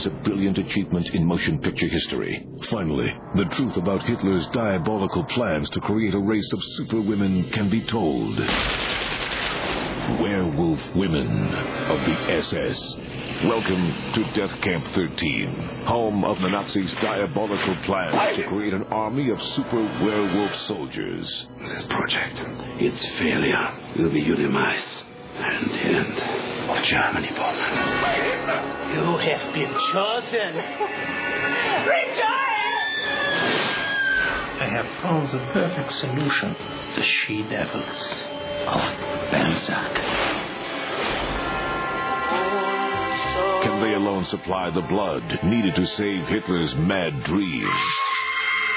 is a brilliant achievement in motion picture history. Finally, the truth about Hitler's diabolical plans to create a race of superwomen can be told. Werewolf Women of the SS. Welcome to Death Camp 13, home of the Nazis' diabolical plans to create an army of super werewolf soldiers. This project, its failure, will be your demise and the end of Germany, Bowman. You have been chosen. Rejoice! I have found the perfect solution. The she devils of Balzac. Can they alone supply the blood needed to save Hitler's mad dreams?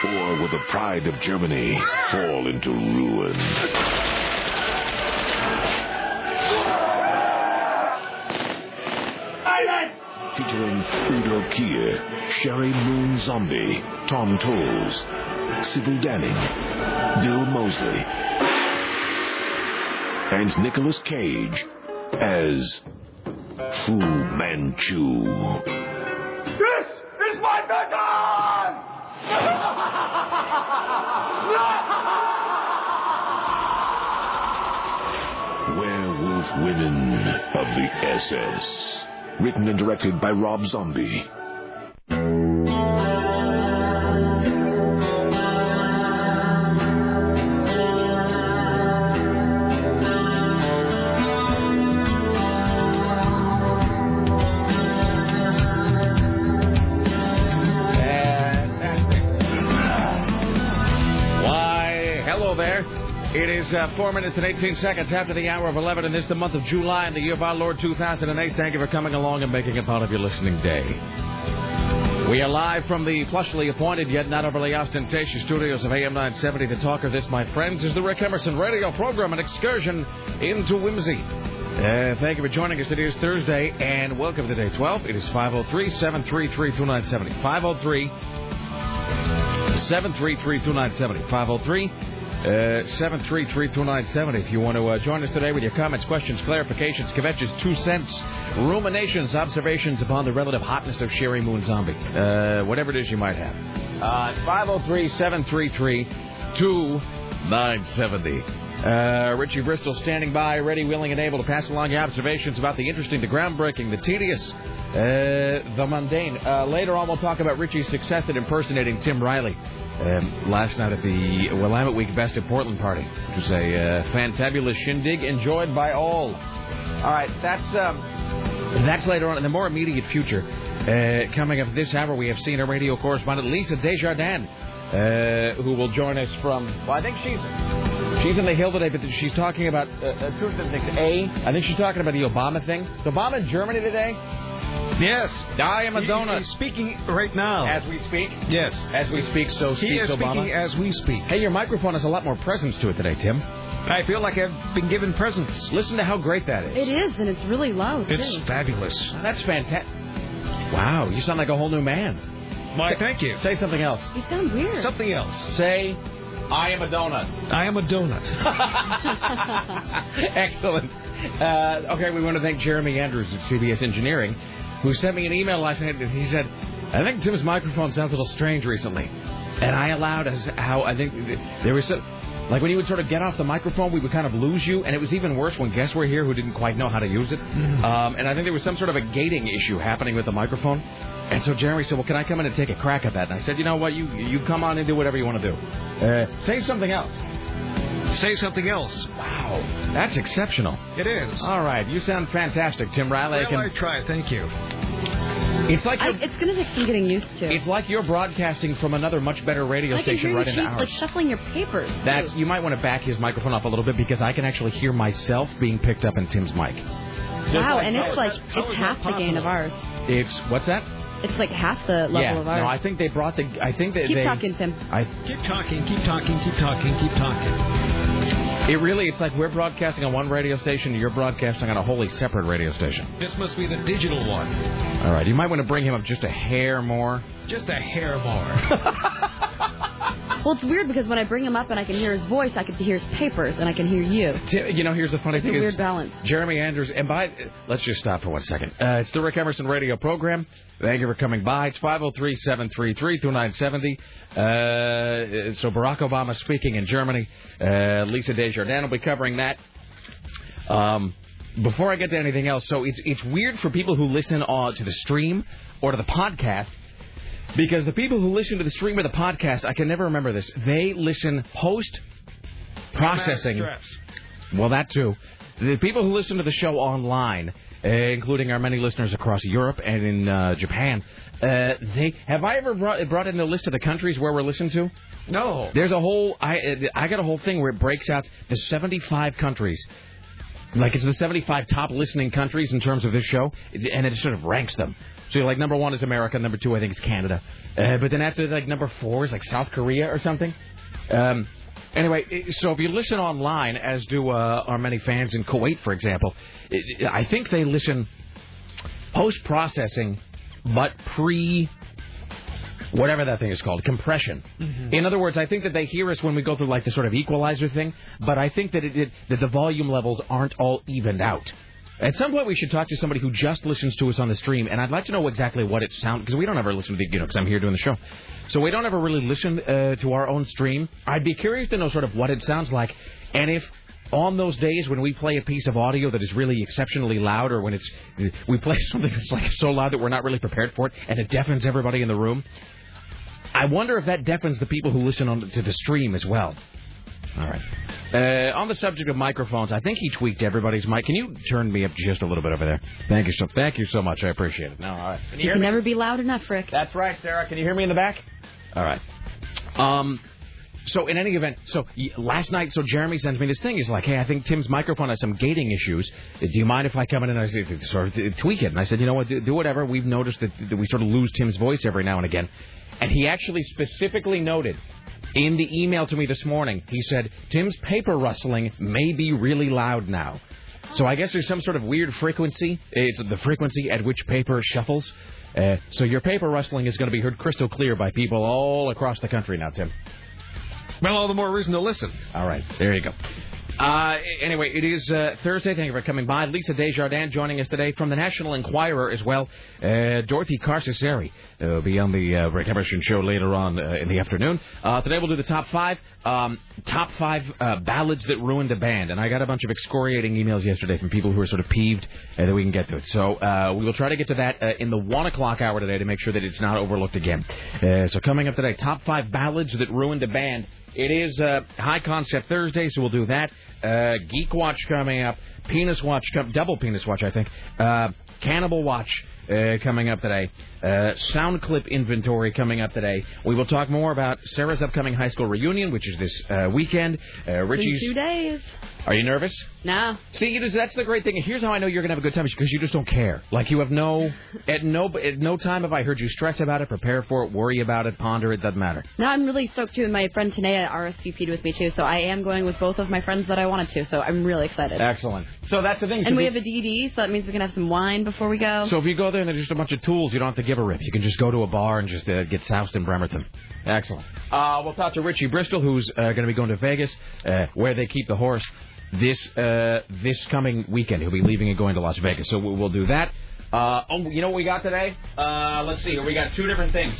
Or will the pride of Germany fall into ruin? Featuring Udo Kier, Sheri Moon Zombie, Tom Towles, Sybil Danning, Bill Moseley, and Nicolas Cage as Fu Manchu. This is my Werewolf Women of the SS. Written and directed by Rob Zombie. Uh, 4 minutes and 18 seconds after the hour of 11, and this is the month of July in the year of our Lord 2008. Thank you for coming along and making it part of your listening day. We are live from the plushly appointed yet not overly ostentatious studios of AM 970. The talker, this, my friends, is the Rick Emerson radio program, an excursion into whimsy. Uh, thank you for joining us. It is Thursday, and welcome to day 12. It is 503 733 2970. 503 733 2970. 503 733 2970. If you want to uh, join us today with your comments, questions, clarifications, kvetches, two cents, ruminations, observations upon the relative hotness of Sheri Moon Zombie, uh, whatever it is you might have. Uh, 503 733 2970. Uh, Richie Bristol standing by, ready, willing, and able to pass along your observations about the interesting, the groundbreaking, the tedious, uh, the mundane. Uh, later on, we'll talk about Richie's success at impersonating Tim Riley. Um, last night at the Willamette Week Best of Portland party, which was a uh, fantabulous shindig enjoyed by all. All right, that's um, that's later on in the more immediate future. Uh, coming up this hour, we have senior radio correspondent Lisa Desjardins, uh, who will join us from. Well, I think she's she's in the Hill today, but she's talking about uh, uh, two things. A, I think she's talking about the Obama thing. Obama in Germany today? Yes. I am a He- donut. He's speaking right now. As we speak. yes. As we speak, so He speaks is Obama. speaking as we speak. Hey, your microphone has a lot more presence to it today, Tim. I feel like I've been given presents. Listen to how great that is. It is, and it's really loud It's too. fabulous. That's fantastic. Wow, you sound like a whole new man. Why, thank you. Say something else. You sound weird. Something else. Say, I am a donut. I am a donut. Excellent. Uh, okay, we want to thank Jeremy Andrews at CBS Engineering, who sent me an email last night. and He said, I think Tim's microphone sounds a little strange recently. And I allowed as how I think there was. Like when you would sort of get off the microphone, we would kind of lose you, and it was even worse when guests were here who didn't quite know how to use it. Um, and I think there was some sort of a gating issue happening with the microphone. And so Jeremy said, "Well, can I come in and take a crack at that?" And I said, "You know what? You you come on and do whatever you want to do. Uh, say something else." Say something else. Wow, that's exceptional. It is. All right, you sound fantastic, Tim Riley. I well, I can- try. Thank you. It's like I, you're, it's gonna take some getting used to. it's like you're broadcasting from another much better radio I can station hear right you into cheap, ours. like shuffling your papers. too. That's you might want to back his microphone up a little bit because I can actually hear myself being picked up in Tim's mic. wow, and it's like how it's half the gain of ours. It's what's that? It's like half the level yeah, of ours. no, I think they brought the. I think that Keep they. talking, Tim. I. Keep talking, keep talking, keep talking, keep talking. It really, it's like we're broadcasting on one radio station, you're broadcasting on a wholly separate radio station. This must be the digital one. All right, you might want to bring him up just a hair more. Just a hair more. Well, it's weird because when I bring him up and I can hear his voice, I can hear his papers and I can hear you. You know, here's the funny It's thing a weird balance. Jeremy Andrews, and by let's just stop for one second. Uh, it's the Rick Emerson radio program. Thank you for coming by. It's 503-733-2970. Uh, so Barack Obama speaking in Germany. Uh, Lisa Desjardins will be covering that. Um, before I get to anything else, so it's it's weird for people who listen uh, to the stream or to the podcast because the people who listen to the stream or the podcast, I can never remember this. They listen post processing. Well, that too. The people who listen to the show online, uh, including our many listeners across Europe and in uh, Japan, uh, they have I ever brought, brought in the list of the countries where we're listened to? No. There's a whole I I got a whole thing where it breaks out the 75 countries. Like it's the 75 top listening countries in terms of this show, and it sort of ranks them. So you're like number one is America, number two I think is Canada, uh, but then after like number four is like South Korea or something. Um, anyway, so if you listen online, as do uh, our many fans in Kuwait, for example, i think they listen post processing, but pre whatever that thing is called, compression. In other words, I think that they hear us when we go through like the sort of equalizer thing, but I think that it, it that the volume levels aren't all evened out. At some point, we should talk to somebody who just listens to us on the stream, and I'd like to know exactly what it sounds because we don't ever listen to the, you know, because I'm here doing the show, so we don't ever really listen uh, to our own stream. I'd be curious to know sort of what it sounds like, and if on those days when we play a piece of audio that is really exceptionally loud, or when it's we play something that's like so loud that we're not really prepared for it, and it deafens everybody in the room. I wonder if that deafens the people who listen on to the stream as well. All right. Uh, on the subject of microphones, I think he tweaked everybody's mic. Can you turn me up just a little bit over there? Thank you so. Thank you so much. I appreciate it. No, all right. Can You can never be loud enough, Rick. That's right, Sarah. Can you hear me in the back? All right. Um. So in any event, so last night, so Jeremy sends me this thing. He's like, "Hey, I think Tim's microphone has some gating issues. Uh, Do you mind if I come in and I say, sort of uh, tweak it?" And I said, "You know what? Do, whatever. We've noticed that we sort of lose Tim's voice every now and again." And he actually specifically noted in the email to me this morning. He said, "Tim's paper rustling may be really loud now." So I guess there's some sort of weird frequency. It's the frequency at which paper shuffles. Uh, so your paper rustling is going to be heard crystal clear by people all across the country now, Tim. Well, all the more reason to listen. All right, there you go. Uh, anyway, it is uh, Thursday. Thank you for coming by. Lisa Desjardins joining us today from the National Enquirer as well. Uh, Dorothy Carcasseri will be on the uh, Rick Emerson show later on uh, in the afternoon. Uh, today we'll do the top five, um, top five uh, ballads that ruined a band. And I got a bunch of excoriating emails yesterday from people who are sort of peeved uh, that we can get to it. So uh, we will try to get to that uh, in the one o'clock hour today to make sure that it's not overlooked again. Uh, so coming up today, top five ballads that ruined a band. It is uh, High Concept Thursday, so we'll do that. Uh, Geek Watch coming up. Penis Watch, com- double Penis Watch, I think. Uh, Cannibal Watch uh, coming up today. Uh, sound clip inventory coming up today. We will talk more about Sarah's upcoming high school reunion, which is this uh, weekend. Uh, In two days. Are you nervous? No. See, you just, that's the great thing. Here's how I know you're gonna have a good time because you just don't care. Like you have no at no at no time have I heard you stress about it, prepare for it, worry about it, ponder it. Doesn't matter. No, I'm really stoked too. And my friend Tanea RSVP'd with me too, so I am going with both of my friends that I wanted to. So I'm really excited. Excellent. So that's the thing. and we have a DD, so that means we can have some wine before we go. So if you go there and there's just a bunch of tools, you don't have to give a rip. You can just go to a bar and just uh, get soused in Bremerton. Excellent. Uh, we'll talk to Richie Bristol, who's uh, going to be going to Vegas, uh, where they keep the horse this uh, this coming weekend. He'll be leaving and going to Las Vegas, so we'll, do that. Uh, oh, you know what we got today? Uh, let's see. We got two different things.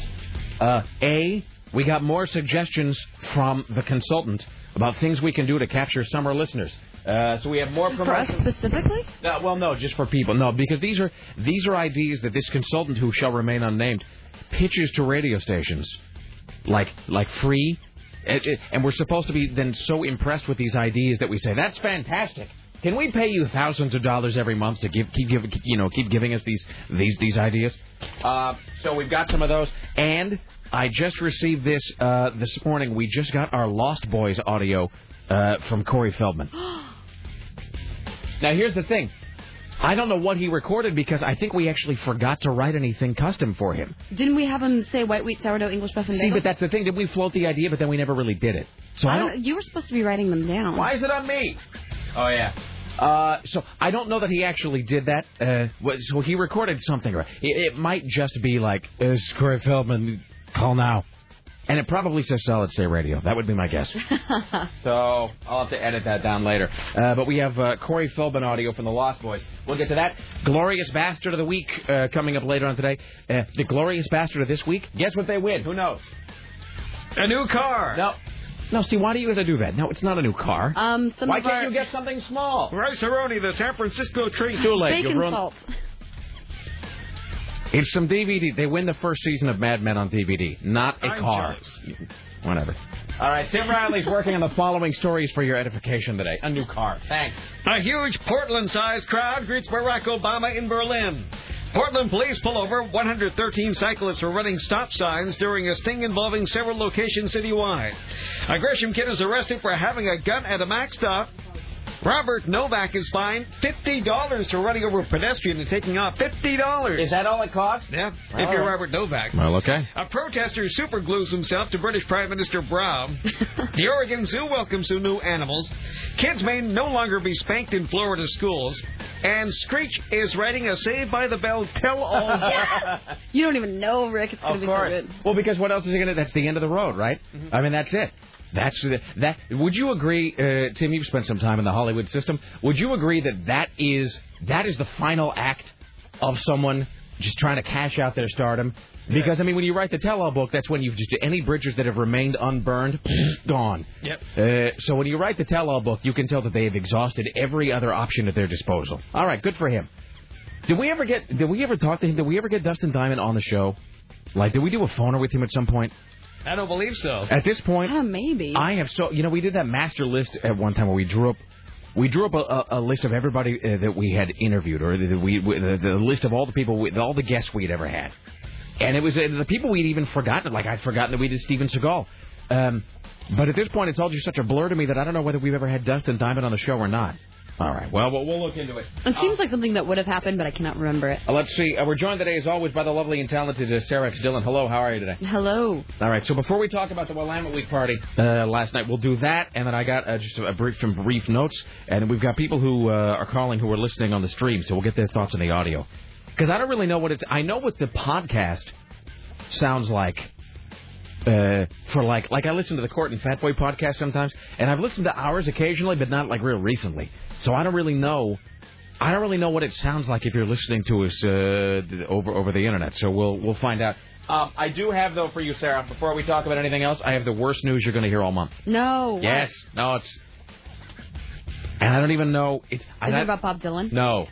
Uh, a, we got more suggestions from the consultant about things we can do to capture summer listeners. Uh, so we have more For us specifically? Uh, well, no, just for people. No, because these are these are ideas that this consultant, who shall remain unnamed, pitches to radio stations, like like free, and, and we're supposed to be then so impressed with these ideas that we say that's fantastic. Can we pay you thousands of dollars every month to give keep give, you know keep giving us these these these ideas? Uh, so we've got some of those, and I just received this uh, this morning. We just got our Lost Boys audio uh, from Corey Feldman. Now here's the thing. I don't know what he recorded because I think we actually forgot to write anything custom for him. Didn't we have him say white wheat sourdough English muffin See, bagel? but that's the thing. Did we float the idea, but then we never really did it? So I I don't. don't, you were supposed to be writing them down. Why is it on me? Oh yeah. Uh, so I don't know that he actually did that. Uh, so he recorded something. It, it might just be like, "It's Corey Feldman. Call now." And it probably says Solid State Radio. That would be my guess. so I'll have to edit that down later. Uh, but we have uh, Corey Feldman audio from the Lost Boys. We'll get to that. Glorious Bastard of the Week uh, coming up later on today. Uh, the Glorious Bastard of this week, guess what they win? Who knows? A new car. No. No, see, why do you have to do that? No, it's not a new car. Um, some why can't our you get something small? Rice-A-Roni, the San Francisco treat. Too late. bacon You've ruined- salt. It's some DVD. They win the first season of Mad Men on DVD, not a I'm car. jealous. Whatever. All right, Tim Riley's working on the following stories for your edification today. A new car. Thanks. A huge Portland-sized crowd greets Barack Obama in Berlin. Portland police pull over 113 cyclists for running stop signs during a sting involving several locations citywide. A Gresham kid is arrested for having a gun at a Mac stop. Robert Novak is fined $50 for running over a pedestrian and taking off $50. Is that all it costs? Yeah, All if you're right. Robert Novak. Well, okay. A protester superglues himself to British Prime Minister Brown. the Oregon Zoo welcomes some new animals. Kids may no longer be spanked in Florida schools. And Screech is writing a Saved by the Bell tell-all. You don't even know, Rick. It's gonna Of be course. so good. Well, because what else is he going to? That's the end of the road, right? Mm-hmm. I mean, that's it. That's the, that. Would you agree, uh, Tim? You've spent some time in the Hollywood system. Would you agree that that is that is the final act of someone just trying to cash out their stardom? Because I mean, when you write the tell-all book, that's when you've just any bridges that have remained unburned, gone. Yep. Uh, so when you write the tell-all book, you can tell that they have exhausted every other option at their disposal. All right, good for him. Did we ever get? Did we ever talk to him? Did we ever get Dustin Diamond on the show? Like, did we do a phoner with him at some point? I don't believe so. At this point, Yeah, maybe. I have so you know we did that master list at one time where we drew up we drew up a, a, a list of everybody uh, that we had interviewed or that we we- the, the list of all the people we, all the guests we'd ever had, and it was uh, the people we'd even forgotten. Like I'd forgotten that we did Steven Seagal. Um, but at this point, it's all just such a blur to me that I don't know whether we've ever had Dustin Diamond on the show or not. All right, well, we'll, we'll look into it. It seems like something that would have happened, but I cannot remember it. Uh, let's see. Uh, we're joined today, as always, by the lovely and talented uh, Sarah X. Dillon. Hello, how are you today? Hello. All right. So before we talk about the Willamette Week party uh, last night, we'll do that, and then I got uh, just a brief some brief notes, and we've got people who uh, are calling who are listening on the stream, so we'll get their thoughts on the audio. Because I don't really know what it's. I know what the podcast sounds like. Uh, for like, like I listen to the Court and Fat Boy podcast sometimes, and I've listened to ours occasionally, but not like real recently. So I don't really know. I don't really know what it sounds like if you're listening to us uh, over over the internet. So we'll we'll find out. Um, I do have though for you, Sarah. Before we talk about anything else, I have the worst news you're going to hear all month. No. Yes, no, it's, and I don't even know. It's Is I, it about Bob Dylan? no.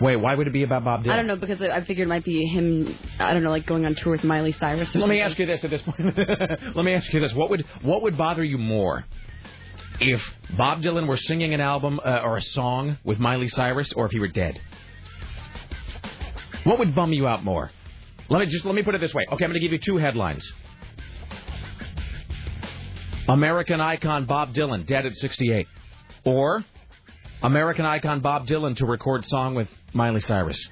Wait, why would it be about Bob Dylan? I don't know because I figured it might be him. I don't know, like going on tour with Miley Cyrus. Or Let me ask you this at this point. Let me ask you this: What would what would bother you more, if Bob Dylan were singing an album uh, or a song with Miley Cyrus, or if he were dead? What would bum you out more? Let me just let me put it this way. Okay, I'm going to give you two headlines. American icon Bob Dylan dead at 68, or American icon Bob Dylan to record song with Miley Cyrus.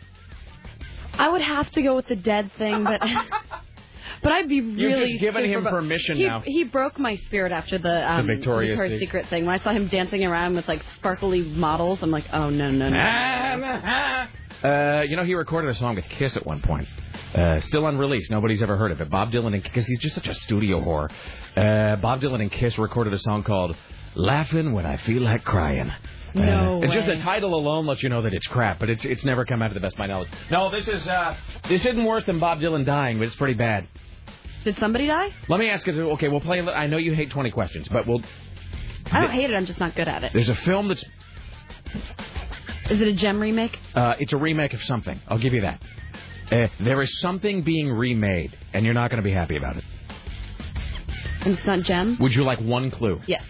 I would have to go with the dead thing, but but I'd be really. just given super him bu- permission he, now. He broke my spirit after the um, Victoria's Victoria's Secret. Secret thing. When I saw him dancing around with like sparkly models, I'm like, oh no no no. Uh, you know, he recorded a song with Kiss at one point. Uh, still unreleased. Nobody's ever heard of it. Bob Dylan and because he's just such a studio whore. Uh, Bob Dylan and Kiss recorded a song called "Laughing When I Feel Like Crying." No it's just the title alone lets you know that it's crap, but it's it's never come out to the best of my knowledge. No, this is uh, this isn't worse than Bob Dylan dying, but it's pretty bad. Did somebody die? Let me ask you. Okay, we'll play. I know you hate twenty questions, but we'll. I don't hate it. I'm just not good at it. There's a film that's Is it a gem remake? Uh, it's a remake of something. I'll give you that. Uh, there is something being remade, and you're not going to be happy about it. And it's not gem. Would you like one clue? Yes.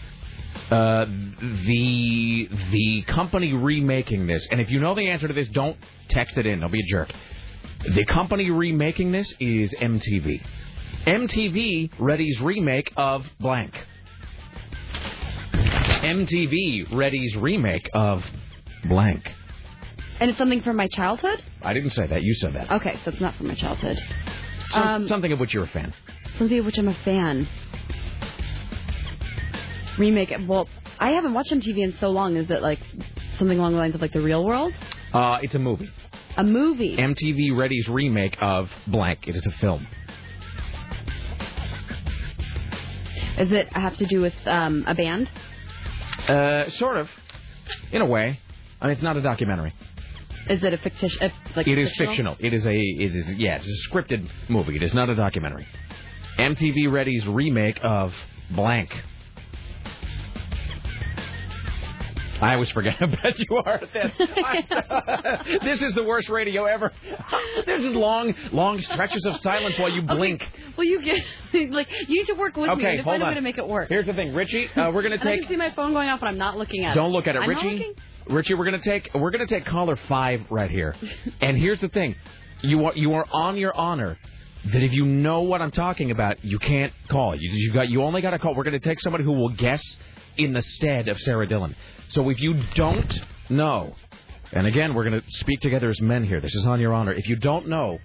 Uh, the the company remaking this, and if you know the answer to this, don't text it in. Don't be a jerk. The company remaking this is MTV. MTV readies remake of blank. MTV readies remake of blank. And it's something from my childhood. I didn't say that. You said that. Okay, so it's not from my childhood. Some- Um, something of which you're a fan. Something of which I'm a fan. Remake it. Well, I haven't watched MTV in so long. Is it like something along the lines of like the Real World? Uh, it's a movie. A movie. MTV Ready's remake of blank. It is a film. Does it have to do with um, a band? Uh, sort of, in a way. I mean, it's not a documentary. Is it a fictitious? Uh, like It is fictional? fictional. It is a. It is yeah. It's a scripted movie. It is not a documentary. MTV Ready's remake of Blank. I always forget how bad you are at this. this is the worst radio ever. There's just long, long stretches of silence while you blink. Well, you get like you need to work with me Okay, to hold find a way to make it work. Here's the thing, Richie. Uh, we're gonna And I take. can see my phone going off, and I'm not looking at it. Don't look at it, I'm Richie. Richie, we're gonna take we're gonna take caller five right here. and here's the thing, you are you are on your honor that if you know what I'm talking about, you can't call. You you got you only got to call. We're gonna take somebody who will guess in the stead of Sarah Dillon. So if you don't know, and again we're gonna speak together as men here. This is on your honor. If you don't know,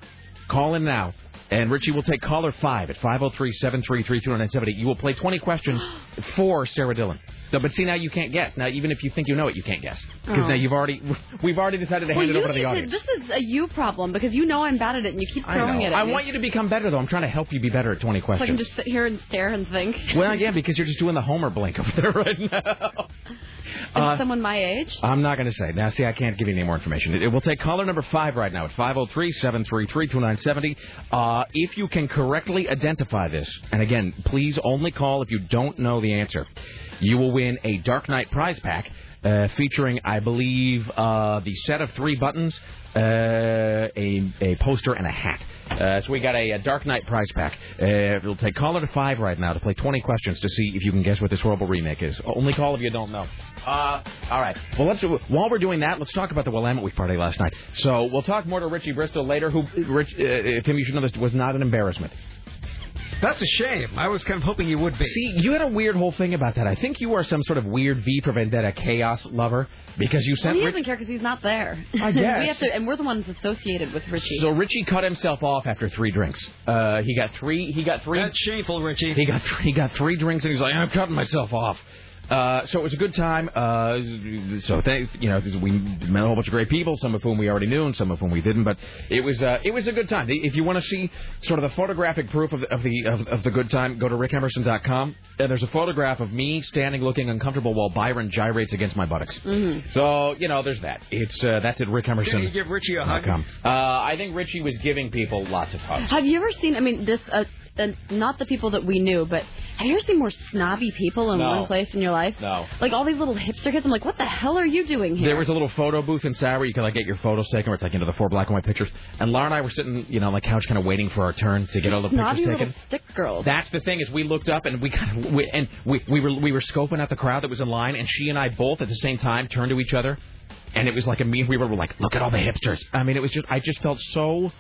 call in now. And Richie will take caller five at 503-733-2970. You will play 20 questions for Sarah Dillon. No, but see now you can't guess. Now even if you think you know it, you can't guess because Oh. now you've already we've already decided to Well, hand it over to the audience. This is a you problem because you know I'm bad at it, and you keep throwing it at I me. want you to become better though. I'm trying to help you be better at 20 so I can just sit here and stare and think. Well, yeah, because you're just doing the Homer blink over there right now. Is Uh, someone my age? I'm not going to say. Now, see, I can't give you any more information. It, it will take caller number five right now at 503-733-2970. Uh, if you can correctly identify this, and again, please only call if you don't know the answer, you will win a Dark Knight prize pack uh, featuring, I believe, uh, the set of three buttons, uh, a, a poster, and a hat. Uh, so we got a, a Dark Knight prize pack. Uh, it'll take caller to five right now to play 20 questions to see if you can guess what this horrible remake is. Only call if you don't know. Uh, all right. Well, let's while we're doing that, let's talk about the Willamette Week party last night. So we'll talk more to Richie Bristol later. Who, Rich, uh, Tim, you should know this was not an embarrassment. That's a shame. I was kind of hoping you would be. See, you had a weird whole thing about that. I think you are some sort of weird V for Vendetta chaos lover because you Well, sent he Rich. doesn't care because he's not there. I guess. we have to, and we're the ones associated with Richie. So Richie cut himself off after three drinks. Uh, he got three. He got three. That's shameful, Richie. He got three, he got three drinks and he's like, I'm cutting myself off. Uh, so it was a good time. Uh, so thank, you know, we met a whole bunch of great people, some of whom we already knew and some of whom we didn't. But it was uh, it was a good time. If you want to see sort of the photographic proof of the of the, of, of the good time, go to rickemerson.com. And there's a photograph of me standing looking uncomfortable while Byron gyrates against my buttocks. Mm-hmm. So you know, there's that. It's uh, that's at Did you give Richie a hug? Uh, I think Richie was giving people lots of hugs. Have you ever seen? I mean, this uh, not the people that we knew, but have you ever seen more snobby people in No. one place in your life? No. Like all these little hipster kids. I'm like, what the hell are you doing here? There was a little photo booth inside where you could like get your photos taken, where it's like you know the four black and white pictures. And Laura and I were sitting, you know, on the couch, kind of waiting for our turn to get all the snobby pictures little taken. stick girls. That's the thing is we looked up and we kind of we, and we we were we were scoping out the crowd that was in line, and she and I both at the same time turned to each other, and it was like a me. We were like, look at all the hipsters. I mean, it was just I just felt so.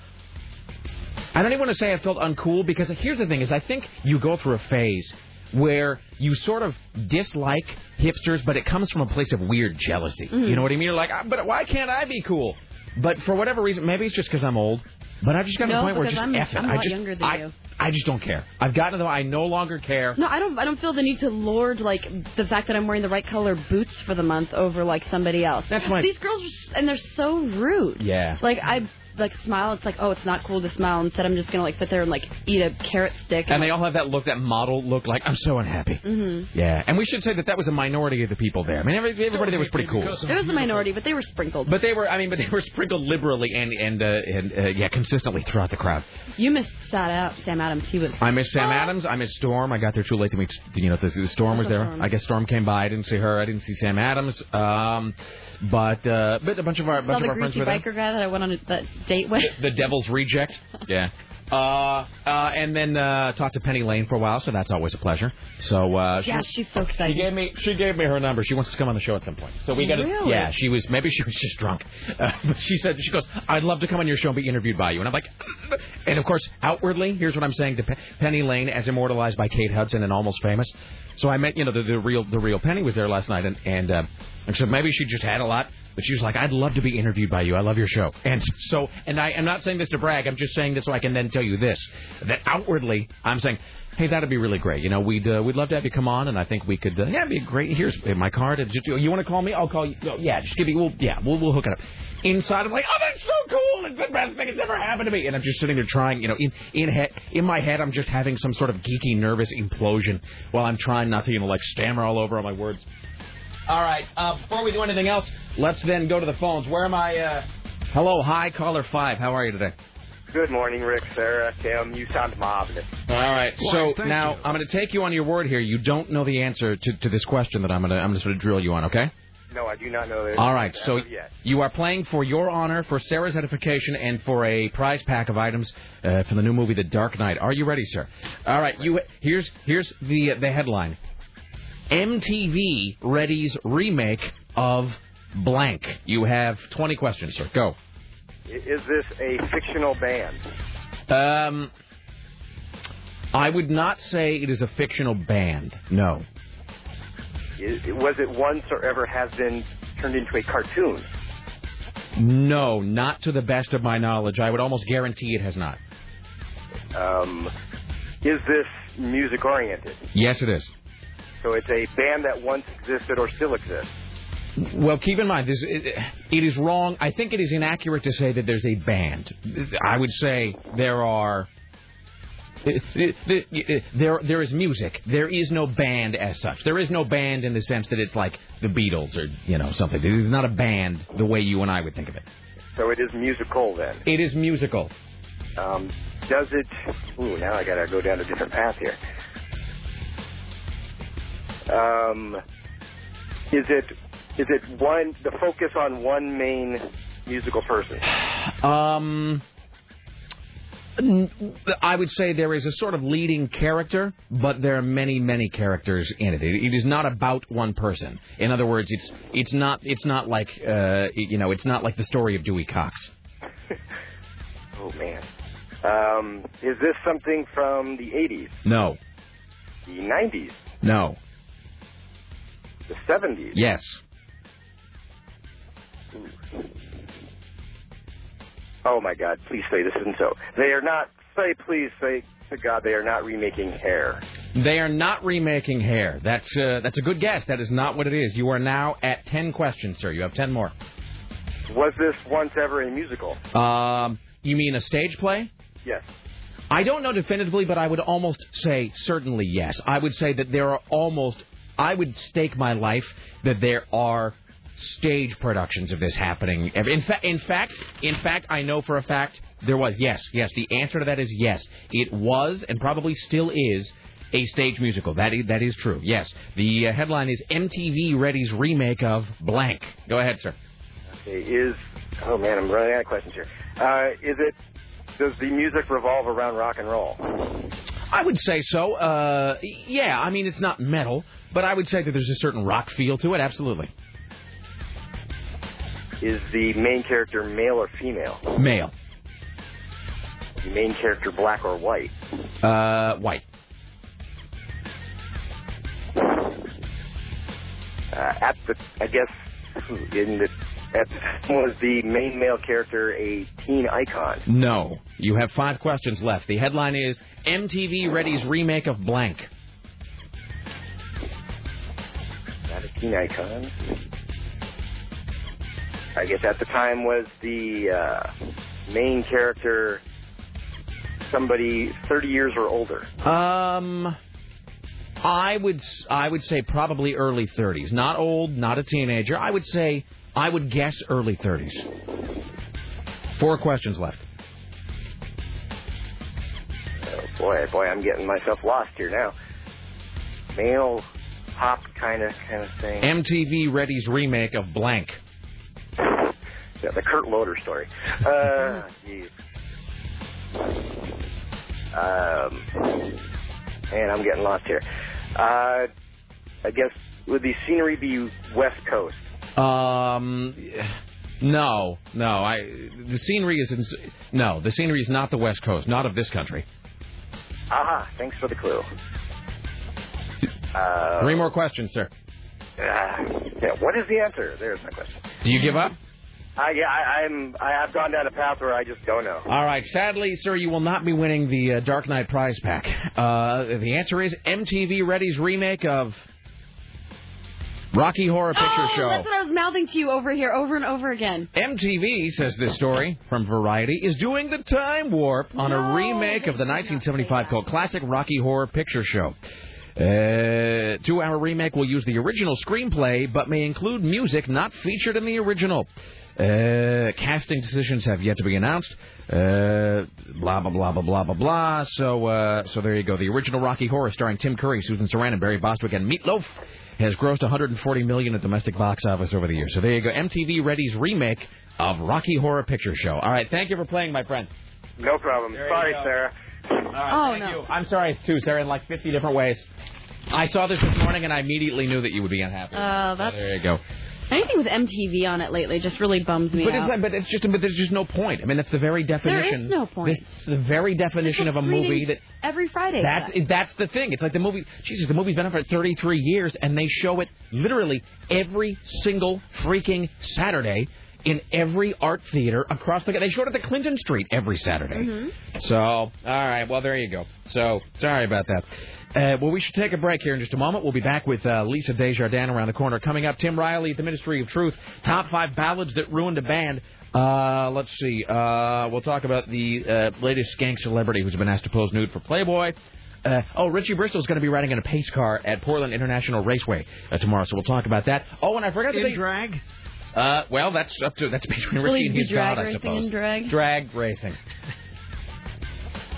I don't even want to say I felt uncool because here's the thing: is I think you go through a phase where you sort of dislike hipsters, but it comes from a place of weird jealousy. Mm-hmm. You know what I mean? You're like, "Ah, but why can't I be cool? But for whatever reason, maybe it's just because I'm old. But I've just got to the point where just I'm- F it. I'm a I lot just, younger than I, you. I just don't care. I've gotten to the I no longer care. No, I don't. I don't feel the need to lord like the fact that I'm wearing the right color boots for the month over like somebody else. That's my- These girls are, and they're so rude. Yeah. Like I like smile. It's like oh, it's not cool to smile. Instead, I'm just gonna like sit there and like eat a carrot stick. And they all have that look, that model look like I'm so unhappy. Mm-hmm. Yeah, and we should say that that was a minority of the people there. I mean, every, everybody there was pretty cool. It was a minority, but they were sprinkled. But they were, I mean, but they were sprinkled liberally and and uh, and uh, yeah, consistently throughout the crowd. you missed Sam Adams. Sam Adams. He was. I missed Sam Adams. I missed Storm. I got there too late to meet. You know, the, the Storm was there. Storm. I guess Storm came by. I didn't see her. I didn't see Sam Adams. Um, but uh, but a bunch of our bunch of our friends were there. biker guy that I went on that date with. The Devil's Reject. Yeah. Uh, uh, and then uh, talked to Penny Lane for a while, so that's always a pleasure. So uh, she Yeah, she's so excited. She gave me she gave me her number. She wants to come on the show at some point. So we got to Really? yeah. She was maybe she was just drunk, uh, but she said she goes I'd love to come on your show and be interviewed by you. And I'm like, and of course outwardly here's what I'm saying to Pe- Penny Lane as immortalized by Kate Hudson and Almost Famous. So I met you know the, the real the real Penny was there last night and and uh, and so maybe she just had a lot. But she was like, I'd love to be interviewed by you. I love your show. And so, and I am not saying this to brag. I'm just saying this so I can then tell you this: that outwardly, I'm saying, hey, that'd be really great. You know, we'd uh, we'd love to have you come on, and I think we could. Uh, yeah, it'd be great. Here's my card. Just, you want to call me? I'll call you. Yeah, just give me. We'll yeah, we'll we'll hook it up. inside I'm like, oh, that's so cool. It's the best thing that's ever happened to me. And I'm just sitting there trying, you know, in in head in my head, I'm just having some sort of geeky, nervous implosion while I'm trying not to, you know, like stammer all over on my words. All right. Uh, before we do anything else, let's then go to the phones. Where am I? Uh... Hello, hi, caller five. How are you today? Good morning, Rick, Sarah, Tim. You sound marvelous. All right. So thank now you. I'm going to take you on your word here. You don't know the answer to, to this question that I'm going to I'm going to sort of drill you on. Okay. No, I do not know this. All right. So yet. you are playing for your honor, for Sarah's edification, and for a prize pack of items uh, from the new movie The Dark Knight. Are you ready, sir? All right. You here's here's the the headline. MTV Ready's remake of blank. You have 20 questions, sir. Go. Is this a fictional band? Um, I would not say it is a fictional band. No. Was it once or ever has been turned into a cartoon? No, not to the best of my knowledge. I would almost guarantee it has not. Um, is this music oriented? Yes, it is. So it's a band that once existed or still exists. Well, keep in mind, this it, it is wrong. I think it is inaccurate to say that there's a band. I would say there are. There, there is music. There is no band as such. There is no band in the sense that it's like the Beatles or you know something. It is not a band the way you and I would think of it. So it is musical then. It is musical. Um, does it? Ooh, now I gotta go down a different path here. Um, is it is it one the focus on one main musical person? Um, I would say there is a sort of leading character, but there are many, many characters in it. It, it is not about one person. In other words, it's it's not it's not like uh, you know it's not like the story of Dewey Cox. Oh man. Um, is this something from the 80s, No, the 90s, no, the 70s? yes, Oh my God! Please say this isn't so. They are not. Say please say to God they are not remaking Hair. they are not remaking Hair. That's uh, that's a good guess. That is not what it is. You are now at ten questions, sir. You have ten more. Was this once ever a musical? Um, you mean a stage play? Yes. I don't know definitively, but I would almost say certainly yes. I would say that there are almost, I would stake my life that there are stage productions of this happening. In fact, in fact, in fact, I know for a fact there was. Yes, yes. The answer to that is yes. It was and probably still is a stage musical. That is, that is true. Yes. The uh, headline is MTV Ready's remake of blank. Go ahead, sir. Okay, is oh man, I'm running out of questions here. Uh, is it? Does the music revolve around rock and roll? I would say so. Uh, yeah, I mean it's not metal, but I would say that there's a certain rock feel to it. Absolutely. Is the main character male or female? Male. The main character black or white? Uh, white. Uh, at the, I guess, in the, at was the main male character a teen icon? No. You have five questions left. The headline is MTV Ready's remake of blank. Icon. I guess at the time was the uh, main character somebody 30 years or older. Um, I would I would say probably early 30s. Not old, not a teenager. I would say I would guess early 30s. Four questions left. Oh boy, boy, I'm getting myself lost here now. Male pop kind of kind of thing. MTV Ready's remake of blank. Yeah, the Kurt Loder story. Uh, jeez. Um, man, I'm getting lost here. Uh, I guess would the scenery be West Coast? Um, no, no. I the scenery is in, no. The scenery is not the West Coast, not of this country. Aha! Thanks for the clue. Uh, Three more questions, sir. Uh, yeah, what is the answer? There's my question. Do you give up? Uh, yeah, I, I'm. I, I've gone down a path where I just don't know. All right. Sadly, sir, you will not be winning the uh, Dark Knight prize pack. Uh, the answer is MTV Ready's remake of Rocky Horror Picture oh, Show. That's what I was mouthing to you over here, over and over again. MTV says this story from Variety is doing the time warp on No, a remake of the 1975 cult classic Rocky Horror Picture Show. Uh, two-hour remake will use the original screenplay, but may include music not featured in the original. Uh, casting decisions have yet to be announced. Uh, blah blah blah blah blah blah blah. So uh, so there you go. The original Rocky Horror, starring Tim Curry, Susan Sarandon, Barry Bostwick, and Meatloaf, has grossed 140 million at domestic box office over the years. So there you go. MTV Ready's remake of Rocky Horror Picture Show. All right, thank you for playing, my friend. No problem. There Sorry, go. Sarah. oh no. I'm sorry too, Sarah, in like 50 different ways. I saw this this morning and I immediately knew that you would be unhappy. Uh, So that's there you go. anything with MTV on it lately just really bums me But out. it's, but it's just, but there's just no point. I mean, that's the very definition. is no point. It's the very definition of a movie that. every Friday. That's that's the thing. It's like the movie. Jesus, the movie's been up for 33 years, and they show it literally every single freaking Saturday in every art theater across the. They showed it at the Clinton Street every Saturday. Mm-hmm. So, all right. Well, there you go. So, sorry about that. Uh, well, we should take a break here in just a moment. We'll be back with uh, Lisa Desjardins around the corner. Coming up, Tim Riley at the Ministry of Truth. Top five ballads that ruined a band. Uh, let's see. Uh, we'll talk about the uh, latest skank celebrity who's been asked to pose nude for Playboy. Uh, oh, Richie Bristol's going to be riding in a pace car at Portland International Raceway uh, tomorrow, so we'll talk about that. Oh, and I forgot to In drag? Uh, well, that's up to that's between Will Richie he and his drag God, I suppose. drag? Drag racing.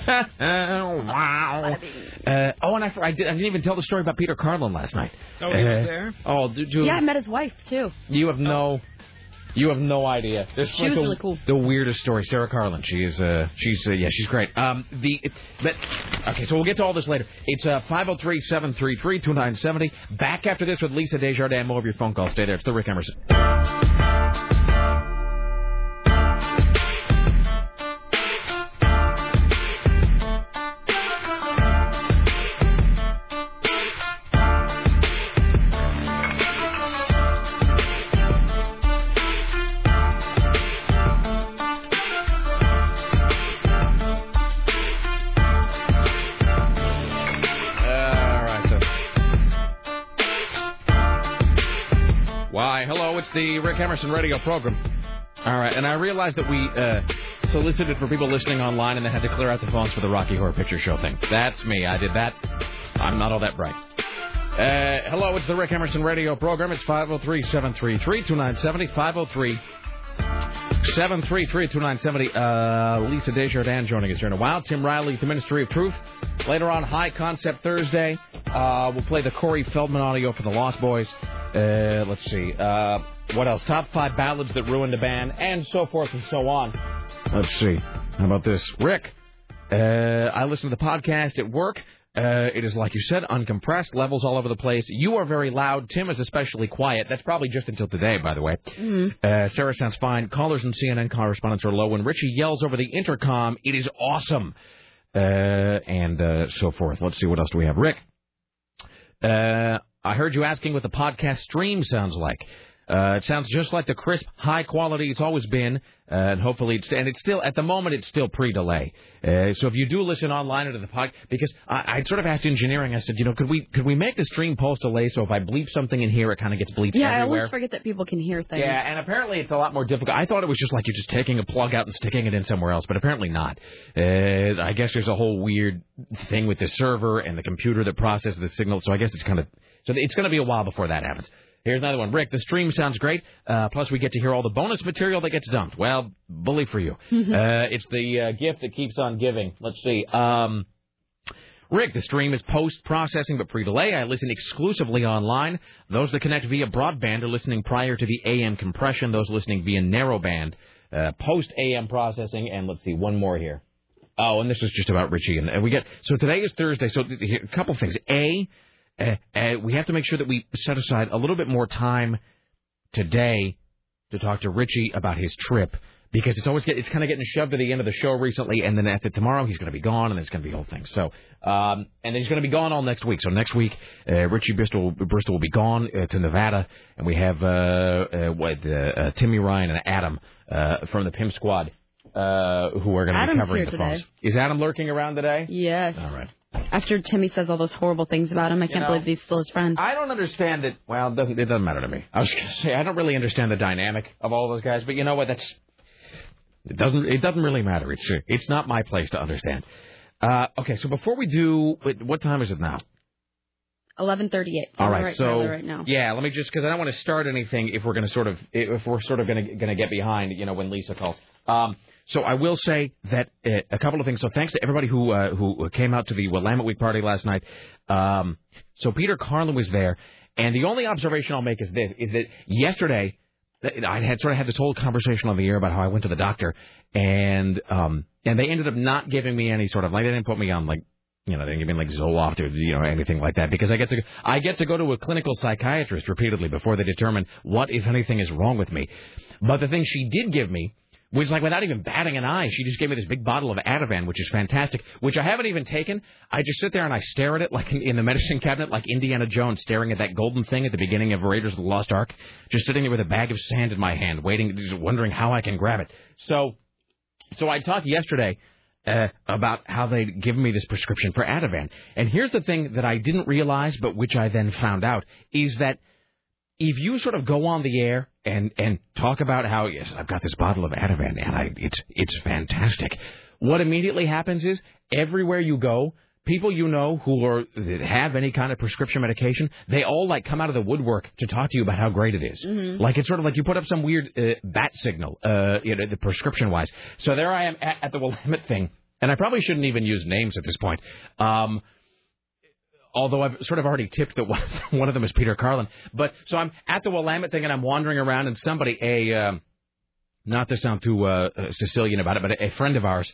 wow. Uh, oh, and I, I, did, I didn't even tell the story about Peter Carlin last night. Oh, he Uh, was there? Oh, do, do, yeah, I met his wife too. you have no, you have no idea. This She like was the, really cool. The weirdest story. Sarah Carlin. She is. Uh, she's. Uh, yeah, she's great. Um, the. It, but okay, so we'll get to all this later. It's uh, 503-733-2970. Back after this with Lisa Desjardins. More of your phone calls. Stay there. It's the Rick Emerson. The Rick Emerson radio program. All right, and I realized that we uh, solicited for people listening online and they had to clear out the phones for the Rocky Horror Picture Show thing. That's me. I did that. I'm not all that bright. Uh, hello, it's the Rick Emerson radio program. It's 503 733 2970. 503 733 2970. Uh, Lisa Desjardins joining us here in a while. Tim Riley, the Ministry of Truth. Later on, High Concept Thursday. Uh, we'll play the Corey Feldman audio for the Lost Boys. Uh, let's see. Uh, what else? Top five ballads that ruined a band, and so forth and so on. Let's see. How about this? Rick, uh, I listen to the podcast at work. Uh, it is, like you said, uncompressed, levels all over the place. You are very loud. Tim is especially quiet. That's probably just until today, by the way. Uh, Sarah sounds fine. Callers and CNN correspondents are low. When Richie yells over the intercom, it is awesome. Uh, and uh, so forth. Let's see what else do we have. Rick, uh, I heard you asking what the podcast stream sounds like. Uh, it sounds just like the crisp, high quality it's always been, uh, and hopefully it's and it's still at the moment it's still pre-delay. Uh, so if you do listen online to the pod, because I, I sort of asked engineering, I said, you know, could we could we make the stream post delay so if I bleep something in here, it kind of gets bleeped Yeah, I always forget that people can hear things. Yeah, and apparently it's a lot more difficult. I thought it was just like you're just taking a plug out and sticking it in somewhere else, but apparently not. Uh, I guess there's a whole weird thing with the server and the computer that processes the signal. So I guess it's kind of so it's going to be a while before that happens. Here's another one. Rick, the stream sounds great. Uh, plus, we get to hear all the bonus material that gets dumped. Well, bully for you. uh, it's the uh, gift that keeps on giving. Let's see. Um, Rick, the stream is post processing but pre delay. I listen exclusively online. Those that connect via broadband are listening prior to the AM compression. Those listening via narrowband, uh, post AM processing. And let's see, one more here. Oh, and this is just about Richie. And, and we get so today is Thursday. So a couple things. A, uh, uh, we have to make sure that we set aside a little bit more time today to talk to Richie about his trip because it's always get, it's kind of getting shoved to the end of the show recently, and then after tomorrow he's going to be gone, and it's going to be a whole thing. So, um, and he's going to be gone all next week. So next week, uh, Richie Bristol Bristol will be gone uh, to Nevada, and we have uh, uh, what uh, uh, Timmy Ryan and Adam uh, from the Pim Squad uh, who are going to be covering the today. phones. Is Adam lurking around today? Yes. All right. After Timmy says all those horrible things about him, I can't know, believe he's still his friend. I don't understand it. Well, it doesn't it doesn't matter to me. I was going to say I don't really understand the dynamic of all those guys, but you know what? That's it doesn't it doesn't really matter. It's it's not my place to understand. Uh, okay, so before we do, what time is it now? 11:38. All I'm right, right, so right now. yeah, let me just because I don't want to start anything if we're going to sort of if we're sort of going to going to get behind, you know, when Lisa calls. Um, so I will say that uh, a couple of things. So thanks to everybody who uh, who came out to the Willamette Week party last night. Um, so Peter Carlin was there, and the only observation I'll make is this: is that yesterday I had sort of had this whole conversation on the air about how I went to the doctor, and um, and they ended up not giving me any sort of like they didn't put me on like you know, they didn't give me like Zoloft or you know anything like that because I get to I get to go to a clinical psychiatrist repeatedly before they determine what, if anything, is wrong with me. But the thing she did give me was like without even batting an eye, she just gave me this big bottle of Ativan, which is fantastic, which I haven't even taken. I just sit there and I stare at it like in, in the medicine cabinet, like Indiana Jones staring at that golden thing at the beginning of Raiders of the Lost Ark, just sitting there with a bag of sand in my hand, waiting, just wondering how I can grab it. So, so I talked yesterday uh, about how they'd given me this prescription for Ativan. And here's the thing that I didn't realize, but which I then found out, is that if you sort of go on the air and and talk about how yes, I've got this bottle of Ativan and I it's it's fantastic. What immediately happens is everywhere you go, people you know who are that have any kind of prescription medication, they all like come out of the woodwork to talk to you about how great it is. Mhm. Like it's sort of like you put up some weird uh, bat signal, uh, you know, the prescription wise. So there I am at, at the Willamette thing, and I probably shouldn't even use names at this point. Um, although I've sort of already tipped that one, of them is Peter Carlin. But so I'm at the Willamette thing and I'm wandering around and somebody, a um, not to sound too uh, uh, Sicilian about it, but a, a friend of ours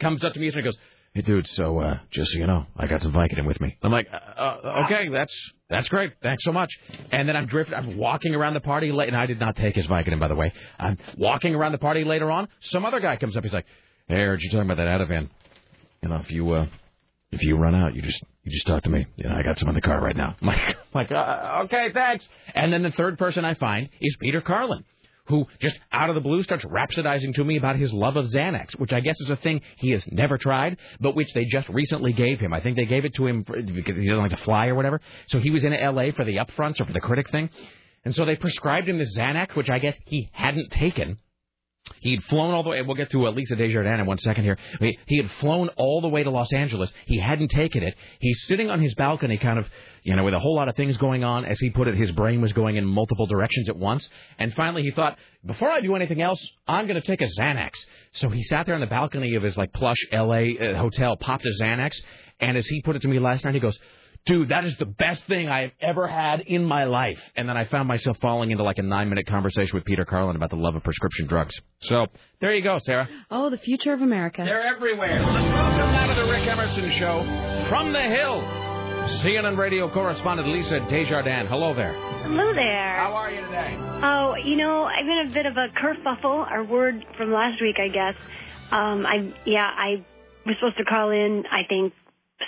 comes up to me and goes, "Hey, dude, so uh, just so you know, I got some Vicodin with me." I'm like, uh, uh, "Okay, that's that's great, thanks so much." And then I'm drifting, I'm walking around the party late, and I did not take his Vicodin, by the way. I'm walking around the party later on. Some other guy comes up, he's like, "Hey, are you talking about that Ativan. You know, if you uh, if you run out, you just you just talk to me. You know, I got some in the car right now." I'm like, I'm like uh, okay, thanks. And then the third person I find is Peter Carlin who just out of the blue starts rhapsodizing to me about his love of Xanax, which I guess is a thing he has never tried, but which they just recently gave him. I think they gave it to him for, because he doesn't like to fly or whatever. So he was in L.A. for the upfronts or for the critic thing, and so they prescribed him this Xanax, which I guess he hadn't taken. He'd flown all the way. We'll get to uh, Lisa Desjardins in one second here. He he had flown all the way to Los Angeles. He hadn't taken it. He's sitting on his balcony, kind of, you know, with a whole lot of things going on. As he put it, his brain was going in multiple directions at once. And finally, he thought, before I do anything else, I'm going to take a Xanax. So he sat there on the balcony of his like plush L.A. Uh, hotel, popped a Xanax, and as he put it to me last night, he goes. Dude, that is the best thing I have ever had in my life. And then I found myself falling into like a nine minute conversation with Peter Carlin about the love of prescription drugs. So there you go, Sarah. Oh, the future of America. They're everywhere. Welcome now to the Rick Emerson Show from the Hill. CNN radio correspondent Lisa Desjardins. Hello there. Hello there. How are you today? Oh, you know, I've been a bit of a kerfuffle. Our word from last week, I guess. Um, I yeah, I was supposed to call in. I think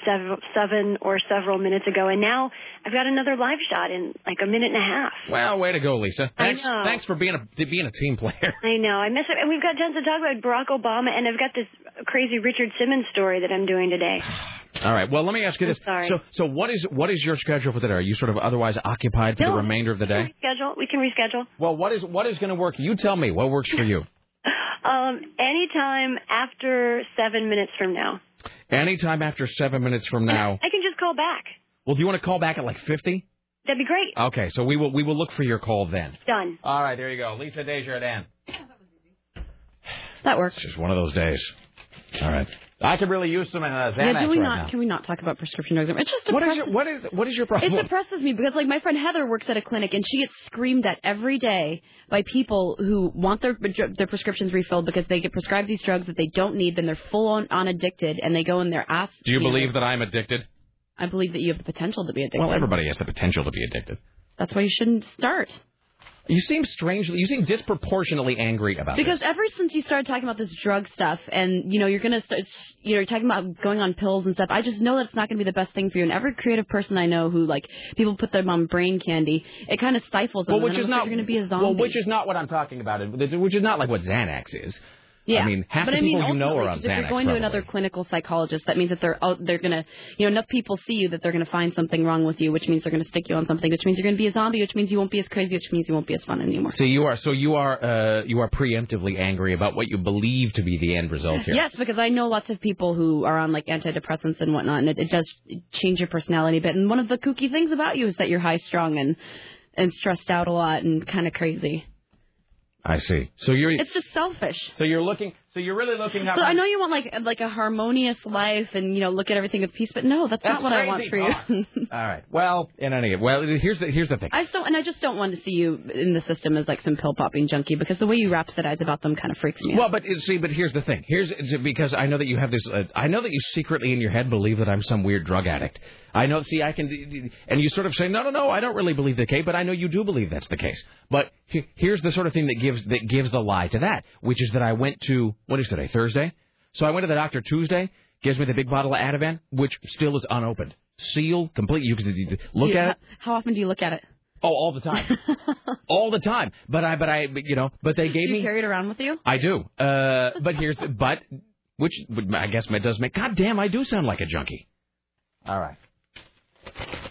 seven, seven or several minutes ago, and now I've got another live shot in like a minute and a half. Well, way to go, Lisa. I Thanks, know. thanks for being a being a team player. I know. I miss it, and we've got tons to talk about Barack Obama, and I've got this crazy Richard Simmons story that I'm doing today. All right. Well, let me ask you this. sorry. So, so what is what is your schedule for today? Are you sort of otherwise occupied for the remainder of the day? Schedule. We can reschedule. Well, what is what is going to work? You tell me. What works for you? Um, anytime after seven minutes from now. Anytime after seven minutes from now. I can just call back. Well, do you want to call back at like fifty? That'd be great. Okay, so we will we will look for your call then. Done. All right, there you go, Lisa Desjardins. That works. It's just one of those days. All right. I could really use some uh, Xanax yeah, do we right not? now. Can we not talk about prescription drugs? It just What is depresses. your what is what is your problem? It depresses me because, like, my friend Heather works at a clinic and she gets screamed at every day by people who want their their prescriptions refilled because they get prescribed these drugs that they don't need. Then they're full on, on addicted and they go in their ass. Do you know, believe that I'm addicted? I believe that you have the potential to be addicted. Well, everybody has the potential to be addicted. That's why you shouldn't start. You seem strangely, you seem disproportionately angry about that. Because this. ever since you started talking about this drug stuff, and you know you're gonna start, you know, you're talking about going on pills and stuff. I just know that it's not gonna be the best thing for you. And every creative person I know who like people put them on brain candy, it kind of stifles them. Well, which is not you're gonna be a zombie. Well, which is not what I'm talking about. Which is not like what Xanax is. Yeah, I mean, half but the I mean, people you know are on if you're going probably. to another clinical psychologist, that means that they're out, they're gonna, you know, enough people see you that they're gonna find something wrong with you, which means they're gonna stick you on something, which means you're gonna be a zombie, which means you won't be as crazy, which means you won't be as fun anymore. So you are so you are uh, you are preemptively angry about what you believe to be the end result here. Yes, because I know lots of people who are on like antidepressants and whatnot, and it, it does change your personality a bit. And one of the kooky things about you is that you're high strung and and stressed out a lot and kind of crazy. I see. So you're It's just selfish. so you're looking so you're really looking at So I know you want like like a harmonious life and you know look at everything with peace, but no, that's, That's not what I want crazy for you. All right. Well, in any well, here's the here's the thing. I just don't, and I just don't want to see you in the system as like some pill popping junkie because the way you rhapsodize about them kind of freaks me out. Well, but uh, see, but here's the thing. Here's it's because I know that you have this. Uh, I know that you secretly in your head believe that I'm some weird drug addict. I know. See, I can, and you sort of say, no, no, no, I don't really believe the case, but I know you do believe that's the case. But he- here's the sort of thing that gives that gives the lie to that, which is that I went to what is today Thursday, so I went to the doctor Tuesday, gives me the big bottle of Ativan, which still is unopened, sealed, complete. You can look Yeah, at it. How often do you look at it? Oh, all the time, all the time. But I, but I, you know, but they gave Do you me. carry it around with you? I do. Uh, but here's the, but which I guess does make. God damn, I do sound like a junkie. All right.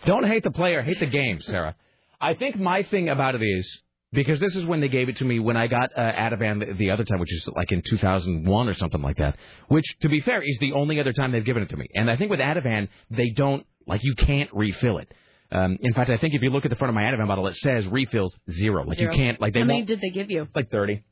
Don't hate the player, hate the game, Sarah. I think my thing about it is because this is when they gave it to me when I got uh, Ativan the, the other time, which is like in 2001 or something like that. Which, to be fair, is the only other time they've given it to me. And I think with Ativan, they don't like you can't refill it. Um, in fact, I think if you look at the front of my Ativan bottle, it says refills zero. Like Zero. you can't like they How many did they give you? like 30.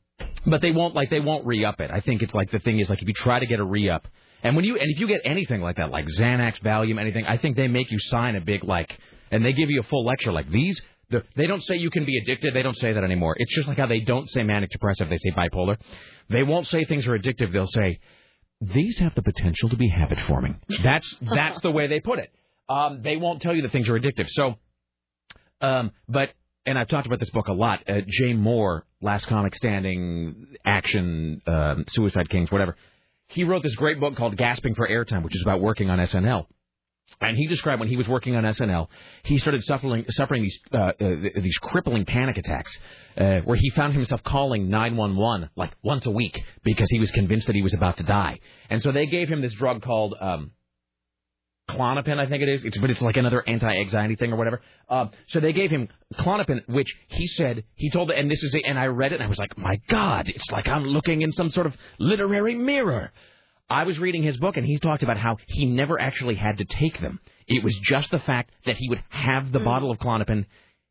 But they won't like they won't re-up it. I think it's like the thing is like if you try to get a re-up, and when you and if you get anything like that, like Xanax, Valium, anything, I think they make you sign a big like, and they give you a full lecture like these. The- They don't say you can be addicted. They don't say that anymore. It's just like how they don't say manic depressive. They say bipolar. They won't say things are addictive. They'll say these have the potential to be habit forming. That's that's the way they put it. Um, they won't tell you that things are addictive. So, um, but and I've talked about this book a lot. Uh, Jay Mohr, Last Comic Standing, Action, um, Suicide Kings, whatever. He wrote this great book called Gasping for Airtime, which is about working on SNL. And he described when he was working on SNL, he started suffering suffering these uh, uh, these crippling panic attacks, uh, where he found himself calling 911 like once a week because he was convinced that he was about to die. And so they gave him this drug called um, Klonopin, I think it is. It's, but it's like another anti-anxiety thing or whatever. Uh, so they gave him Klonopin, which he said he told, and this is, it, and I read it, and I was like, my God, it's like I'm looking in some sort of literary mirror. I was reading his book, and he talked about how he never actually had to take them. It was just the fact that he would have the bottle of Klonopin.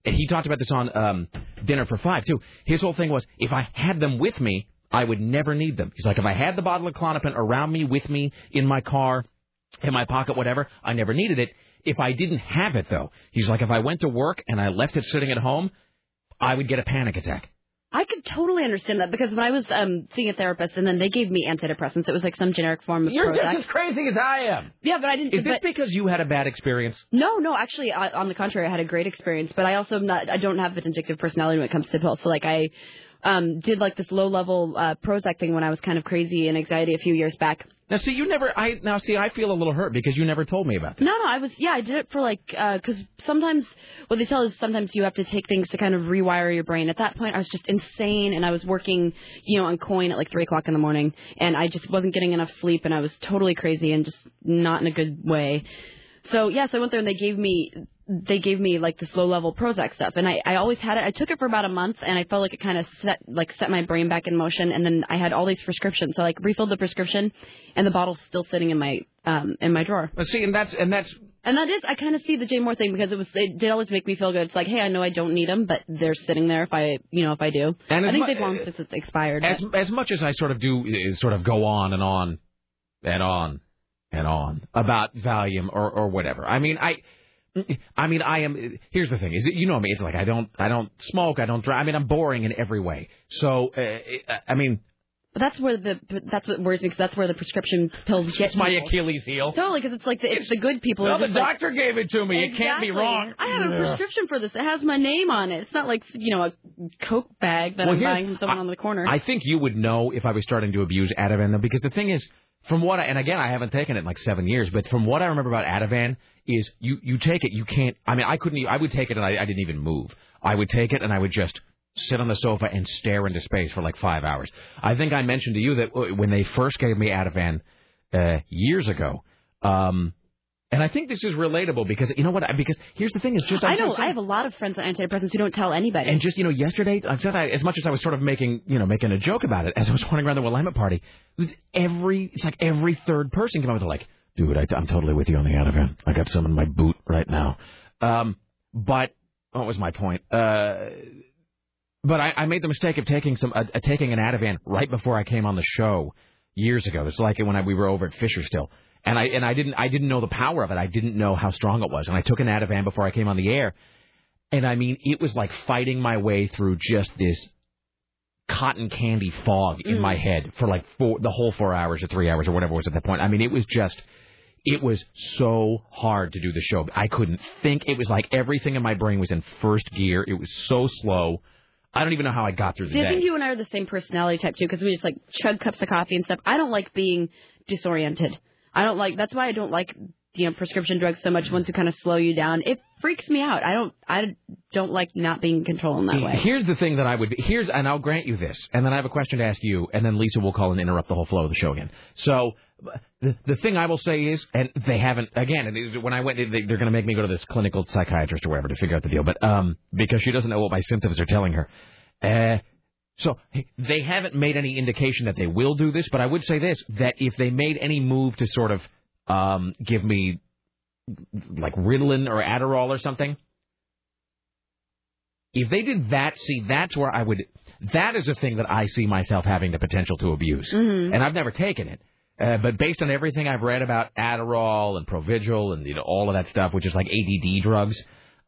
And he talked about this on um, Dinner for Five too. His whole thing was, if I had them with me, I would never need them. He's like, if I had the bottle of Klonopin around me, with me, in my car, in my pocket, whatever. I never needed it. If I didn't have it, though, he's like, if I went to work and I left it sitting at home, I would get a panic attack. I could totally understand that because when I was um seeing a therapist and then they gave me antidepressants, it was like some generic form of You're Prozac. just as crazy as I am. Yeah, but I didn't. Is this but, because you had a bad experience? no, no, actually, I, on the contrary, I had a great experience. But I also am not. I don't have an addictive personality when it comes to pills. So like I um did like this low level uh, Prozac thing when I was kind of crazy and anxiety a few years back. Now, see, you never. I now see. I feel a little hurt because you never told me about this. No, no, I was yeah, I did it for like uh, because sometimes what they tell is sometimes you have to take things to kind of rewire your brain. At that point, I was just insane, and I was working, you know, on coin at like three o'clock in the morning, and I just wasn't getting enough sleep, and I was totally crazy and just not in a good way. So yes, I went there and they gave me they gave me like this low level Prozac stuff, and I I always had it. I took it for about a month, and I felt like it kind of set like set my brain back in motion. And then I had all these prescriptions, so I like refilled the prescription, and the bottle's still sitting in my um in my drawer. But see, and that's and that's And that is, I kind of see the Jay Mohr thing because it was, it did always make me feel good. It's like, hey, I know I don't need them, but they're sitting there if I, you know, if I do. And I think mu- they've long since it's expired. as but- as much as I sort of do, uh, sort of go on and on, and on, and on about Valium or or whatever. I mean, I. I mean, I am. Here's the thing: is it, you know me. It's like I don't, I don't smoke. I don't drive. I mean, I'm boring in every way. So, uh, I mean, But that's where the that's what worries me because that's where the prescription pills get it's my people. Achilles heel. Totally, because it's like the, it's the good people. are the just like, doctor gave it to me. It can't be wrong. I have a prescription for this. It has my name on it. It's not like you know a Coke bag that Well, I'm buying from someone I- on the corner. I think you would know if I was starting to abuse Ativan, though, because the thing is, from what I, and again, I haven't taken it in like seven years, but from what I remember about Ativan is you, you take it, you can't, I mean, I couldn't, I would take it and I, I didn't even move. I would take it and I would just sit on the sofa and stare into space for like five hours. I think I mentioned to you that uh, when they first gave me Ativan uh, years ago. Um, and I think this is relatable because you know what? Because here's the thing: is just I'm I know so- I have a lot of friends on antidepressants who don't tell anybody. and just you know, yesterday, I said I, as much as I was sort of making you know making a joke about it, as I was wandering around the Willamette party, every it's like every third person came up with like, dude, I, I'm totally with you on the Ativan. I got some in my boot right now. Um, but what was my point? Uh, but I, I made the mistake of taking some uh, uh, taking an Ativan right before I came on the show years ago. It's like when I, we were over at Fisher still, and I and I didn't I didn't know the power of it. I didn't know how strong it was, and I took an Ativan before I came on the air, and I mean it was like fighting my way through just this cotton candy fog in my mm. head for like four, the whole four hours or three hours or whatever it was at that point. I mean it was just. It was so hard to do the show. I couldn't think. It was like everything in my brain was in first gear. It was so slow. I don't even know how I got through the See, I think you and I are the same personality type too, because we just like chug cups of coffee and stuff. I don't like being disoriented. I don't like. That's why I don't like you know prescription drugs so much. Ones who kind of slow you down. It freaks me out. I don't. I don't like not being in control in that way. Here's the thing that I would Be, here's and I'll grant you this, and then I have a question to ask you, and then Lisa will call and interrupt the whole flow of the show again. So the, the thing I will say is, and they haven't again. When I went, they, they're going to make me go to this clinical psychiatrist or whatever to figure out the deal, but um because she doesn't know what my symptoms are telling her. Uh, so they haven't made any indication that they will do this, but I would say this: that if they made any move to sort of um give me like Ritalin or Adderall or something, if they did that, see, that's where I would. That is a thing that I see myself having the potential to abuse, Mhm. and I've never taken it. Uh, but based on everything I've read about Adderall and Provigil and you know all of that stuff, which is like ADD drugs,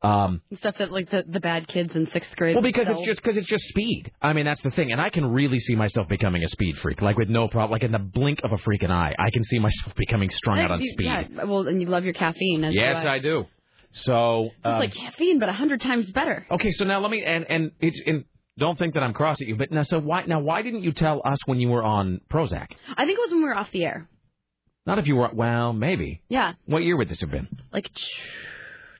um, Stuff that like the the bad kids in sixth grade. well, because it's just because it's just speed. I mean, that's the thing, and I can really see myself becoming a speed freak, like with no problem, like in the blink of a freaking eye. I can see myself becoming strung out on You- speed. Yeah, well, and you love your caffeine. As Yes, do I. I do. So, It's um, like caffeine, but a hundred times better. okay, so now let me and and it's and don't think that I'm cross at you, but now so why now why didn't you tell us when you were on Prozac? I think it was when we were off the air. Not if you were well, maybe. Yeah, What year would this have been? like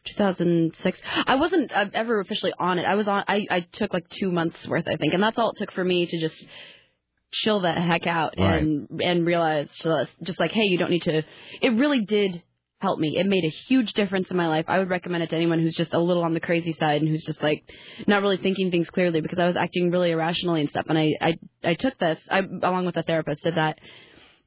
2006. I wasn't uh, ever officially on it. I was on. I I took like two months worth, I think, and that's all it took for me to just chill the heck out Right. and and realize just, just like, hey, you don't need to. It really did help me. It made a huge difference in my life. I would recommend it to anyone who's just a little on the crazy side and who's just like not really thinking things clearly because I was acting really irrationally and stuff. And I I I took this I along with a therapist did that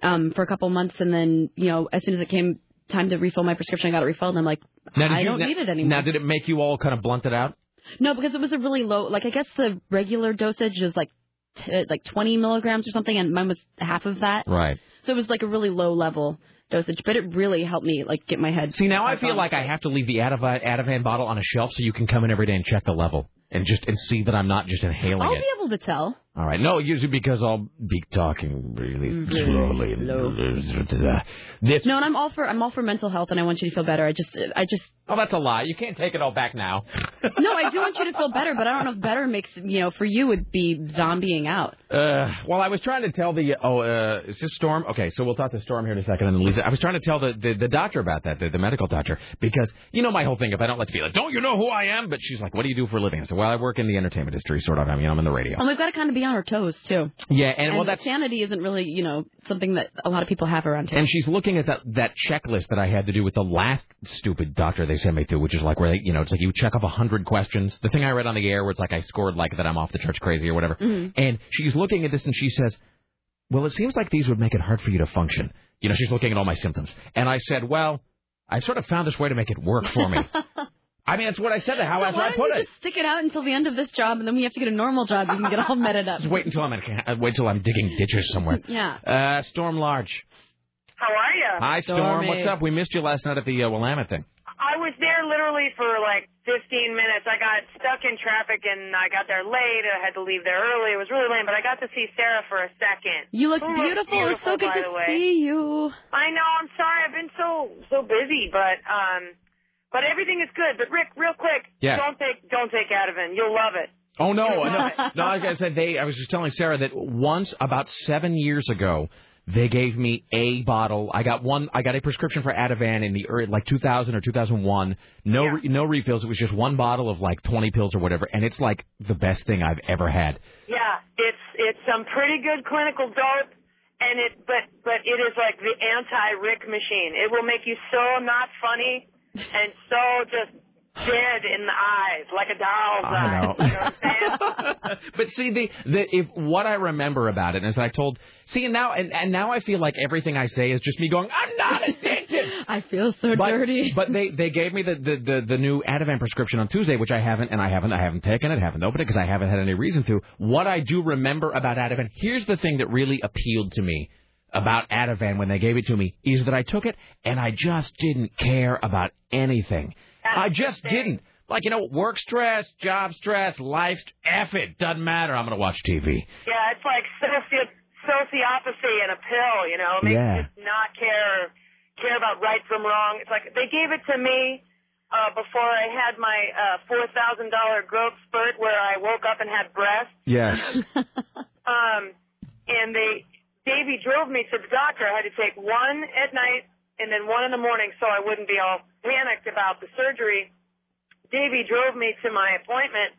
um for a couple months and then you know as soon as it came time to refill my prescription I got it refilled and I'm like Now, I you, don't now, need it anymore. Now, did it make you all kind of blunt it out? No, because it was a really low. Like I guess the regular dosage is like t- like 20 milligrams or something, and mine was half of that. Right. So it was like a really low level dosage, but it really helped me like get my head. See, now I feel like I have to leave the Ativan, Ativan bottle on a shelf so you can come in every day and check the level and just and see that I'm not just inhaling I'll it. be able to tell. All right. No, usually because I'll be talking really mm-hmm. Really slowly. This, No, and I'm all for I'm all for mental health, and I want you to feel better. I just I just oh, that's a lie. You can't take it all back now. no, I do want you to feel better, but I don't know if better makes you know for you would be zombieing out. Uh, well, I was trying to tell the oh, uh, is this Storm? Okay, so we'll talk to Storm here in a second, and then Lisa. I was trying to tell the, the the doctor about that, the, the medical doctor, because you know my whole thing. If I don't let the people, don't you know who I am? But she's like, what do you do for a living? I said, well, I work in the entertainment industry, sort of. I mean, I'm in the radio. And we've got to kind of be on our toes too. Yeah, and, well, that's sanity isn't really you know something that a lot of people have around here. And she's looking at that that checklist that I had to do with the last stupid doctor they sent me to, which is like where they, you know, it's like you check off a hundred questions. The thing I read on the air, where it's like I scored like that I'm off the church crazy or whatever. Mhm. And she's looking at this and she says, "Well, it seems like these would make it hard for you to function." You know, she's looking at all my symptoms, and I said, "Well, I sort of found this way to make it work for me." I mean, that's what I said. How So that's why I don't put you it. just stick it out until the end of this job, and then we have to get a normal job. You can get all meted up. Just wait until I'm in, uh, wait till I'm digging ditches somewhere. Yeah. Uh, Storm Large. How are you? Hi, Storm. Stormy. What's up? We missed you last night at the uh, Willamette thing. I was there literally for like 15 minutes. I got stuck in traffic and I got there late. I had to leave there early. It was really lame, but I got to see Sarah for a second. You looked Who beautiful. It was so good to way. see you. I know. I'm sorry. I've been so so busy, but um, but everything is good. But Rick, real quick, Yeah. don't take don't take Ativan. You'll love it. Oh no, You no, love it. no! I said, they. I was just telling Sarah that once, about seven years ago, They gave me a bottle. I got one. I got a prescription for Ativan in the early, like 2000 or 2001. No, re, no refills. It was just one bottle of like 20 pills or whatever, and it's like the best thing I've ever had. Yeah, it's it's some pretty good clinical dope, and it but but it is like the anti-Rick machine. It will make you so not funny and so just dead in the eyes, like a doll's I eyes. know. You know what I'm? But see, the the if what I remember about it is I told. See, and now and, and now I feel like everything I say is just me going. I'm not addicted. I feel so but, dirty. But they they gave me the, the the the new Ativan prescription on Tuesday, which I haven't and I haven't I haven't taken it, haven't opened it because I haven't had any reason to. What I do remember about Ativan, here's the thing that really appealed to me about Ativan when they gave it to me is that I took it and I just didn't care about anything. I just didn't. Like, you know, work stress, job stress, life, st- F it, doesn't matter. I'm going to watch TV. Yeah, it's like soci- sociopathy in a pill, you know. It makes Yeah. you not care care about right from wrong. It's like they gave it to me uh before I had my uh four thousand dollar growth spurt where I woke up and had breasts. Yes. Um and they Davey drove me to the doctor. I had to take one at night and then one in the morning so I wouldn't be all panicked about the surgery. Davey drove me to my appointment.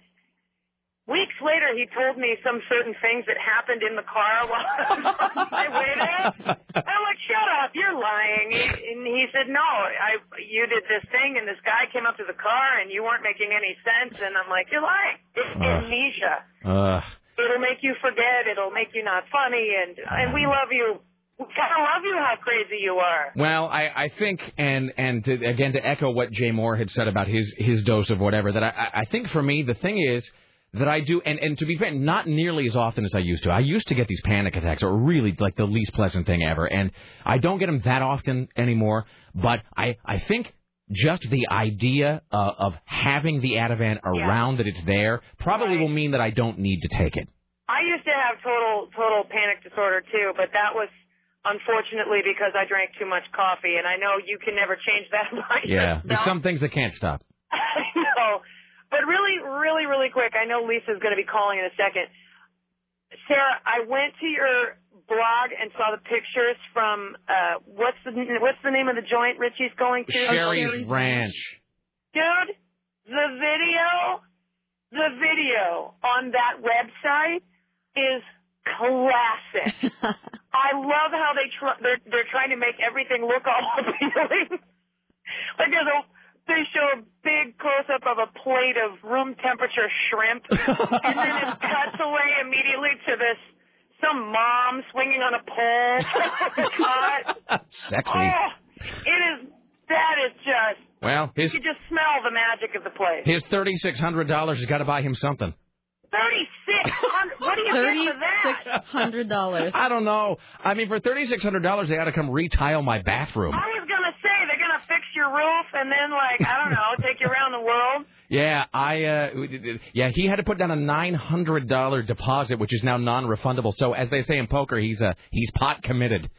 Weeks later, he told me some certain things that happened in the car while I was on my way there. I'm like, shut up, you're lying. And he said, no, I, you did this thing and this guy came up to the car and you weren't making any sense. And I'm like, you're lying. It's amnesia. Uh, It'll make you forget. It'll make you not funny. And, and we love you. We of love you how crazy you are. Well, I, I think, and and to, again to echo what Jay Mohr had said about his his dose of whatever, that I, I think for me the thing is that I do, and and to be fair, not nearly as often as I used to. I used to get these panic attacks, were really like the least pleasant thing ever, and I don't get them that often anymore. But I I think. Just the idea uh, of having the Ativan around that it's there probably will mean that I don't need to take it. I used to have total total panic disorder too, but that was unfortunately because I drank too much coffee, and I know you can never change that Yeah, there's some things that can't stop. I know. But really, really, really quick, I know Lisa's going to be calling in a second. Sarah, I went to your blog and saw the pictures from uh what's the what's the name of the joint Richie's going to? Sheri's Ranch. Dude, the video, the video on that website is classic. I love how they try, they're they're trying to make everything look all appealing. like there's a they show a big close up of a plate of room temperature shrimp, and then it cuts away immediately to this some mom swinging on a pole. Sexy. Oh, it is. That is just. Well, his You just smell the magic of the place. his thirty six hundred dollars has got to buy him something. Thirty six hundred. What do you get for that? hundred dollars. I don't know. I mean, for thirty six hundred dollars, they ought to come retile my bathroom. I was gonna say they're gonna fix your roof and then like I don't know, take you around the world. Yeah, I uh yeah, he had to put down a nine hundred dollar deposit, which is now non refundable. So as they say in poker, he's uh he's pot committed.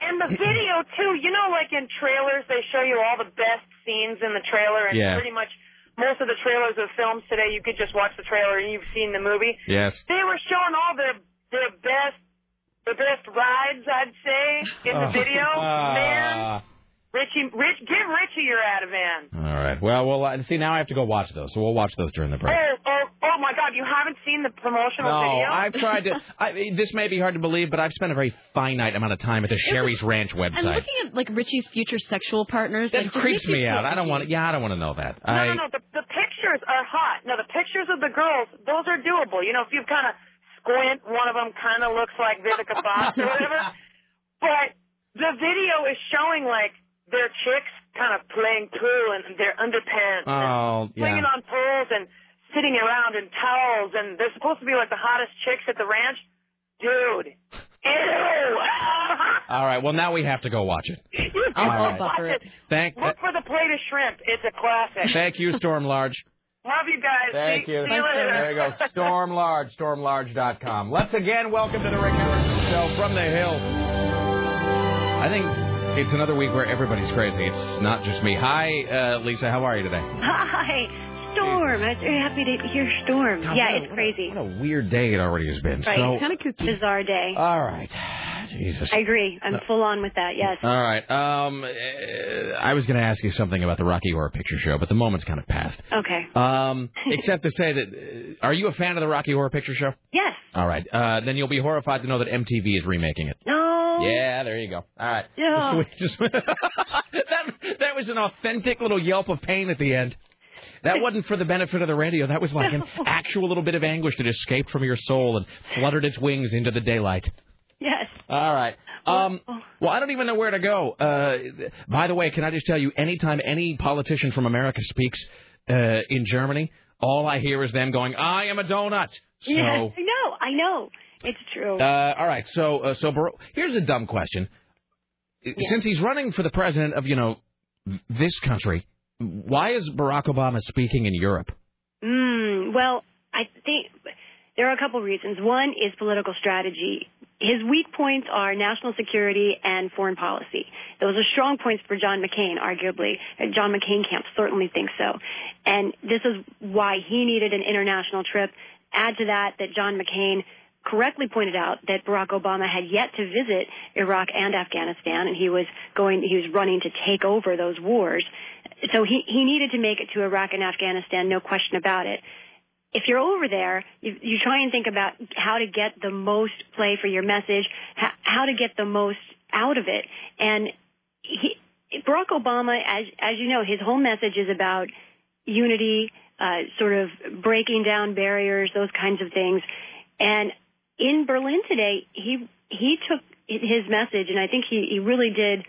And the video too, you know, like in trailers, they show you all the best scenes in the trailer, and Yeah. pretty much most of the trailers of films today, you could just watch the trailer and you've seen the movie. Yes. They were showing all their their best the best rides, I'd say, in the Oh. video. Man. Richie, Rich, give Richie your Ativan. All right. Well, well, uh, see now I have to go watch those, so we'll watch those during the break. Oh, oh, oh my God! You haven't seen the promotional No, video? I've tried to. I, this may be hard to believe, but I've spent a very finite amount of time at the Sheri's Ranch website And website. looking at like Richie's future sexual partners, That like, creeps me out. I don't icky. want. Yeah, I don't want to know that. No, I. no, no. The, the pictures are hot. No, the pictures of the girls, those are doable. You know, if you've kind of squint, one of them kind of looks like Vivica Fox or whatever. But the video is showing like their chicks kind of playing pool in their underpants, Oh, and swinging yeah. on poles and sitting around in towels, and they're supposed to be like the hottest chicks at the ranch. Dude, ew. All right. Well, now we have to go watch it. I'll, All I'll it. Thank. Look for the plate of shrimp. It's a classic. Thank you, Storm Large. Love you guys. Thank see, you. See you later. There you go. Storm Large, stormlarge.com. Let's again welcome to the Rick Emerson Show from the Hill. I think it's another week where everybody's crazy. It's not just me. Hi, uh, Lisa. How are you today? Hi, Storm. I'm very happy to hear Storm. God, yeah, what a- it's crazy. What a weird day it already has been. Right, So, kind of kooky. Bizarre day. all right. Jesus. I agree. I'm No. full on with that. Yes. All right. Um, uh, I was going to ask you something about the Rocky Horror Picture Show, but the moment's kind of passed. Okay. Um, except to say that, uh, are you a fan of the Rocky Horror Picture Show? Yes. All right. Uh, then you'll be horrified to know that MTV is remaking it. No. Yeah, there you go. All right. Yeah. Just, just that that was an authentic little yelp of pain at the end. That wasn't for the benefit of the radio. That was like an actual little bit of anguish that escaped from your soul and fluttered its wings into the daylight. Yes. All right. Um, well, I don't even know where to go. Uh, by the way, can I just tell you, anytime any politician from America speaks uh, in Germany, all I hear is them going, "I am a donut." So, Yes. I know. I know. It's true. uh, all right. So, uh, so Bar- here's a dumb question. Since he's running for the president of, you know, this country, why is Barack Obama speaking in Europe? Mm, well, I think there are a couple reasons. One is political strategy. His weak points are national security and foreign policy. Those are strong points for John McCain, arguably. John McCain camp certainly thinks so. And this is why he needed an international trip. Add to that that John McCain correctly pointed out that Barack Obama had yet to visit Iraq and Afghanistan, and he was going, he was running to take over those wars. So he, he needed to make it to Iraq and Afghanistan, no question about it. If you're over there, you, you try and think about how to get the most play for your message, how, how to get the most out of it. And he, Barack Obama, as, as you know, his whole message is about unity, uh, sort of breaking down barriers, those kinds of things. And in Berlin today, he he took his message, and I think he, he really did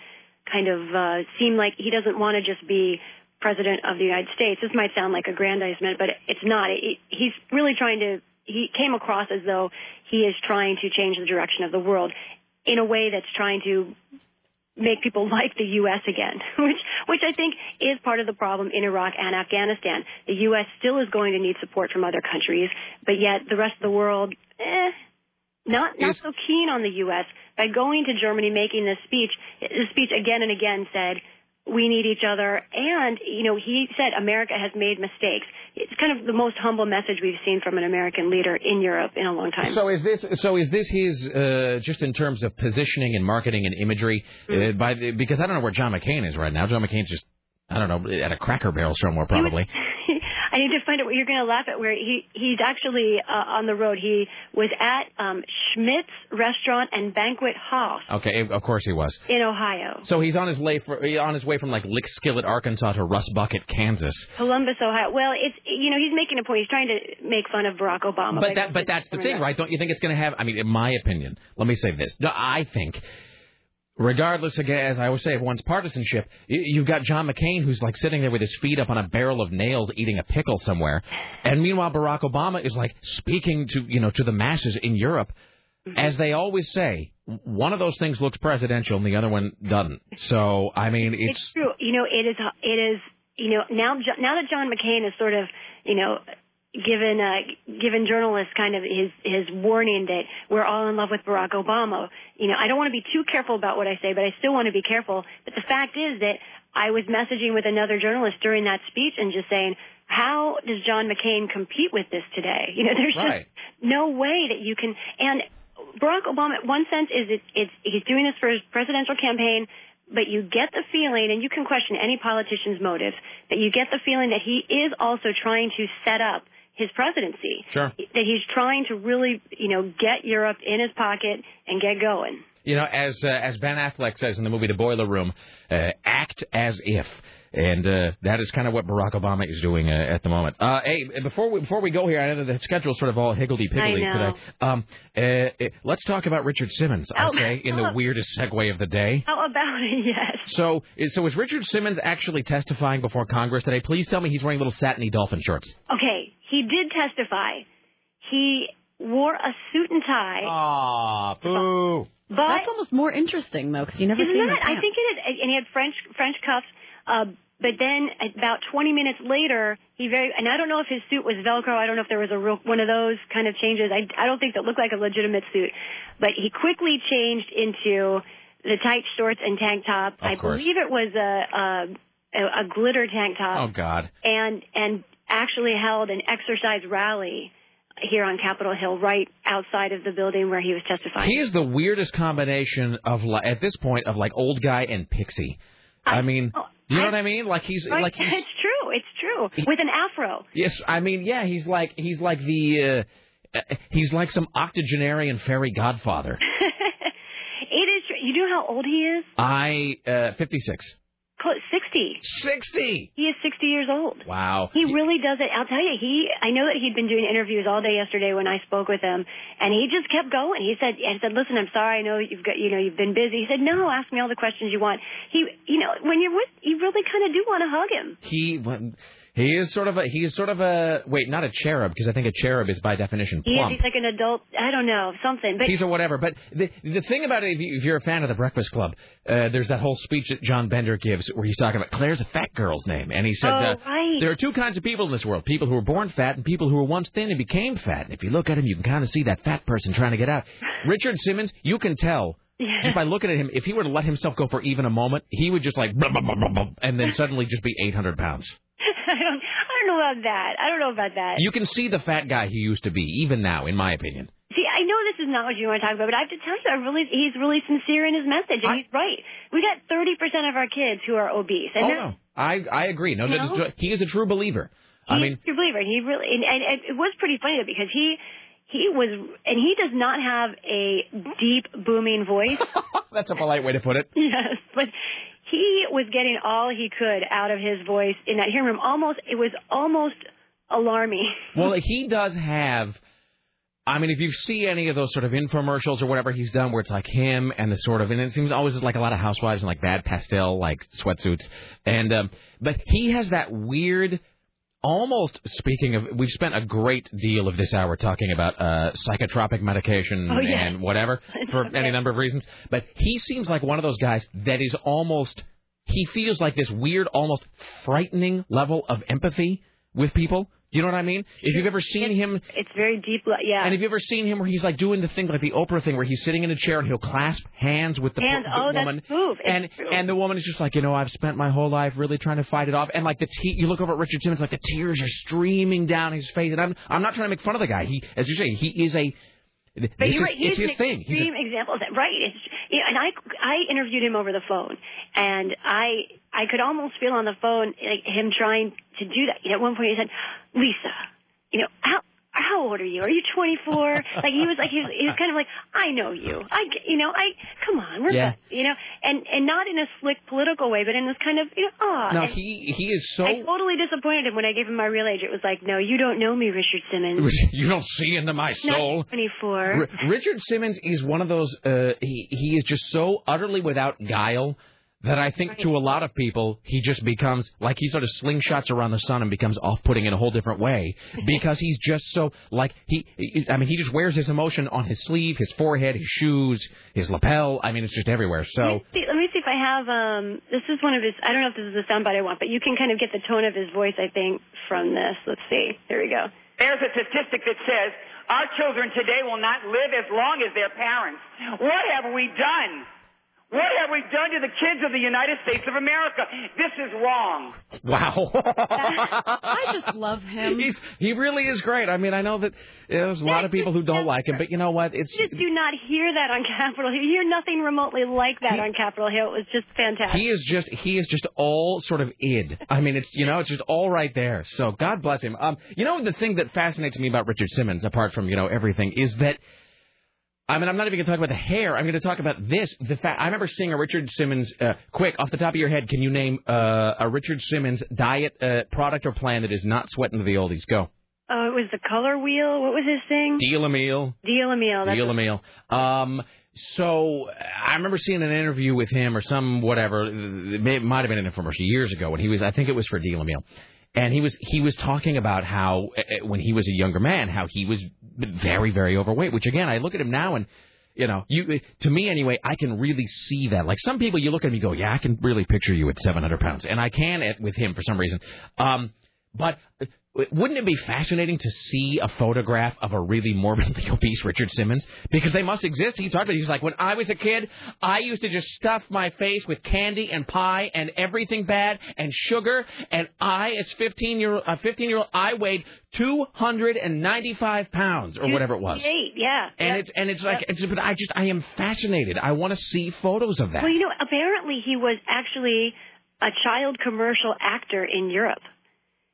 kind of uh, seem like he doesn't want to just be president of the United States. This might sound like aggrandizement, but it's not. It, he's really trying to. He came across as though he is trying to change the direction of the world in a way that's trying to make people like the U.S. again, which which I think is part of the problem in Iraq and Afghanistan. The U.S. still is going to need support from other countries, but yet the rest of the world, eh, not not so keen on the U.S. By going to Germany, making this speech, the speech again and again said. We need each other, and you know he said America has made mistakes. It's kind of the most humble message we've seen from an American leader in Europe in a long time. So is this so? Is this his uh, just in terms of positioning and marketing and imagery? Uh, by the, because I don't know where John McCain is right now. John McCain's just I don't know at a Cracker Barrel somewhere probably. I need to find out what you're going to laugh at. Where he he's actually uh, on the road. He was at um, Schmidt's Restaurant and Banquet House Okay, of course he was. in Ohio, So he's on his way for, on his way from like Lick Skillet, Arkansas to Rust Bucket, Kansas. Columbus, Ohio. Well, it's you know he's making a point. He's trying to make fun of Barack Obama. But that, but that's the thing, right? Don't you think it's going to have? I mean, in my opinion, let me say this. No, I think, regardless, again, as I always say, of one's partisanship, you've got John McCain who's like sitting there with his feet up on a barrel of nails, eating a pickle somewhere, and meanwhile Barack Obama is like speaking to you know to the masses in Europe. Mm-hmm. As they always say, one of those things looks presidential and the other one doesn't. So, I mean, it's It's true. You know, it is. It is. You know, now now that John McCain is sort of, you know, given uh, given journalists kind of his his warning that we're all in love with Barack Obama. You know, I don't want to be too careful about what I say, but I still want to be careful. But the fact is that I was messaging with another journalist during that speech and just saying, how does John McCain compete with this today? You know, there's Right. just no way that you can. And Barack Obama, one sense, is it, it's he's doing this for his presidential campaign, but you get the feeling, and you can question any politician's motives, but you get the feeling that he is also trying to set up his presidency. Sure. That he's trying to really, you know, get Europe in his pocket and get going. You know, as uh, as Ben Affleck says in the movie The Boiler Room, uh, act as if, and uh, that is kind of what Barack Obama is doing uh, at the moment. Uh, hey, before we before we go here, I know the schedule's sort of all higgledy piggledy today. Um, uh, let's talk about Richard Simmons. I Oh, say in the weirdest segue of the day. How about it? Yes. So, is- so is Richard Simmons actually testifying before Congress today? Please tell me he's wearing little satiny dolphin shorts. Okay, he did testify. He wore a suit and tie. Aw, boo. But That's almost more interesting though, because you never Isn't see. that? I think it is. And he had French French cuffs. Uh, but then about 20 minutes later, he very and I don't know if his suit was Velcro. I don't know if there was a real one of those kind of changes. I I don't think that looked like a legitimate suit. But he quickly changed into the tight shorts and tank top. I course. believe it was a a, a, a glitter tank top Oh God. and and actually held an exercise rally here on Capitol Hill, right outside of the building where he was testifying. He is the weirdest combination of at this point of like old guy and pixie. I, mean, you know what I mean? Like he's Right? like he's it's true. It's true. With an afro. yes. I mean, yeah. He's like he's like the uh, uh, he's like some octogenarian fairy godfather. It is. You know how old he is? I uh, fifty six. Close, 60. 60. He is 60 years old. Wow. He really does it. I'll tell you, he, I know that he'd been doing interviews all day yesterday when I spoke with him, and he just kept going. He said, I said, listen, I'm sorry, I know you've got, you know, you've been busy. He said, no, ask me all the questions you want. He, you know, when you're with, you really kind of do want to hug him. He he is sort of a he is sort of a wait not a cherub because I think a cherub is by definition He is, plump. he's like an adult, I don't know, something. But He's a whatever. But the the thing about it, if, you, if you're a fan of the Breakfast Club, uh, there's that whole speech that John Bender gives where he's talking about Claire's a fat girl's name, and he said Oh, uh, right. there are two kinds of people in this world: people who were born fat and people who were once thin and became fat. And if you look at him, you can kind of see that fat person trying to get out. Richard Simmons, you can tell. Just by looking at him, if he were to let himself go for even a moment, he would just like, blah, blah, blah, and then suddenly just be 800 pounds. I don't, I don't know about that. I don't know about that. You can see the fat guy he used to be, even now, in my opinion. See, I know this is not what you want to talk about, but I have to tell you, I really, he's really sincere in his message, and he's right. We got 30% of our kids who are obese, and oh no, I I agree. No, is- he is a true believer. I He's mean, a believer. He really, and, and, and it was pretty funny though because he he was, and he does not have a deep booming voice. that's a polite way to put it. yes, but he was getting all he could out of his voice in that hearing room. Almost, it was almost alarming. Well, he does have. I mean, if you see any of those sort of infomercials or whatever he's done, where it's like him and the sort of, and it seems always like a lot of housewives and like bad pastel like sweatsuits, and um, but he has that weird. Almost speaking of, we've spent a great deal of this hour talking about uh, psychotropic medication Oh, yeah. and whatever for any number of reasons. But he seems like one of those guys that is almost, he feels like this weird, almost frightening level of empathy with people. You know what I mean? If you've ever seen him, It's very deep. Yeah. and have you ever seen him where he's like doing the thing like the Oprah thing where he's sitting in a chair and he'll clasp hands with the, Hands. the Oh, woman. And true. and the woman is just like, you know, I've spent my whole life really trying to fight it off, and like the te- you look over at Richard Simmons, like the tears are streaming down his face, and I'm I'm not trying to make fun of the guy. He, as you say, he is a. This But is, you're right. He's an thing. He's a- extreme example of that. Right. It's, you know, and I I interviewed him over the phone, and I I could almost feel on the phone like him trying to do that. You know, at one point he said, "Lisa, you know how." How old are you? Are you 24? like he was like he was, he was kind of like I know you. I you know I come on we're Yeah. buds," you know and and not in a slick political way, but in this kind of you know ah. no, he he is so. I totally disappointed him when I gave him my real age. It was like, no, you don't know me, Richard Simmons. You don't see into my soul. Not 24. R- Richard Simmons is one of those. Uh, he he is just so utterly without guile that I think to a lot of people he just becomes like he sort of slingshots around the sun and becomes off-putting in a whole different way because he's just so like he. he- I mean, he just wears his emotion on his sleeve, his forehead, his shoes, his lapel. I mean, it's just everywhere. So. Let me, see, let me see if I have. Um, this is one of his. I don't know if this is the soundbite I want, but you can kind of get the tone of his voice. I think from this. Let's see. Here we go. There's a statistic that says our children today will not live as long as their parents. What have we done? What have we done to the kids of the United States of America? This is wrong. Wow. I just love him. He's he really is great. I mean, I know that there's a lot of people who don't like him, but you know what? It's You just do not hear that on Capitol Hill. You hear nothing remotely like that on Capitol Hill. It was just fantastic. he is just he is just all sort of id. I mean, it's you know it's just all right there. So God bless him. Um, you know the thing that fascinates me about Richard Simmons, apart from you know everything, is that. I mean, I'm not even going to talk about the hair. I'm going to talk about this. The fact I remember seeing a Richard Simmons. Uh, quick, off the top of your head, can you name uh, a Richard Simmons diet uh, product or plan that is not sweating to the oldies? Go. Oh, it was the color wheel. What was his thing? Deal a meal. Deal a meal. Deal a meal. Um, so I remember seeing an interview with him or some whatever. It might have been an infomercial years ago when he was. I think it was for Deal a Meal, and he was he was talking about how uh, uh, when he was a younger man, how he was very very overweight. Which again, I look at him now and. You know, you to me anyway, I can really see that. Like some people, you look at me, go, "Yeah, I can really picture you at 700 pounds," and I can at, with him for some reason. Um, but wouldn't it be fascinating to see a photograph of a really morbidly obese Richard Simmons? Because they must exist. He talked about. it. He's like, when I was a kid, I used to just stuff my face with candy and pie and everything bad and sugar. And I, as 15 year a 15 year old, I weighed 295 pounds or whatever it was. Eight, yeah. And Yep. it's and it's like, it's, but I just I am fascinated. I want to see photos of that. Well, you know, apparently he was actually a child commercial actor in Europe.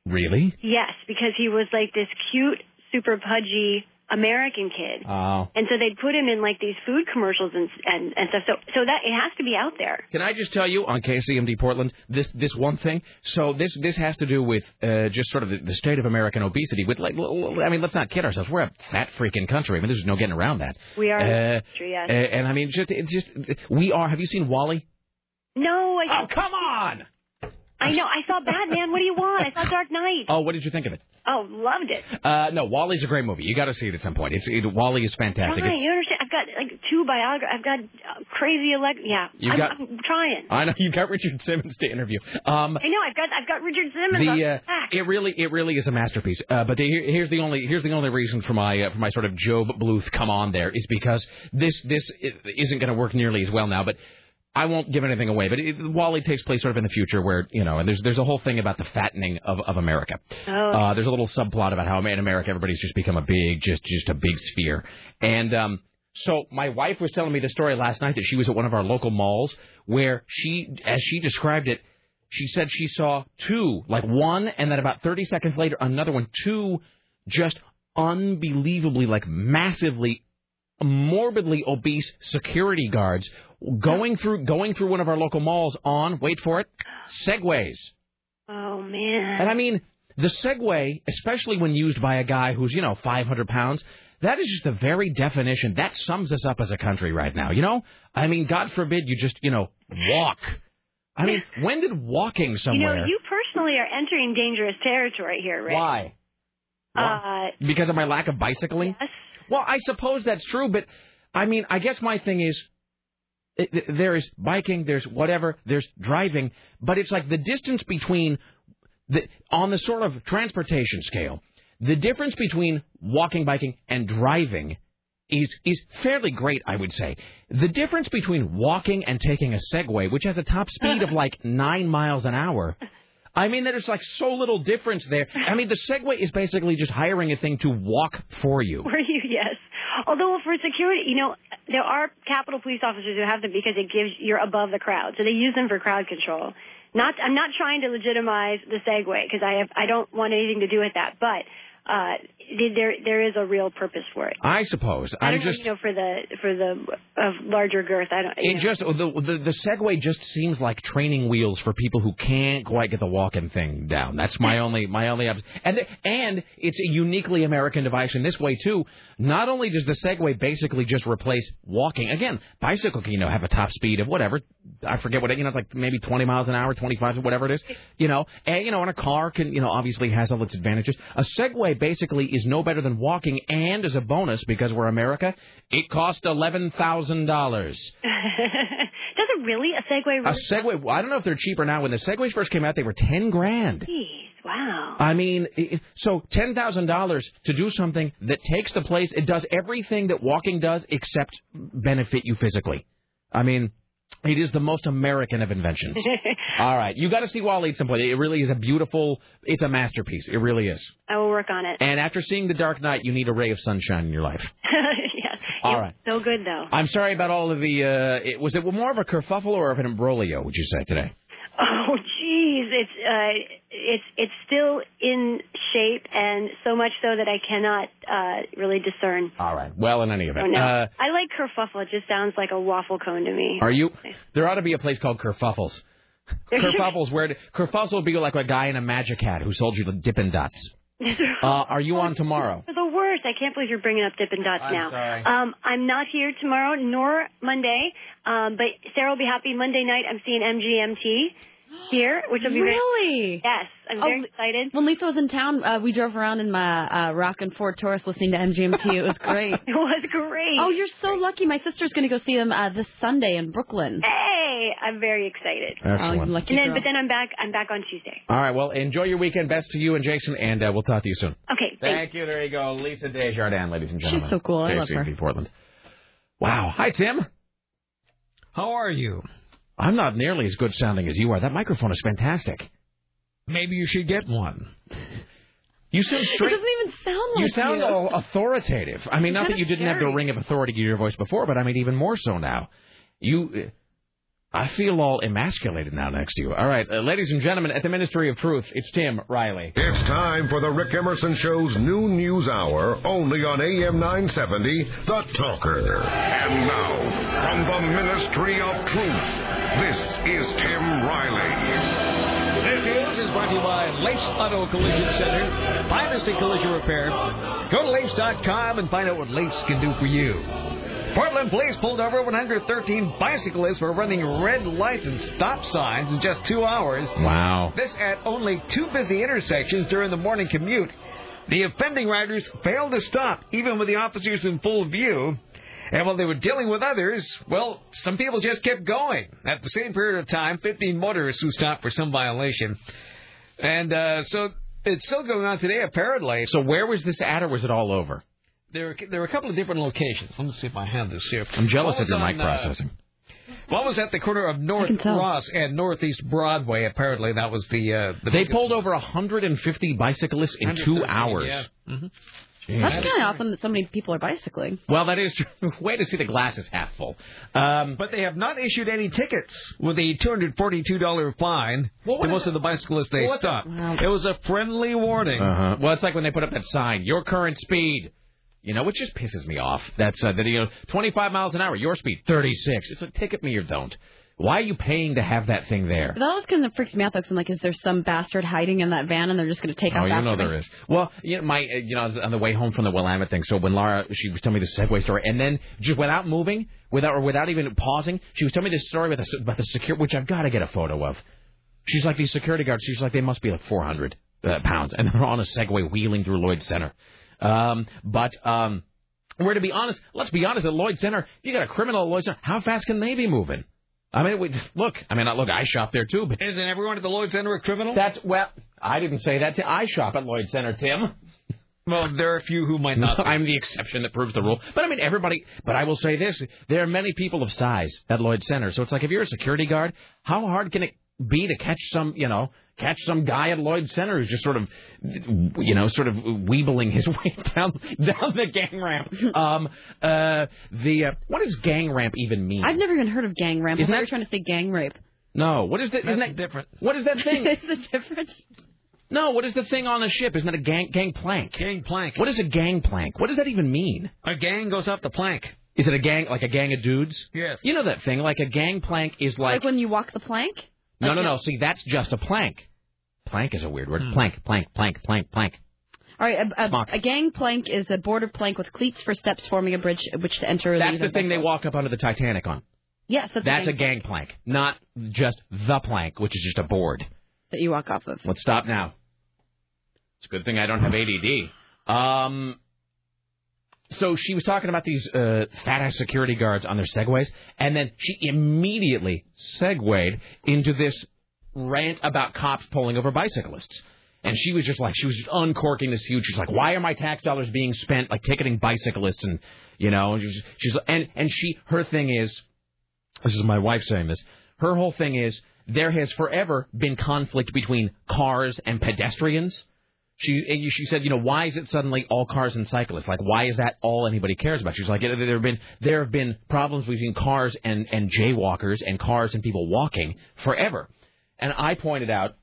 Really? Yes, because he was like this cute, super pudgy American kid. Oh. And so they'd put him in like these food commercials and and and stuff. So so that it has to be out there. Can I just tell you on KCMD Portland this this one thing? So this this has to do with uh, just sort of the, the state of American obesity. With like, I mean, let's not kid ourselves. We're a fat freaking country. I mean, there's no getting around that. We are Uh, a country, yes. uh, and I mean, just it's just we are. Have you seen WALL-E? no, I Oh, come on! I know. I saw Batman. What do you want? I saw Dark Knight. Oh, what did you think of it? Oh, loved it. Uh, no, WALL-E's a great movie. You got to see it at some point. It's it, WALL-E is fantastic. Fine, you understand? I've got like two biographies. I've got uh, crazy elect. Yeah, You I'm, got- I'm trying. I know you got Richard Simmons to interview. Um, I know. I've got I've got Richard Simmons. on the uh, back. it really it really is a masterpiece. Uh, but the, here, here's the only here's the only reason for my uh, for my sort of GOB Bluth come on there is because this this isn't going to work nearly as well now. But I won't give anything away. But it, WALL-E takes place sort of in the future where you know, and there's there's a whole thing about the fattening of of America. Oh. Uh, there's a little subplot about how in America everybody's just become a big just just a big sphere. And um, so my wife was telling me the story last night that she was at one of our local malls where she, as she described it, she said she saw two, like one, and then about 30 seconds later, another one, two just unbelievably, like massively, morbidly obese security guards going through going through one of our local malls on, wait for it, segways. oh man. And I mean, the Segway, especially when used by a guy who's, you know, 500 pounds, that is just the very definition. That sums us up as a country right now, you know? I mean, God forbid you just, you know, walk. I mean, when did walking somewhere? you know, you personally are entering dangerous territory here, Rick. Why? Uh, Because of my lack of bicycling? Yes. Well, I suppose that's true, but I mean, I guess my thing is it, there is biking, there's whatever, there's driving, but it's like the distance between the on the sort of transportation scale, the difference between walking, biking, and driving is is fairly great, I would say. The difference between walking and taking a Segway, which has a top speed of like nine miles an hour. I mean, there's like so little difference there. I mean, the Segway is basically just hiring a thing to walk for you. For you? Yes. Although for security, you know, there are Capitol police officers who have them because it gives you're above the crowd, so they use them for crowd control. Not, I'm not trying to legitimize the Segway because I have, I don't want anything to do with that, but uh, there, there is a real purpose for it. I suppose. I I'm don't know, just. you know, for the for the of larger girth. I don't. It know. just the, the the Segway just seems like training wheels for people who can't quite get the walking thing down. That's my only my only and and it's a uniquely American device in this way too. Not only does the Segway basically just replace walking. Again, bicycle can you know have a top speed of whatever I forget what it you know like maybe 20 miles an hour, 25 whatever it is. You know, and you know, and a car can you know obviously has all its advantages. A Segway basically is no better than walking, and as a bonus because we're America, it cost eleven thousand dollars. Does it really a Segway? A Really? Segway. I don't know if they're cheaper now. When the Segways first came out, they were ten grand. Jeez, wow. I mean, so ten thousand dollars to do something that takes the place. It does everything that walking does, except benefit you physically. I mean, it is the most American of inventions. All right, you got to see Wall-E at some point. It really is a beautiful. It's a masterpiece. It really is. I will work on it. And after seeing The Dark Knight, you need a ray of sunshine in your life. yes. All right. So good though. I'm sorry about all of the. Uh, it, was it more of a kerfuffle or of an imbroglio? Would you say today? Oh, geez, it's uh, it's it's still in shape, and so much so that I cannot uh, really discern. All right. Well, in any Oh, event, no. uh, I like kerfuffle. It just sounds like a waffle cone to me. Are you? There ought to be a place called Kerfuffles. Kerfuffles, where Kerfuffles would be like a guy in a magic hat who sold you the Dippin' Dots. Uh, are you on tomorrow? They're the worst. I can't believe you're bringing up Dippin' Dots I'm now. sorry. Um, I'm not here tomorrow nor Monday, um, but Sarah will be happy. Monday night, I'm seeing MGMT here, which will be very- Really? yes. I'm Oh, very excited. When Lisa was in town, uh, we drove around in my uh, Rock and Ford Taurus listening to MGMT. It was great. It was great. Oh, you're so lucky. My sister's going to go see them uh, this Sunday in Brooklyn. Hey, I I'm very excited. Excellent. Oh, lucky and then, girl. but then I'm back. I'm back on Tuesday. All right. Well, enjoy your weekend. Best to you and Jason, and uh, we'll talk to you soon. Okay. Thank you. There you go, Lisa Desjardins, ladies and gentlemen. She's so cool. I love KCP her. Portland. Wow. Hi, Tim. How are you? I'm not nearly as good sounding as you are. That microphone is fantastic. Maybe you should get one. You sound straight. It doesn't even sound like You sound all authoritative. I mean, It's not that you didn't have the ring of authority to your voice before, but I mean, even more so now. You, I feel all emasculated now next to you. All right, uh, ladies and gentlemen, at the Ministry of Truth, it's Tim Riley. It's time for the Rick Emerson Show's new news hour, only on AM 970, The Talker. And now, from the Ministry of Truth, this is Tim Riley. This news is brought to you by Lafe's Auto Collision Center, finest in collision repair. Go to Lafes.com and find out what Lafes can do for you. Portland police pulled over 113 bicyclists for running red lights and stop signs in just two hours. Wow. This at only two busy intersections during the morning commute. The offending riders failed to stop, even with the officers in full view. And while they were dealing with others, well, some people just kept going. At the same period of time, 15 motorists who stopped for some violation. And uh, so it's still going on today, apparently. So where was this at, or was it all over? There were, there were a couple of different locations. Let me see if I have this here. I'm jealous One of your was mic on, uh, processing. One was at the corner of North tell. Ross and Northeast Broadway. Apparently, that was the uh, the They biggest- pulled over 150 bicyclists in two hours. yeah. Mhm. Jeez. That's kind of awesome that so many people are bicycling. Well, that is true. Way to see the glass is half full. Um, But they have not issued any tickets with a $242 fine to most of the bicyclists they What the- stopped. It was a friendly warning. Uh-huh. Well, it's like when they put up that sign, your current speed. You know, which just pisses me off. That's uh, that you know, 25 miles an hour, your speed 36. It's a ticket me or don't. Why are you paying to have that thing there? That always kind of freaks me out. Though, I'm like, is there some bastard hiding in that van and they're just going to take Oh, off Oh, you know there is. Well, you know, my, uh, you know, on the way home from the Willamette thing. So when Laura, she was telling me the Segway story, and then just without moving, without or without even pausing, she was telling me this story about the about the secure, which I've got to get a photo of. She's like these security guards. She's like they must be like 400 uh, pounds, and they're on a Segway wheeling through Lloyd Center. Um, but um, we're to be honest. Let's be honest. At Lloyd Center, you got a criminal at Lloyd Center, how fast can they be moving? I mean, we, look. I mean, look. I shop there too, but Isn't everyone at the Lloyd Center a criminal? that's well. I didn't say that. Tim. I shop at Lloyd Center, Tim. well, there are a few who might not. be. I'm the exception that proves the rule. But I mean, everybody. But I will say this: there are many people of size at Lloyd Center. So it's like if you're a security guard, how hard can it be to catch some, you know, catch some guy at Lloyd Center who's just sort of, you know, sort of weebling his way down down the gang ramp? Um, uh, the uh, what does gang ramp even mean? I've never even heard of gang ramp. I Isn't thought that- you were trying to say gang rape. no, what is that? Isn't That's that different. What is that thing? Is it different? no, what is the thing on the ship? Isn't that a gang gang plank? Gang plank. What is a gang plank? What does that even mean? A gang goes off the plank. Is it a gang like a gang of dudes? Yes. You know that thing, like a gang plank is like, Like when you walk the plank? No, no, no. See, that's just a plank. Plank is a weird word. Plank, plank, plank, plank, plank. All right, a, a, a gang plank is a boarded plank with cleats for steps forming a bridge which to enter. or That's leave the a thing they vessel. walk up under the Titanic on. Yes, that's, That's a a gang gang plank, not just the plank, which is just a board. that you walk off of. Let's stop now. It's a good thing I don't have ADD. Um, so she was talking about these uh, fat ass security guards on their segways, and then she immediately segued into this rant about cops pulling over bicyclists. And she was just like, she was just uncorking this huge. She's like, why are my tax dollars being spent like ticketing bicyclists? And you know, she's, she's and and she her thing is, this is my wife saying this. Her whole thing is there has forever been conflict between cars and pedestrians. She she said, you know, why is it suddenly all cars and cyclists? Like, why is that all anybody cares about? She's like, there have been there have been problems between cars and and jaywalkers and cars and people walking forever. And I pointed out,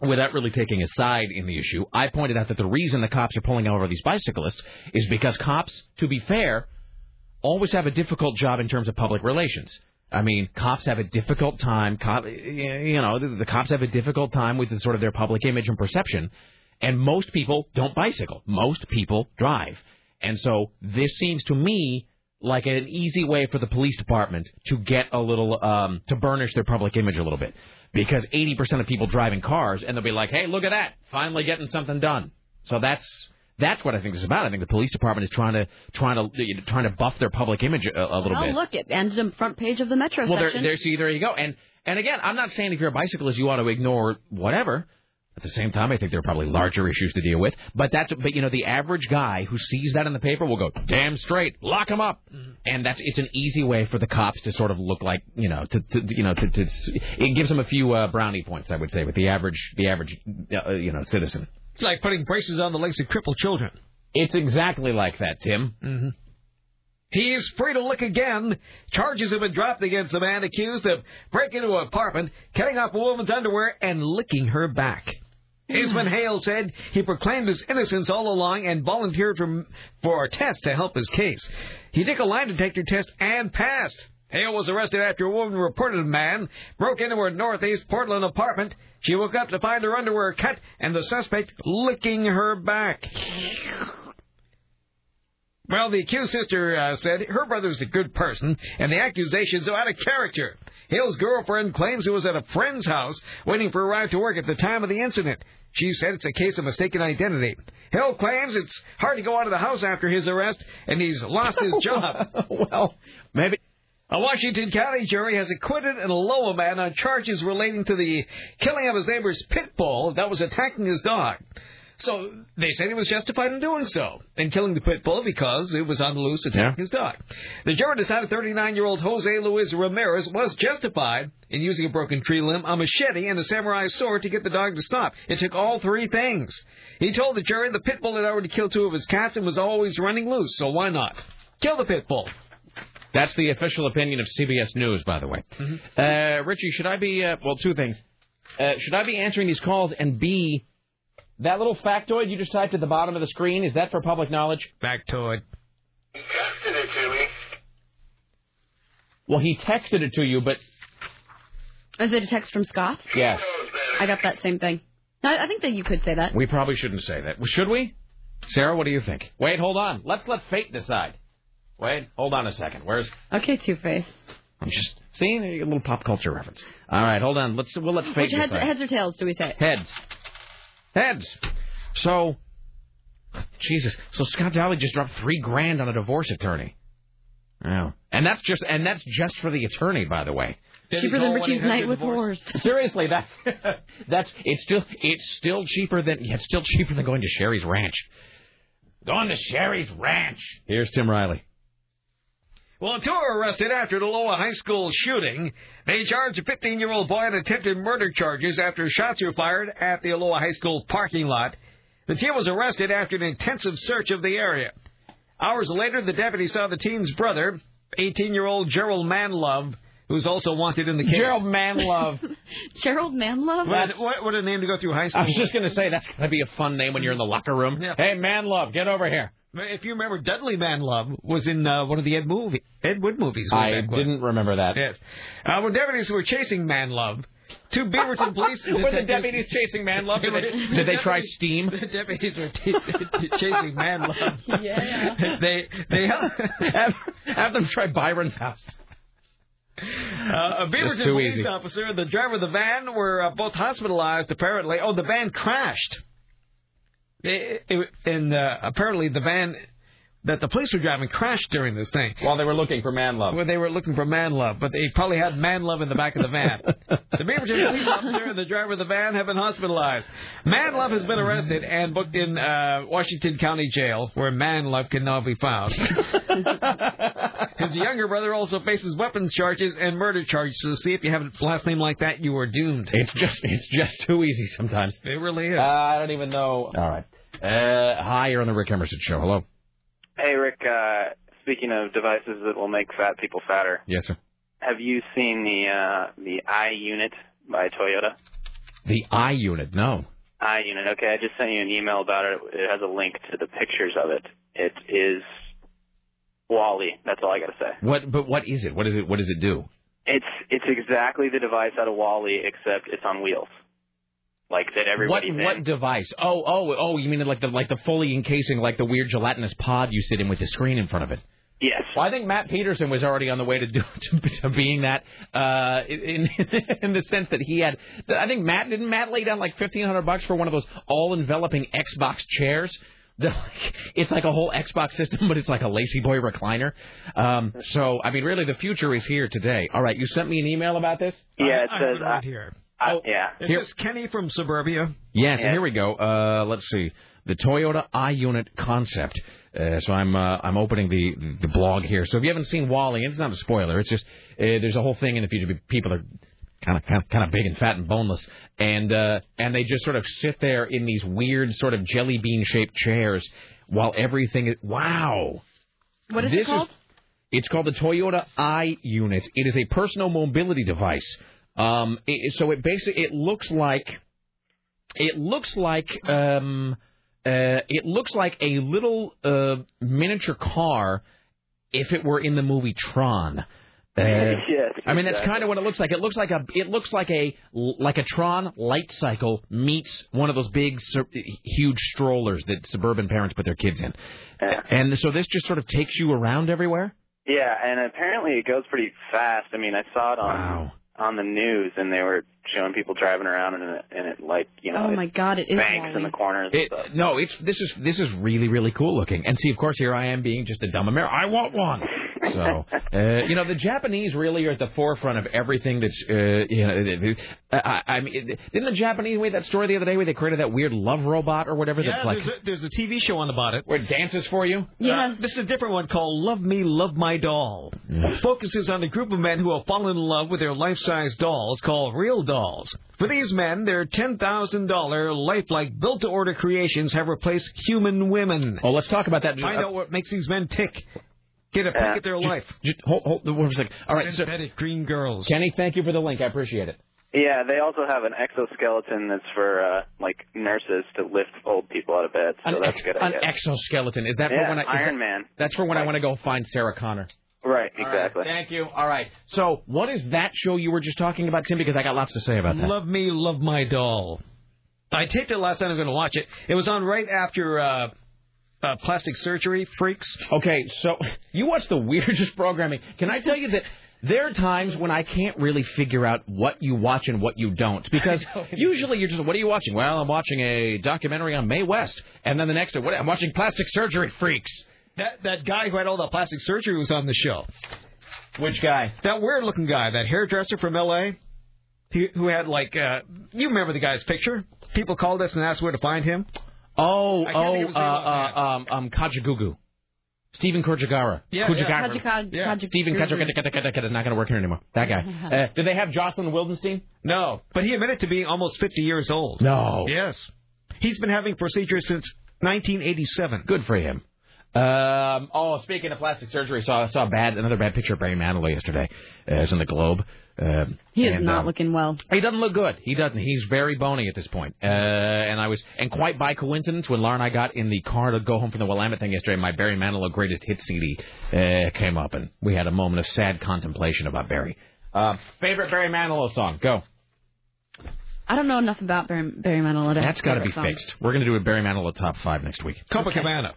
without really taking a side in the issue, I pointed out that the reason the cops are pulling over these bicyclists is because cops, to be fair, always have a difficult job in terms of public relations. I mean, cops have a difficult time. Cop, you know, the, the cops have a difficult time with the, sort of their public image and perception. And most people don't bicycle. Most people drive. And so this seems to me like an easy way for the police department to get a little um, to burnish their public image a little bit, because 80% of people drive in cars, and they'll be like, "Hey, look at that! Finally getting something done." So that's That's what I think this is about. I think the police department is trying to trying to you know, trying to buff their public image a, a little oh, bit. look, it ended on the front page of the Metro well, there, section. there, see, there you go. And and again, I'm not saying if you're a bicyclist you ought to ignore whatever. At the same time, I think there are probably larger issues to deal with. But that's but you know the average guy who sees that in the paper will go damn straight, lock him up, and that's it's an easy way for the cops to sort of look like you know to, to you know to, to it gives them a few uh, brownie points I would say with the average the average uh, you know citizen. It's like putting braces on the legs of crippled children. It's exactly like that, Tim. Mm-hmm. He is free to look again. Charges have been dropped against the man accused of breaking into an apartment, cutting off a woman's underwear, and licking her back. Isman Hale said he proclaimed his innocence all along and volunteered for, for a test to help his case. He took a lie detector test and passed. Hale was arrested after a woman reported a man broke into her northeast Portland apartment. She woke up to find her underwear cut and the suspect licking her back. Well, the accused sister uh, said her brother's a good person, and the accusations are out of character. Hill's girlfriend claims he was at a friend's house waiting for a ride to work at the time of the incident. She said it's a case of mistaken identity. Hill claims it's hard to go out of the house after his arrest, and he's lost his job. well, maybe. A Washington County jury has acquitted an Aloha man on charges relating to the killing of his neighbor's pit bull that was attacking his dog. So they said he was justified in doing so, in killing the pit bull because it was on the loose attacking his dog. The jury decided 39-year-old Jose Luis Ramirez was justified in using a broken tree limb, a machete, and a samurai sword to get the dog to stop. It took all three things. He told the jury the pit bull had already killed two of his cats and was always running loose, so why not? Kill the pit bull. That's the official opinion of CBS News, by the way. Uh, Richie, should I be, uh, well, two things. Uh, should I be answering these calls? And B, that little factoid you just typed at the bottom of the screen, is that for public knowledge? Factoid. He texted it to me. Well, he texted it to you, but Is it a text from Scott? yes. I got that same thing. I, I think that you could say that. We probably shouldn't say that. Should we? Sarah, what do you think? Wait, hold on. Let's let fate decide. Wait, hold on a second. Where's Okay, Two Face. I'm just seeing a little pop culture reference. All right, hold on. Let's we'll let fate Which heads, decide. heads or tails do we say? Heads. Heads. So, Jesus. So Scott Daly just dropped three grand on a divorce attorney. Yeah. And that's just and that's just for the attorney, by the way. Cheaper than Richie's night with whores. Seriously, that's that's it's still it's still cheaper than yeah, it's still cheaper than going to Sheri's Ranch. Going to Sheri's Ranch. Here's Tim Riley. Well, two are arrested after the Aloha High School shooting. They charged a 15-year-old boy on attempted murder charges after shots were fired at the Aloha High School parking lot. The teen was arrested after an intensive search of the area. Hours later, the deputy saw the teen's brother, 18-year-old Gerald Manlove, who's also wanted in the case. Gerald Manlove. Gerald Manlove? What, what, what a name to go through high school. I was just going to say that's going to be a fun name when you're in the locker room. Hey, Manlove, get over here. If you remember, Dudley Manlove was in uh, one of the Ed movie Ed Wood movies. I didn't remember that. Yes. Uh, when deputies were chasing Manlove, two Beaverton police Were the deputies chasing Manlove? Did they, did they try steam? The deputies were t- chasing Manlove. Yeah. they they have, have them try Byron's house. Uh, a just Beaverton too police easy. officer and the driver of the van were uh, both hospitalized. Apparently, oh, the van crashed. It, it, and uh, apparently, the van that the police were driving crashed during this thing. While they were looking for man love. Well, they were looking for man love, but they probably had man love in the back of the van. the Beaverton police officer and the driver of the van have been hospitalized. Man love has been arrested and booked in uh, Washington County Jail, where man love can now be found. His younger brother also faces weapons charges and murder charges. So see if you have a last name like that, you are doomed. It's just it's just too easy sometimes. It really is. Uh, I don't even know. All right. Uh, hi, you're on the Rick Emerson show. Hello. Hey, Rick. Uh, speaking of devices that will make fat people fatter, Yes, sir. have you seen the uh, the i unit by Toyota? The I unit. No. i unit. Okay, I just sent you an email about it. It has a link to the pictures of it. It is WALL-E. That's all I got to say. What? But what is it? What is it? What does it do? It's it's exactly the device out of WALL-E, except it's on wheels. Like that What everybody's in. what device? Oh oh oh! You mean like the like the fully encasing like the weird gelatinous pod you sit in with the screen in front of it? Yes. Well, I think Matt Peterson was already on the way to do to, to being that uh, in in the sense that he had. I think Matt didn't Matt lay down like fifteen hundred bucks for one of those all enveloping Xbox chairs they're like, it's like a whole Xbox system, but it's like a La-Z-Boy recliner. Um, so I mean, really, the future is here today. All right, you sent me an email about this. Yeah, it I says. have it right here. I, yeah. Is this Kenny from Suburbia? Yes, and here we go. Uh, let's see. The Toyota iUnit concept. Uh, so I'm uh, I'm opening the the blog here. So if you haven't seen WALL-E, it's not a spoiler. It's just uh, there's a whole thing in the future. People are kind of kind of kind of big and fat and boneless, and uh, and they just sort of sit there in these weird sort of jelly bean shaped chairs while everything is wow. What is this it called? Is, it's called the Toyota i Unit. It is a personal mobility device. Um, it, so it basically it looks like it looks like um, uh, it looks like a little uh, miniature car if it were in the movie Tron. Uh, Yes, I mean that's kind of what it looks like. It looks like a it looks like a like a Tron light cycle meets one of those big huge strollers that suburban parents put their kids in. Yeah. And so this just sort of takes you around everywhere. Yeah, and apparently it goes pretty fast. I mean, I saw it on on the news, and they were showing people driving around and it, in it like you know, Oh my God, it is banks in the corners. It, no, it's this is this is really really cool looking. And see, of course, here I am being just a dumb American. I want one. So, uh, you know, the Japanese really are at the forefront of everything that's, uh, you know, uh, I, I mean, didn't the Japanese make that story the other day where they created that weird love robot or whatever Yeah, that's like there's, a, there's a TV show on about it. where it dances for you? Uh, this is a different one called Love Me, Love My Doll. Focuses on a group of men who have fallen in love with their life-size dolls called real dolls. For these men, their $10,000 lifelike built-to-order creations have replaced human women. Oh, let's talk about that. Now. Find out what makes these men tick. Get a peek Uh, at their ju- life. Just hold, hold one second. All right, so, Synthetic green girls. Kenny, thank you for the link. I appreciate it. Yeah, they also have an exoskeleton that's for uh, like nurses to lift old people out of bed. So An, that's ex- a good an exoskeleton. Is that Yeah, for when I? Iron that- Man. That's for when I want to go find Sarah Connor. Right, All right, exactly. thank you. All right. So, what is that show you were just talking about, Tim? Because I got lots to say about that. Love Me, Love My Doll. I taped it last night. I'm going to watch it. It was on right after uh, uh, Plastic Surgery Freaks. Okay, so you watch the weirdest programming. Can I tell you that there are times when I can't really figure out what you watch and what you don't because usually you're just what are you watching? Well, I'm watching a documentary on Mae West, and then the next day, what I'm watching Plastic Surgery Freaks. That that guy who had all the plastic surgery was on the show. Which guy? That weird looking guy, that hairdresser from L.A. He, who had like uh, you remember the guy's picture? People called us and asked where to find him. Oh, oh, think of his uh, uh, um, um, Kajagoogoo. Stephen Kurjagara. Yeah, Kurjagara. yeah. Kajika- Yeah. Kajika- Stephen Kurjagara. Not going to work here anymore. That guy. Uh, did they have Jocelyn Wildenstein? No, but he admitted to being almost 50 years old. No. Yes. He's been having procedures since 1987. Good for him. Um, oh, speaking of plastic surgery, saw saw a bad another bad picture of Barry Manilow yesterday. Uh, it's in the Globe. Um, He is and, not um, looking well. He doesn't look good. He doesn't. He's very bony at this point. Uh, and I was, and quite by coincidence, when Laura and I got in the car to go home from the Willamette thing yesterday, my Barry Manilow greatest hit CD uh, came up, and we had a moment of sad contemplation about Barry. Uh, favorite Barry Manilow song? Go. I don't know enough about Barry, Barry Manilow. to That's got to be songs. fixed. We're going to do a Barry Manilow top five next week. Copacabana.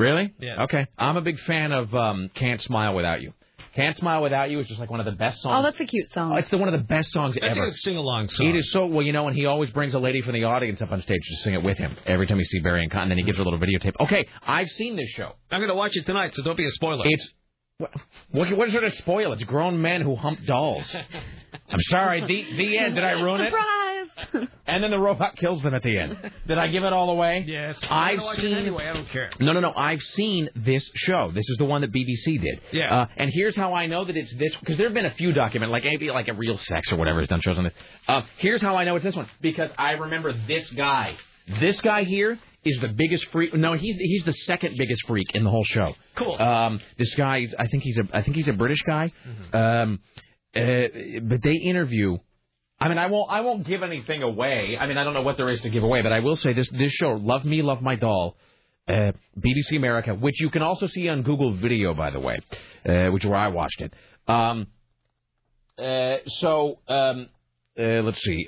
Really? Yeah. Okay. I'm a big fan of um, "Can't Smile Without You." "Can't Smile Without You" is just like one of the best songs. Oh, that's a cute song. Oh, it's the one of the best songs That's ever. It's a sing along song. It is so well, you know, and he always brings a lady from the audience up on stage to sing it with him every time you see Barry and Cotton. And then he gives her a little videotape. Okay, I've seen this show. I'm going to watch it tonight, so don't be a spoiler. It's what, what, what is there to spoil? It's grown men who hump dolls. I'm sorry. The the end. Did I ruin it? Surprise! And then the robot kills them at the end. Did I give it all away? Yes. I'm I've gonna seen anyway. I don't care. No, no, no. I've seen this show. This is the one that BBC did. Yeah. Uh, and here's how I know that it's this because there have been a few document like maybe like a real sex or whatever has done shows on this. Uh, here's how I know it's this one because I remember this guy. This guy here is the biggest freak. No, he's he's the second biggest freak in the whole show. Cool. Um, this guy, I think he's a I think he's a British guy. Um, uh, but they interview. I mean, I won't. I won't give anything away. I mean, I don't know what there is to give away, but I will say this: this show, "Love Me, Love My Doll," uh, BBC America, which you can also see on Google Video, by the way, uh, which is where I watched it. Um, uh, so um, uh, let's see.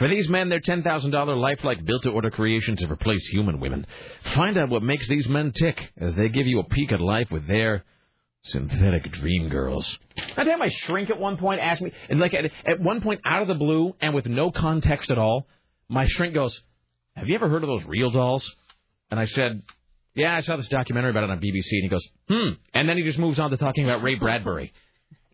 For these men, their ten thousand dollar lifelike built-to-order creations have replaced human women. Find out what makes these men tick as they give you a peek at life with their synthetic dream girls. I had my shrink at one point asked me, and like at, at one point out of the blue and with no context at all, my shrink goes, "Have you ever heard of those real dolls?" And I said, Yeah, I saw this documentary about it on BBC, and he goes, hmm. And then he just moves on to talking about Ray Bradbury.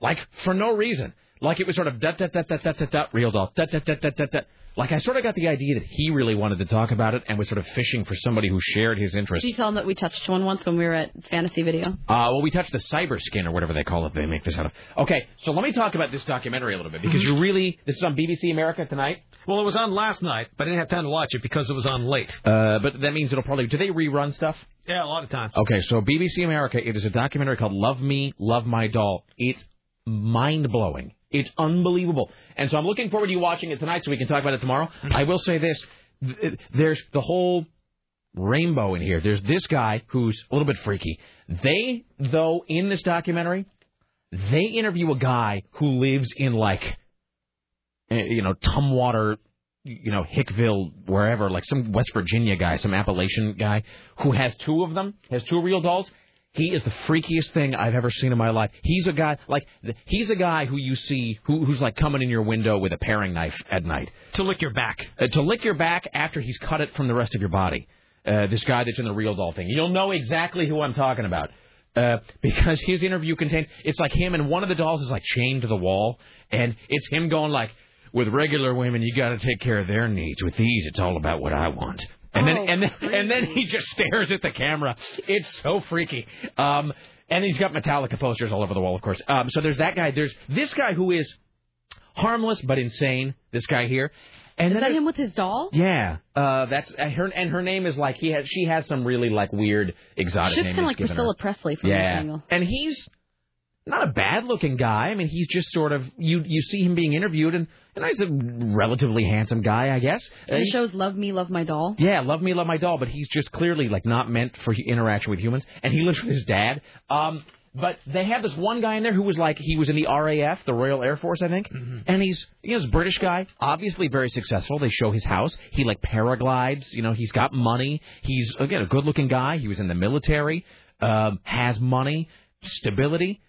like, for no reason. Like, it was sort of dot, dot, dot, dot, dot, dot, dot, real doll, dot, dot, dot, dot, dot, dot. Like, I sort of got the idea that he really wanted to talk about it and was sort of fishing for somebody who shared his interest. Did you tell him that we touched one once when we were at Fantasy Video? Uh, well, we touched the cyber skin or whatever they call it. They make this out of. Okay, so let me talk about this documentary a little bit because you really. This is on BBC America tonight. Well, it was on last night, but I didn't have time to watch it because it was on late. Uh, but that means it'll probably. Do they rerun stuff? Yeah, a lot of times. Okay, so BBC America, it is a documentary called Love Me, Love My Doll. It's mind blowing. It's unbelievable. And so I'm looking forward to you watching it tonight so we can talk about it tomorrow. I will say this there's the whole rainbow in here. There's this guy who's a little bit freaky. They, though, in this documentary, they interview a guy who lives in like, eh, you know, Tumwater, you know, Hickville, wherever, like some West Virginia guy, some Appalachian guy, who has two of them, has two real dolls. He is the freakiest thing I've ever seen in my life. He's a guy like he's a guy who you see who, who's like coming in your window with a paring knife at night to lick your back. Uh, to lick your back after he's cut it from the rest of your body. Uh, this guy that's in the real doll thing. You'll know exactly who I'm talking about. Uh, because his interview contains it's like him and one of the dolls is like chained to the wall and it's him going like with regular women you got to take care of their needs with these it's all about what I want and then Oh, and then and then he just stares at the camera. It's so freaky. Um and he's got Metallica posters all over the wall of course. Um so there's that guy. There's this guy who is harmless but insane this guy here. And Is then that him with his doll? yeah, uh, that's uh, her, and her name is like he has. She has some really like weird exotic She's kind of like Priscilla her. Presley from Yeah, and he's not a bad looking guy. I mean, he's just sort of you. You see him being interviewed, and and he's a relatively handsome guy, I guess. Uh, The he's- show's Love Me, Love My Doll. yeah, love me, love my doll, but he's just clearly like not meant for interaction with humans, and he lives with his dad. Um, but they have this one guy in there who was like he was in the RAF, the Royal Air Force, I think, and he's you know, he's a British guy, obviously very successful. They show his house. He like paraglides, you know, he's got money. He's again a good-looking guy. He was in the military, um, has money, stability,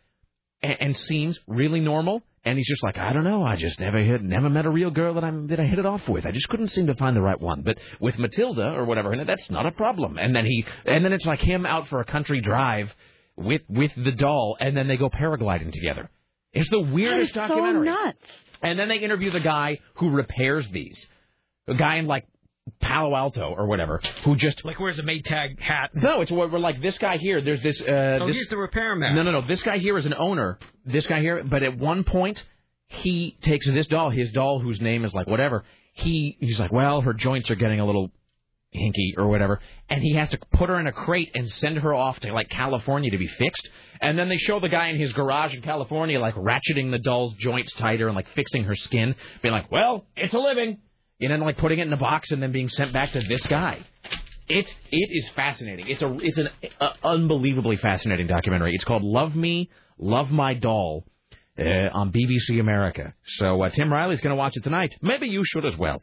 and, and seems really normal. And he's just like, I don't know, I just never hit, never met a real girl that I'm that I hit it off with. I just couldn't seem to find the right one. But with Matilda or whatever, and that's not a problem. And then he, and then it's like him out for a country drive with with the doll, and then they go paragliding together. It's the weirdest That is so documentary. nuts. And then they interview the guy who repairs these, a guy in like Palo Alto or whatever, who just like wears a Maytag hat. No, it's where we're like this guy here. There's this. Uh, Oh, this, he's the repairman. No, no, no. This guy here is an owner. This guy here, but at one point he takes this doll, his doll, whose name is like whatever. He he's like, well, her joints are getting a little hinky or whatever, and he has to put her in a crate and send her off to like California to be fixed. And then they show the guy in his garage in California like ratcheting the doll's joints tighter and like fixing her skin, being like, well, it's a living. And then like putting it in a box and then being sent back to this guy. It it is fascinating. It's a it's an uh, unbelievably fascinating documentary. It's called Love Me, Love My Doll uh, on BBC America. So uh, Tim Riley's going to watch it tonight. Maybe you should as well.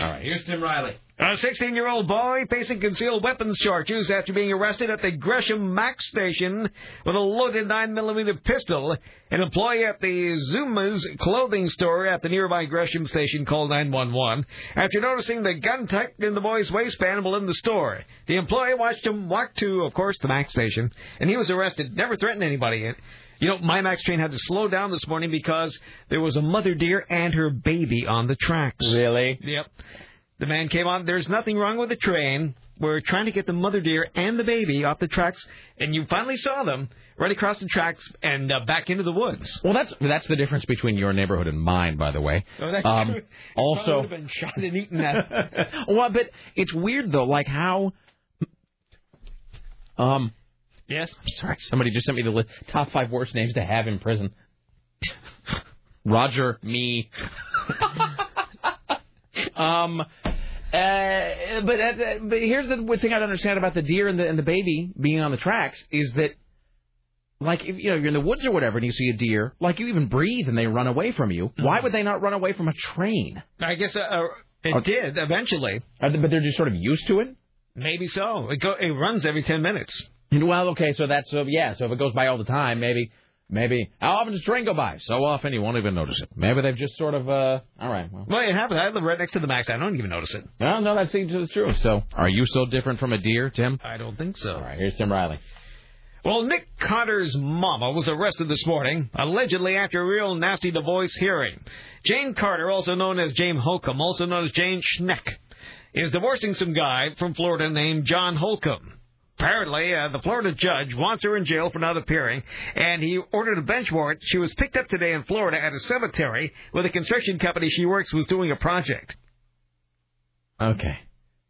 All right, here's Tim Riley. A 16 year old boy facing concealed weapons charges after being arrested at the Gresham Max station with a loaded 9mm pistol. An employee at the Zumiez clothing store at the nearby Gresham station called 911 after noticing the gun tucked in the boy's waistband while in the store. The employee watched him walk to, of course, the Max station, and he was arrested. Never threatened anybody. You know, my Max train had to slow down this morning because there was a mother deer and her baby on the tracks. Really? Yep. The man came on. There's nothing wrong with the train. We're trying to get the mother deer and the baby off the tracks, and you finally saw them right across the tracks and uh, back into the woods. Well, that's that's the difference between your neighborhood and mine, by the way. Oh, that's um, true. Also, would have been shot and eaten that. well, but it's weird though, like how. Um. Yes. I'm sorry. Somebody just sent me the li- top five worst names to have in prison. Roger, me. um. Uh, but uh, but here's the thing I don't understand about the deer and the and the baby being on the tracks is that like if you know you're in the woods or whatever and you see a deer, like you even breathe and they run away from you. Why would they not run away from a train? I guess uh, uh, it did eventually. They- but they're just sort of used to it. Maybe so. It, go, it runs every ten minutes. Well, okay, so that's so yeah. So if it goes by all the time, maybe. Maybe. How often does train go by? So often you won't even notice it. Maybe they've just sort of, uh, all right. Well, Well, it happens. I live right next to the max. I don't even notice it. well no, that seems to be true. So, are you so different from a deer, Tim? I don't think so. All right, here's Tim Riley. Well, Nick Carter's mama was arrested this morning, allegedly after a real nasty divorce hearing. Jane Carter, also known as Jane Holcomb, also known as Jane Schneck, is divorcing some guy from Florida named John Holcomb. Apparently, uh, the Florida judge wants her in jail for not appearing, and he ordered a bench warrant. She was picked up today in Florida at a cemetery where the construction company she works was doing a project. Okay.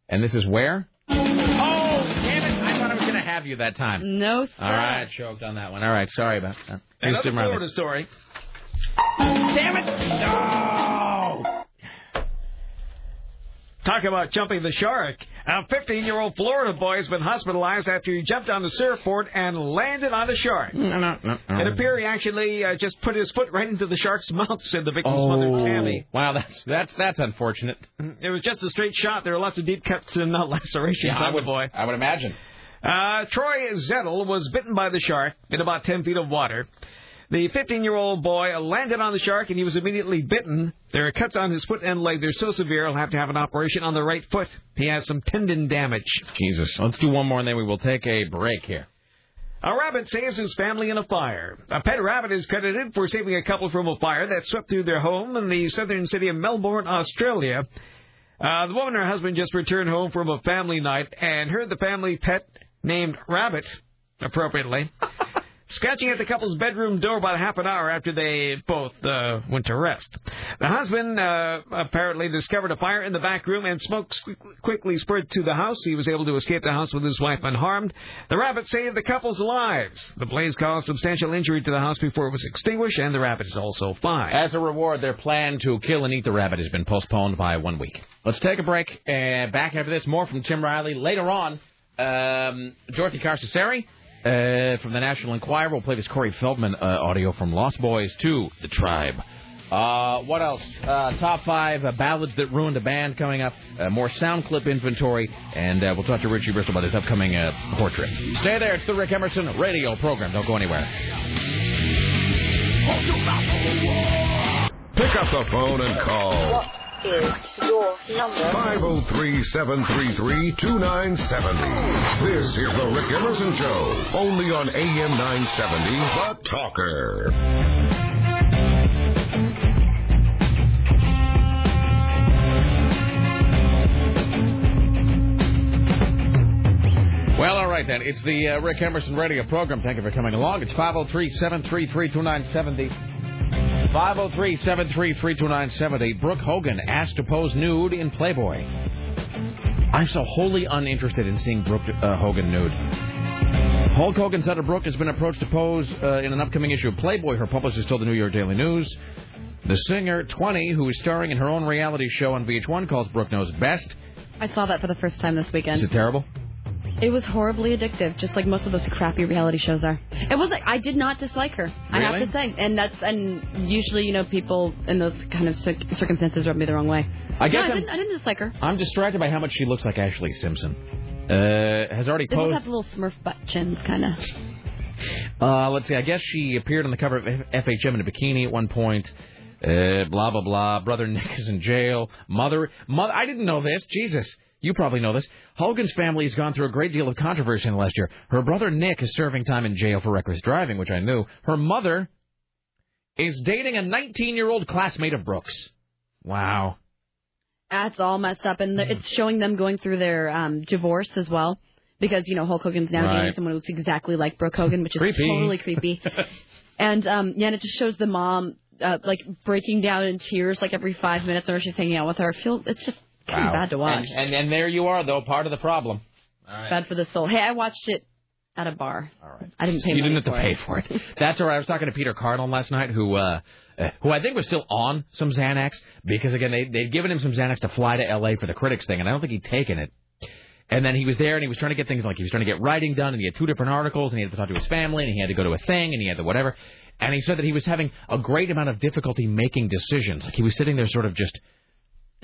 And this is where? Oh, damn it. I thought I was going to have you that time. No, sir. All right, choked on that one. All right, sorry about that. Here's Another Florida story. Damn it! No! Talk about jumping the shark. A 15-year-old Florida boy has been hospitalized after he jumped on the surfboard and landed on the shark. No, no, no. no. It appears he actually uh, just put his foot right into the shark's mouth, said the victim's mother, Tammy. Oh, Wow, that's that's that's unfortunate. It was just a straight shot. There were lots of deep cuts and uh, lacerations Yeah, I would, the boy. I would imagine. Uh, Troy Zettel was bitten by the shark in about 10 feet of water. The 15 year old boy landed on the shark and he was immediately bitten. There are cuts on his foot and leg. They're so severe, he'll have to have an operation on the right foot. He has some tendon damage. Jesus. Let's do one more and then we will take a break here. A rabbit saves his family in a fire. A pet rabbit is credited for saving a couple from a fire that swept through their home in the southern city of Melbourne, Australia. Uh, the woman and her husband just returned home from a family night and heard the family pet named Rabbit, appropriately, scratching at the couple's bedroom door about half an hour after they both uh, went to rest. The husband uh, apparently discovered a fire in the back room and smoke quickly spread to the house. He was able to escape the house with his wife unharmed. The rabbit saved the couple's lives. The blaze caused substantial injury to the house before it was extinguished, and the rabbit is also fine. As a reward, their plan to kill and eat the rabbit has been postponed by one week. Let's take a break. And back after this, more from Tim Riley. Later on, um, Dorothy Carcasseri uh, from the National Enquirer we'll play this Corey Feldman uh, audio from Lost Boys to The Tribe. Uh, what else? Uh, top five uh, ballads that ruined a band coming up. Uh, more sound clip inventory, and we'll talk to Richie Bristol about his upcoming portrait. Stay there. It's the Rick Emerson radio program. Don't go anywhere. Pick up the phone and call. Is your number? 503 733 2970. This is the Rick Emerson Show, only on AM 970, The Talker. Well, all right then. It's the uh, Rick Emerson radio program. Thank you for coming along. It's 503 733 2970. 503 733 2970. Brooke Hogan asked to pose nude in Playboy. I'm so wholly uninterested in seeing Brooke uh, Hogan nude. Hulk Hogan said Brooke has been approached to pose uh, in an upcoming issue of Playboy. Her publicist told the New York Daily News. The singer, 20, who is starring in her own reality show on VH1, calls Brooke Knows Best. I saw that for the first time this weekend. Is it terrible? It was horribly addictive, just like most of those crappy reality shows are. It was like I did not dislike her. I Really? have to say, and that's and usually you know people in those kind of circumstances rub me the wrong way. I guess no, I didn't, I didn't dislike her. I'm distracted by how much she looks like Ashlee Simpson. Uh, has already They posed. have little Smurf butt chins, kind of. Uh, let's see. I guess she appeared on the cover of FHM in a bikini at one point. Uh, blah blah blah. Brother Nick is in jail. Mother, mother. I didn't know this. Jesus, you probably know this. Hogan's family has gone through a great deal of controversy in the last year. Her brother Nick is serving time in jail for reckless driving, which I knew. Her mother is dating a 19-year-old classmate of Brooks. Wow. That's all messed up, and the- it's showing them going through their um, divorce as well. Because you know Hulk Hogan's now Right. dating someone who looks exactly like Brooke Hogan, which is Creepy. totally creepy. and um, yeah, and it just shows the mom uh, like breaking down in tears like every five minutes whenever she's hanging out with her. I feel it's just Wow. bad to watch. And, and and there you are, though, part of the problem. Bad for the soul. Hey, I watched it at a bar. All right. I didn't pay. you money didn't have to for pay for it. That's all right. I was talking to Peter Carlin last night, who uh, uh, who I think was still on some Xanax because again they they'd given him some Xanax to fly to L.A. for the critics thing, and I don't think he'd taken it. And then he was there and he was trying to get things like he was trying to get writing done, and he had two different articles, and he had to talk to his family, and he had to go to a thing, and he had to whatever. And he said that he was having a great amount of difficulty making decisions. Like he was sitting there, sort of just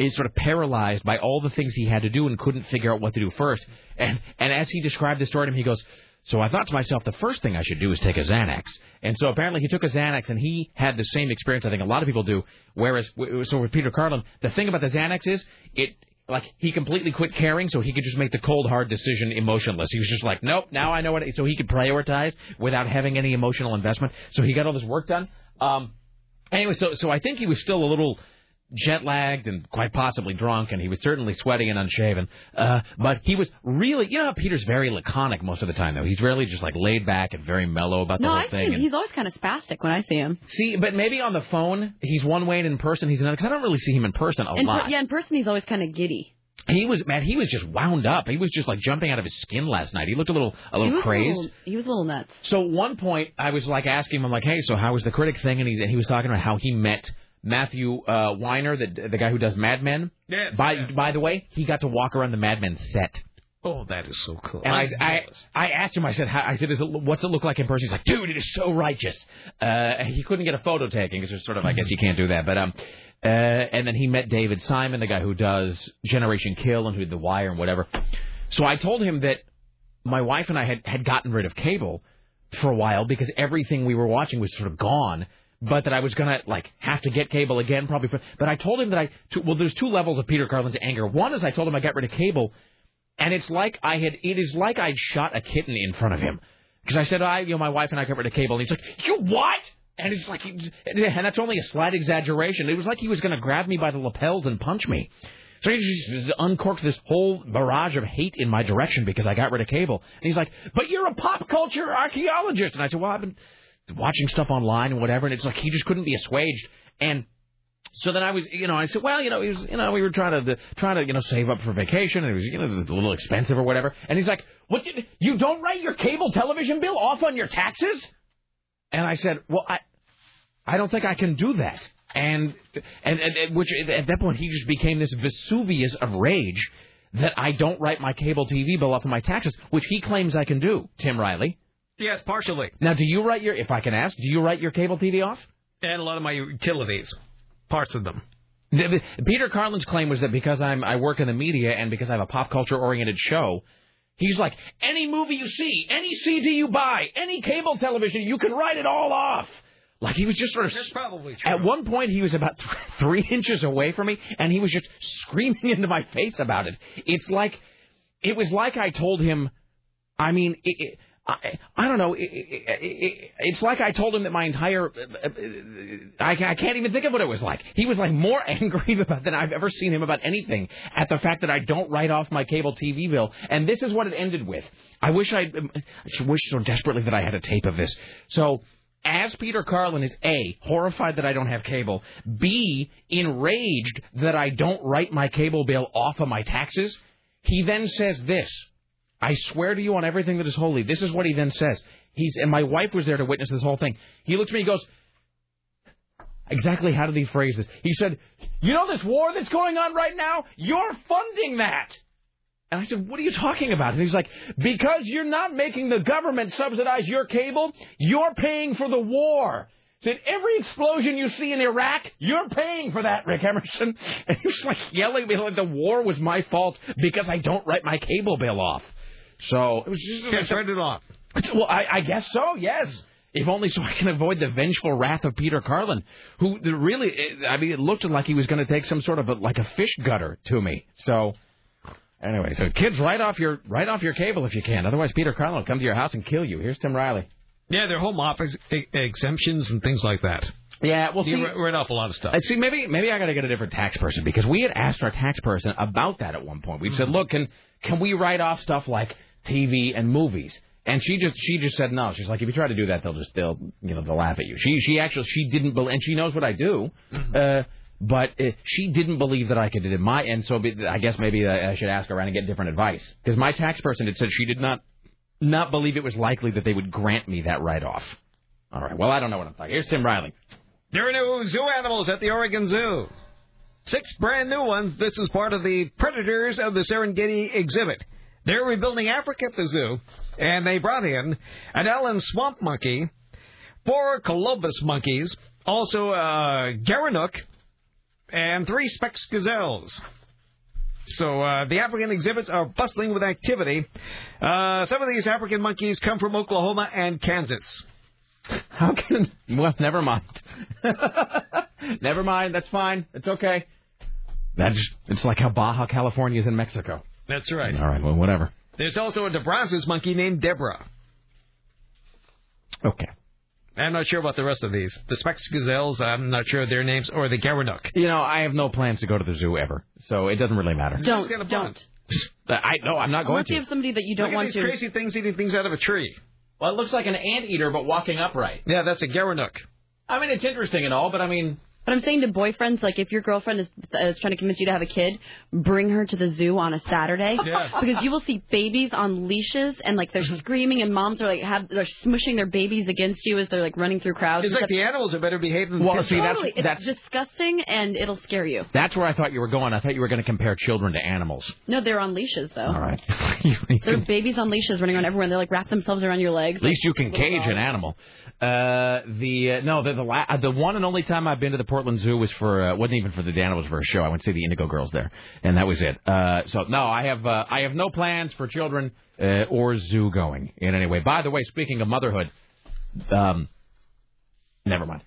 is sort of paralyzed by all the things he had to do and couldn't figure out what to do first. And and as he described the story to him, he goes, So I thought to myself, the first thing I should do is take a Xanax. And so apparently he took a Xanax, and he had the same experience I think a lot of people do. Whereas, so with Peter Carlin, the thing about the Xanax is it like he completely quit caring, so he could just make the cold hard decision emotionless. He was just like, nope, now I know what. So he could prioritize without having any emotional investment. So he got all this work done. Um, anyway, so so I think he was still a little jet lagged and quite possibly drunk, and he was certainly sweaty and unshaven. Uh, but he was really, you know, how Peter's very laconic most of the time, though. He's really just like laid back and very mellow about the No, whole I thing. and- He's always kind of spastic when I see him. See, but maybe on the phone he's one way, and in person he's another. Because I don't really see him in person a In per- lot. yeah, in person he's always kind of giddy. He was man. He was just wound up. He was just like jumping out of his skin last night. He looked a little a little was crazed. A little, he was a little nuts. So at one point, I was like asking him, I'm like, hey, so how was the critic thing? And, he's, and he was talking about how he met Matthew uh, Weiner, the the guy who does Mad Men. Yes, By by the way, he got to walk around the Mad Men set. Oh, that is so cool. And I, I'm I, asked him. I said, how, I said, is it, what's it look like in person? He's like, dude, it is so righteous. Uh, he couldn't get a photo taken because there's sort of, I guess you can't do that. But um, uh, and then he met David Simon, the guy who does Generation Kill and who did The Wire and whatever. So I told him that my wife and I had had gotten rid of cable for a while because everything we were watching was sort of gone. But that I was gonna like have to get cable again, probably. For, but I told him that I well, there's two levels of Peter Carlin's anger. One is I told him I got rid of cable, and it's like I had it is like I'd shot a kitten in front of him because I said I you know my wife and I got rid of cable, and he's like you what? And it's like, and that's only a slight exaggeration. It was like he was to grab me by the lapels and punch me. So he just uncorked this whole barrage of hate in my direction because I got rid of cable. And he's like, "But you're a pop culture archaeologist." And I said, "Well, I've been watching stuff online and whatever." And it's like he just couldn't be assuaged. And so then I was, you know, I said, well, you know, he was, you know, we were trying to trying to, you know, save up for vacation, and it was, you know, a little expensive or whatever. And he's like, what? Did, you don't write your cable television bill off on your taxes? And I said, well, I, I don't think I can do that. And and, and, and which at that point he just became this Vesuvius of rage that I don't write my cable TV bill off of my taxes, which he claims I can do. Tim Riley. Yes, partially. Now, do you write your? If I can ask, do you write your cable TV off? And a lot of my utilities, parts of them. The- the- Peter Carlin's claim was that because I'm I work in the media and because I have a pop culture oriented show, he's like any movie you see, any CD you buy, any cable television, you can write it all off. Like he was just sort of. That's probably true. At one point, he was about th- three inches away from me, and he was just screaming into my face about it. It's like, it was like I told him. I mean, it, it, I, I don't know. It, it, it, it's like I told him that my entire. uh, I, I can't even think of what it was like. He was like more angry about than I've ever seen him about anything at the fact that I don't write off my cable TV bill. And this is what it ended with. I wish I, I wish so desperately that I had a tape of this. So as Peter Carlin is A, horrified that I don't have cable, B, enraged that I don't write my cable bill off of my taxes, he then says this. I swear to you on everything that is holy. This is what he then says. He's and my wife was there to witness this whole thing. He looks at me and goes, Exactly how did he phrase this? He said, You know this war that's going on right now? You're funding that. And I said, What are you talking about? And he's like, Because you're not making the government subsidize your cable, you're paying for the war. Said every explosion you see in Iraq, you're paying for that, Rick Emerson. And he was like yelling at me like the war was my fault because I don't write my cable bill off. So it was just Can't write it off. Well, I, I guess so. Yes. If only so I can avoid the vengeful wrath of Peter Carlin, who really, I mean, it looked like he was going to take some sort of a, like a fish gutter to me. So, anyway, so kids, write off your write off your cable if you can. Otherwise, Peter Carlin will come to your house and kill you. Here's Tim Riley. Yeah, their home office e- exemptions and things like that. Yeah, well, see- write- write off a lot of stuff. Uh, see, maybe maybe I got to get a different tax person because we had asked our tax person about that at one point. We said, Mm-hmm. look, can can we write off stuff like TV and movies? And she just she just said no. She's like, if you try to do that, they'll just they'll you know they'll laugh at you. She she actually she didn't believe, and she knows what I do. Mm-hmm. Uh, but uh, she didn't believe that I could do it. My and so be- I guess maybe I I should ask around and get different advice because my tax person had said she did not not believe it was likely that they would grant me that write off. All right. Well, I don't know what I'm talking. Here's Tim Riley. There are new zoo animals at the Oregon Zoo. Six brand new ones. This is part of the Predators of the Serengeti exhibit. They're rebuilding Africa at the zoo, and they brought in an Allen swamp monkey, four colobus monkeys, also a Gerenuk, and three Speke's gazelles. So uh, the African exhibits are bustling with activity. Uh, some of these African monkeys come from Oklahoma and Kansas. How can? Well, never mind. never mind. That's fine. It's okay. That's it's like how Baja California is in Mexico. That's right. All right. Well, whatever. There's also a De Brazza's monkey named Deborah. Okay. I'm not sure about the rest of these. The Speke's Gazelles, I'm not sure of their names, or the Gerenuk. You know, I have no plans to go to the zoo ever, so it doesn't really matter. Don't, don't. I no, I'm not going Unless to. you have somebody that you don't Look at want these to. crazy things eating things out of a tree. Well, it looks like an anteater, but walking upright. Yeah, that's a Gerenuk. I mean, it's interesting and all, but I mean, But I'm saying to boyfriends, like if your girlfriend is, uh, is trying to convince you to have a kid, bring her to the zoo on a Saturday Yeah. because you will see babies on leashes and like they're screaming and moms are like have they're smushing their babies against you as they're like running through crowds. It's like stuff. the animals are better behaved than Well, the see, that's- totally, it's that's- disgusting and it'll scare you. that's where I thought you were going. I thought you were going to compare children to animals. No, they're on leashes though. All right. They're babies on leashes running around everywhere. and They like wrap themselves around your legs. At least you can cage an animal. Uh, the uh, no, the the, la- uh, the one and only time I've been to the Portland Zoo was for uh, wasn't even for the Dan, it was for a show. I went to see the Indigo Girls there, and that was it. Uh, so no, I have uh, I have no plans for children uh, or zoo going in any way. By the way, speaking of motherhood, um, never mind.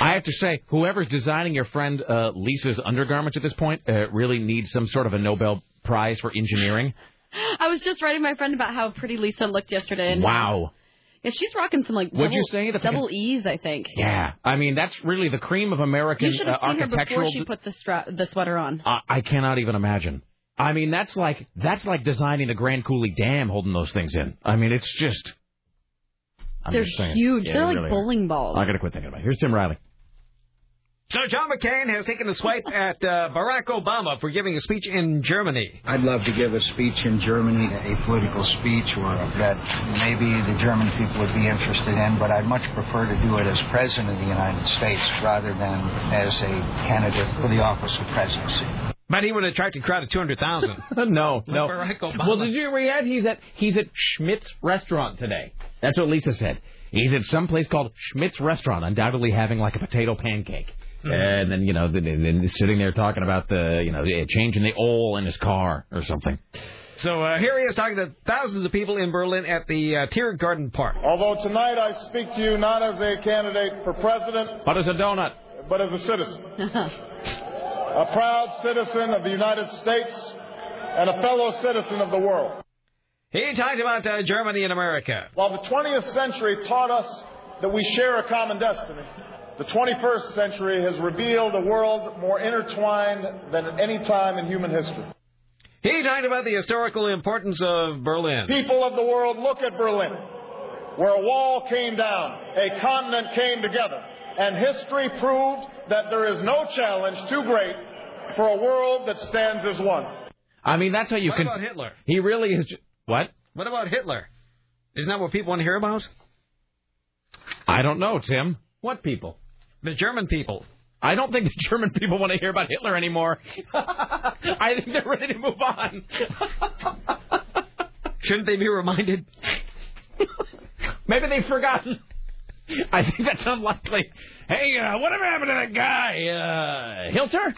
I have to say, whoever's designing your friend uh, Lisa's undergarments at this point uh, really needs some sort of a Nobel Prize for engineering. I was just writing my friend about how pretty Lisa looked yesterday. And Wow. Yeah, she's rocking some like double, you say? Like double E's, I think. Yeah, I mean that's really the cream of American You should uh, have seen her before she put the stra- the sweater on. I I cannot even imagine. I mean that's like that's like designing the Grand Coulee Dam, holding those things in. I mean it's just. I'm They're just saying. huge. Yeah, They're they like really are. bowling balls. I gotta quit thinking about it. Here's Tim Riley. So John McCain has taken a swipe at uh, Barack Obama for giving a speech in Germany. I'd love to give a speech in Germany, a political speech or that maybe the German people would be interested in, but I'd much prefer to do it as President of the United States rather than as a candidate for the office of presidency. But he would attract a crowd of 200,000. no, no. Barack Obama. Well, did you read he's at he's at Schmidt's restaurant today? That's what Lisa said. He's at some place called Schmidt's restaurant, undoubtedly having like a potato pancake. And then you know, then, then sitting there talking about the you know changing the oil in his car or something. So uh, here he is talking to thousands of people in Berlin at the uh, Tiergarten Park. Although tonight I speak to you not as a candidate for president, But as a donut. but as a citizen. a proud citizen of the United States and a fellow citizen of the world. He talked about uh, Germany and America. While the 20th century taught us that we share a common destiny, the 21st century has revealed a world more intertwined than at any time in human history. He talked about the historical importance of Berlin. People of the world, look at Berlin, where a wall came down, a continent came together, and history proved that there is no challenge too great for a world that stands as one. I mean, that's how you What can. about Hitler? He really is. What? What about Hitler? Isn't that what people want to hear about? I don't know, Tim. What people? The German people. I don't think the German people want to hear about Hitler anymore. I think they're ready to move on. Shouldn't they be reminded? Maybe they've forgotten. I think that's unlikely. Hey, uh, whatever happened to that guy? Uh, Hilter?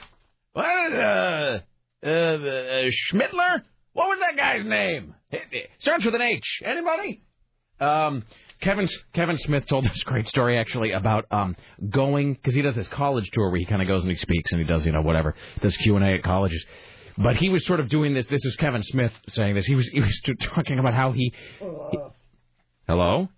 What? Uh, uh, uh, Schmittler? What was that guy's name? It starts with an H. Anybody? Um, Kevin Kevin Smith told this great story actually about um going because he does this college tour where he kind of goes and he speaks and he does you know whatever does Q and A at colleges. But he was sort of doing this. This is Kevin Smith saying this. He was he was talking about how he. he hello.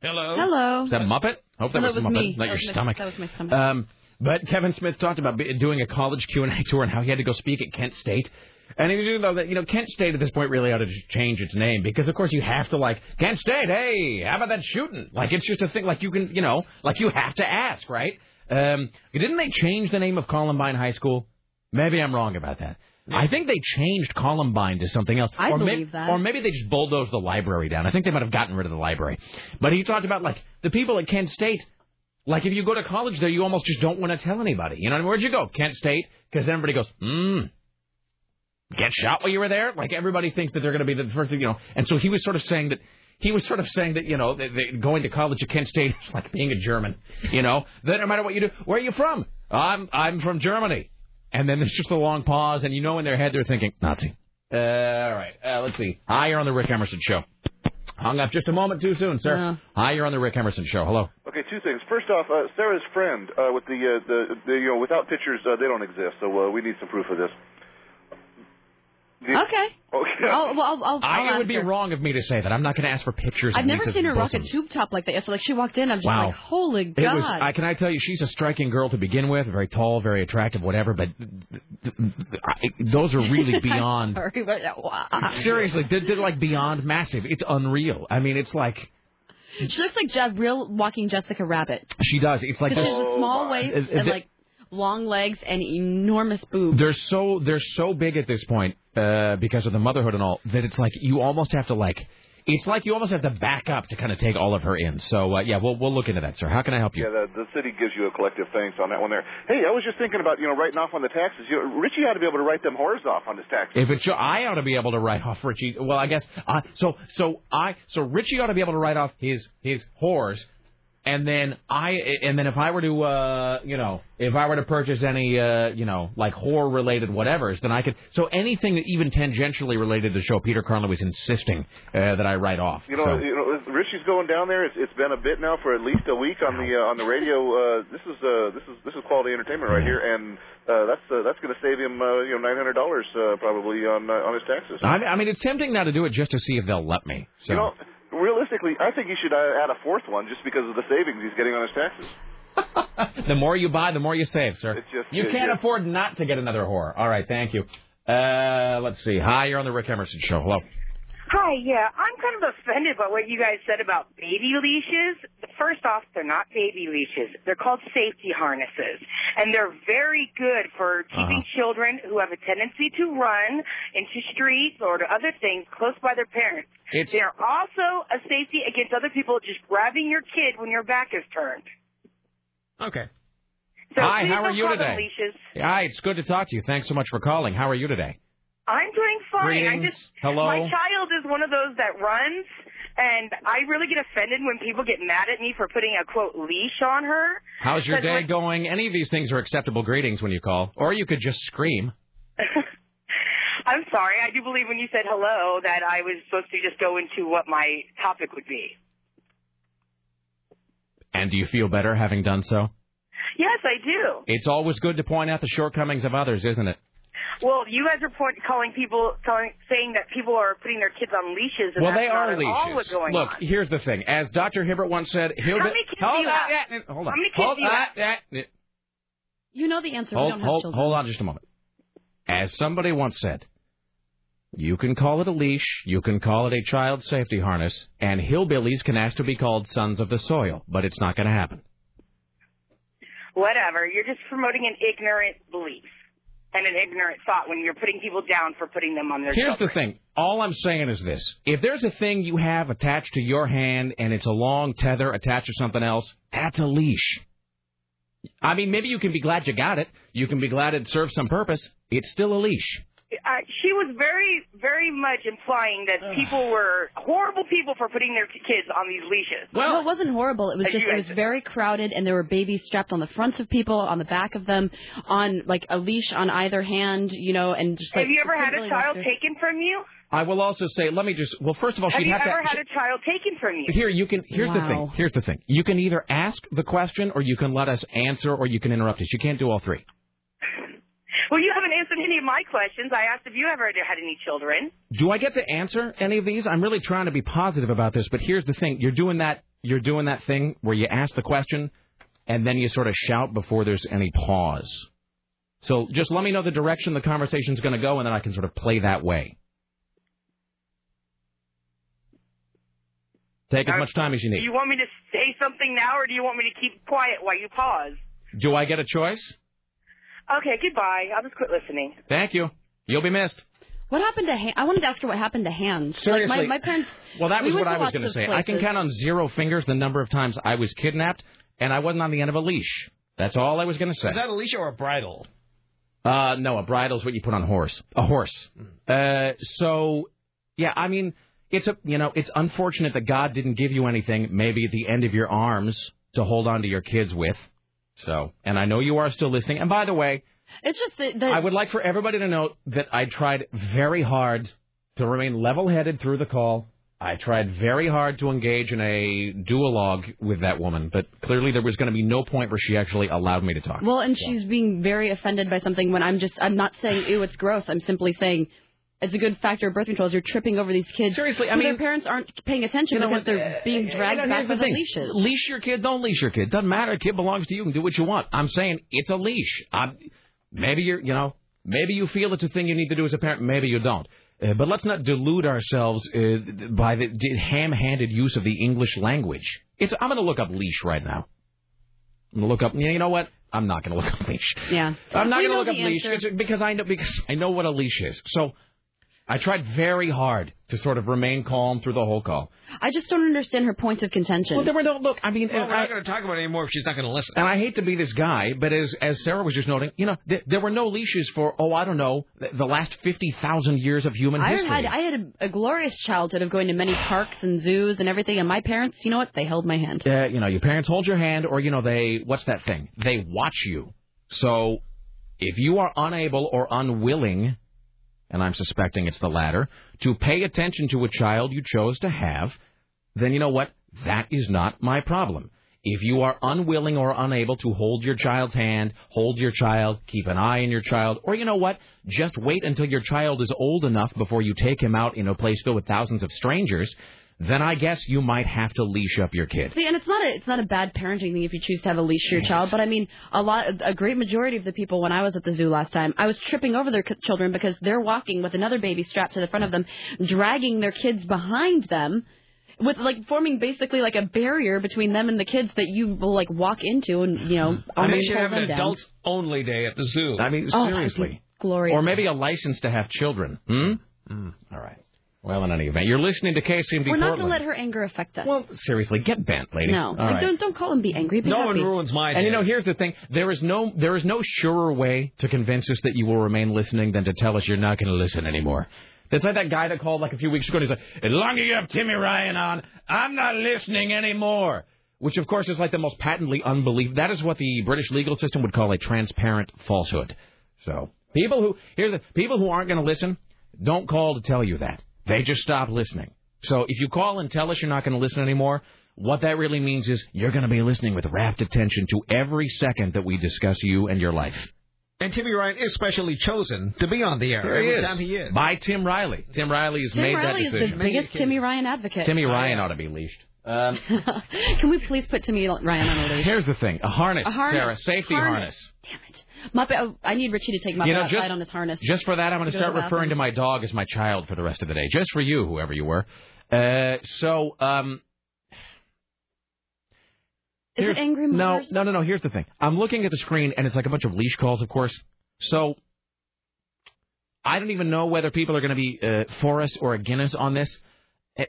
Hello. Hello. Is that Muppet? I Hope that No, was, that was Muppet, me. not That your was my- stomach. that was my stomach. Um, but Kevin Smith talked about doing a college Q and A tour and how he had to go speak at Kent State. And was you know that you know Kent State at this point really ought to just change its name because of course you have to like Kent State. Hey, how about that shooting? Like it's just a thing. Like you can you know like you have to ask right. Um, didn't they change the name of Columbine High School? Maybe I'm wrong about that. I think they changed Columbine to something else. I or believe that. Or maybe they just bulldozed the library down. I think they might have gotten rid of the library. But he talked about like the people at Kent State. Like if you go to college there, you almost just don't want to tell anybody. You know, what I mean? where'd you go? Kent State, because everybody goes, hmm. Get shot while you were there? Like everybody thinks that they're going to be the first, you know. And so he was sort of saying that he was sort of saying that you know that, that going to college at Kent State is like being a German. You know that no matter what you do, where are you from? I'm I'm from Germany. and then there's just a long pause, and you know in their head they're thinking Nazi. Uh, all right, uh, let's see. Hi, you're on the Rick Emerson show. Hung up just a moment too soon, sir. Hi, you're on the Rick Emerson show. Hello. Okay, two things. First off, uh, Sarah's friend uh, with the, uh, the the you know without pictures uh, they don't exist, so uh, we need some proof of this. Okay. Okay. I'll, well, I'll, I'll, I, I'll it would be her. wrong of me to say that. I'm not going to ask for pictures. I've of never Lisa's seen her rock a bosoms. tube top like that. So like she walked in, I'm just Wow. like, holy It god. was. I can I tell you, she's a striking girl to begin with, very tall, very attractive, whatever. But I, those are really beyond. Sorry, but, wow. Seriously, they're, they're like beyond massive. It's unreal. I mean, it's like She looks like Je- real walking Jessica Rabbit. she does. It's like Because she this- has a small waist Uh, and like long legs and enormous boobs. they're so they're so big at this point uh, because of the motherhood and all that it's like you almost have to like it's like you almost have to back up to kind of take all of her in. So uh, yeah, we'll we'll look into that, sir. How can I help you? Yeah, the, the city gives you a collective thanks on that one there. Hey, I was just thinking about you know writing off on the taxes. You know, Richie ought to be able to write them whores off on his taxes. If it's I ought to be able to write off Richie. Well, I guess uh, so. So I so Richie ought to be able to write off his his whores, and then I and then if I were to uh you know if I were to purchase any uh you know like whore related whatevers, then I could. So anything that even tangentially related to the show, Peter Carlin was insisting uh, that I write off. You know, So- you know, Richie's going down there. It's, it's been a bit now for at least a week on the uh, on the radio. Uh, this is uh, this is this is quality entertainment right here, and uh, that's uh, that's going to save him uh, you know nine hundred dollars uh, probably on uh, on his taxes. I, I mean, it's tempting now to do it just to see if they'll let me. So You know, realistically, I think he should uh, add a fourth one just because of the savings he's getting on his taxes. the more you buy, the more you save, sir. just- you can't just- afford not to get another whore. All right, thank you. Uh, let's see. Hi, you're on the Rick Emerson show. Hello. Hi, yeah, I'm kind of offended by what you guys said about baby leashes. First off, they're not baby leashes. They're called safety harnesses. And they're very good for keeping Uh-huh. children who have a tendency to run into streets or to other things close by their parents. It's- They're also a safety against other people just grabbing your kid when your back is turned. Okay. So Hi, how are you today? Leashes. Hi, it's good to talk to you. Thanks so much for calling. How are you today? I'm doing fine. I just Hello. my child is one of those that runs and I really get offended when people get mad at me for putting a quote leash on her. How's your day when- going? Any of these things are acceptable greetings when you call, or you could just scream. I'm sorry. I do believe when you said hello that I was supposed to just go into what my topic would be. And do you feel better having done so? Yes, I do. It's always good to point out the shortcomings of others, isn't it? Well, you guys are point, calling people, telling, saying that people are putting their kids on leashes, and well, that's they not are all what's leashes. going Look, on. here's the thing. As Dr. Hibbert once said, he'll How be- many kids hold do you on, have? yeah, hold on. How many kids hold do you on, have? yeah, yeah. You know the answer. we Hold, don't have hold, children. hold on just a moment. As somebody once said, you can call it a leash, you can call it a child safety harness, and hillbillies can ask to be called sons of the soil, but it's not going to happen. Whatever. You're just promoting an ignorant belief and an ignorant thought when you're putting people down for putting them on their Here's children. the thing. All I'm saying is this. If there's a thing you have attached to your hand and it's a long tether attached to something else, that's a leash. I mean, maybe you can be glad you got it. You can be glad it serves some purpose. It's still a leash. Uh, she was very, very much implying that people were horrible people for putting their kids on these leashes. Well, it wasn't horrible. It was just it guys was very crowded, and there were babies strapped on the fronts of people, on the back of them, on like a leash on either hand, you know, and just like. Have you ever had couldn't a child through. taken from you? I will also say, let me just, well, first of all, Have she'd you have you ever to. had a child taken from you? Here, you can. Here's the thing. Here's the thing. You can either ask the question, or you can let us answer, or you can interrupt us. You can't do all three. Well, you haven't answered any of my questions. I asked if you ever had any children. Do I get to answer any of these? I'm really trying to be positive about this, but here's the thing: you're doing that. You're doing that thing where you ask the question, and then you sort of shout before there's any pause. So just let me know the direction the conversation's going to go, and then I can sort of play that way. Take as much time as you need. Do you want me to say something now, or do you want me to keep quiet while you pause? Do I get a choice? Okay, goodbye. I'll just quit listening. Thank you. You'll be missed. What happened to? Han- I wanted to ask her what happened to hands. Seriously. Like my, my parents. Well, that we was went what to I was going to of say. I can count on zero fingers the number of times I was kidnapped, and I wasn't on the end of a leash. That's all I was going to say. Is that a leash or a bridle? Uh, no, a bridle's what you put on a horse. A horse. Uh, so, yeah, I mean, it's a, you know, it's unfortunate that God didn't give you anything, maybe at the end of your arms to hold on to your kids with. So, and I know you are still listening. And by the way, It's just that, that I would like for everybody to know that I tried very hard to remain level-headed through the call. I tried very hard to engage in a duologue with that woman, but clearly there was going to be no point where she actually allowed me to talk. Well, and she's being very offended by something when I'm just I'm not saying ew it's gross. I'm simply saying it's a good factor of birth control is you're tripping over these kids. Seriously, I mean- their parents aren't paying attention You know because what, they're being Uh, dragged back the with the leashes. Leash your kid, don't leash your kid. Doesn't matter. Kid belongs to you. You can do what you want. I'm saying it's a leash. I'm, maybe you're, you know, maybe you feel it's a thing you need to do as a parent. Maybe you don't. Uh, but let's not delude ourselves uh, by the ham-handed use of the English language. It's. I'm going to look up leash right now. I'm going to look up. You know what? I'm not going to look up leash. Yeah. I'm not going to look up the leash because I know because I know what a leash is. So I tried very hard to sort of remain calm through the whole call. I just don't understand her points of contention. Well, there were no look. I mean, Well, we're I- not going to talk about it anymore if she's not going to listen. and I hate to be this guy, but as as Sarah was just noting, you know, th- there were no leashes for oh I don't know the, the last fifty thousand years of human I history. had I had a, a glorious childhood of going to many parks and zoos and everything, and my parents, you know what? They held my hand. uh, you know, your parents hold your hand, or you know, they what's that thing? They watch you. So if you are unable or unwilling, and I'm suspecting it's the latter, to pay attention to a child you chose to have, then you know what? That is not my problem. If you are unwilling or unable to hold your child's hand, hold your child, keep an eye on your child, or you know what? Just wait until your child is old enough before you take him out in a place filled with thousands of strangers, then I guess you might have to leash up your kid. See, and it's not a it's not a bad parenting thing if you choose to have a leash for your child, but I mean, a lot, a great majority of the people when I was at the zoo last time, I was tripping over their children because they're walking with another baby strapped to the front of them, dragging their kids behind them. With like forming basically like a barrier between them and the kids that you will like walk into and you know And they almost should have an them down. adults only day at the zoo. I mean, Oh, seriously. glorious. Or maybe a license to have children. Hmm? All right. Well, in any event, you're listening to KCMD We're not going to let her anger affect us. Well, seriously, get bent, lady. no, like, right. don't don't call and be angry. Be happy. One ruins my. Day. And you know, here's the thing: there is no there is no surer way to convince us that you will remain listening than to tell us you're not going to listen anymore. It's like that guy that called like a few weeks ago. and He's like, "As long as you have Timmy Ryan on, I'm not listening anymore." Which, of course, is like the most patently unbelievable. That is what the British legal system would call a transparent falsehood. So, people who here's the people who aren't going to listen, don't call to tell you that. They just stop listening. So, if you call and tell us you're not going to listen anymore, what that really means is you're going to be listening with rapt attention to every second that we discuss you and your life. And Timmy Ryan is specially chosen to be on the air There every he is. time he is. By Tim Riley. Tim Riley has Tim made Riley that is the decision. biggest Timmy Ryan advocate. Timmy Ryan ought to be leashed. Um, Can we please put Timmy Ryan on a leash? here's the thing: a harness, A harness. Sarah, safety Harness. harness. Muppet, oh, I need Richie to take Muppet You know, just- on his harness. Just for that, I'm going to start referring to my dog as my child for the rest of the day. Just for you, whoever you were. Uh, so, um, Is it Angry no, Mothers? no, no, no. Here's the thing. I'm looking at the screen, and it's like a bunch of leash calls, of course. So, I don't even know whether people are going to be uh, for us or against us on this. Eh,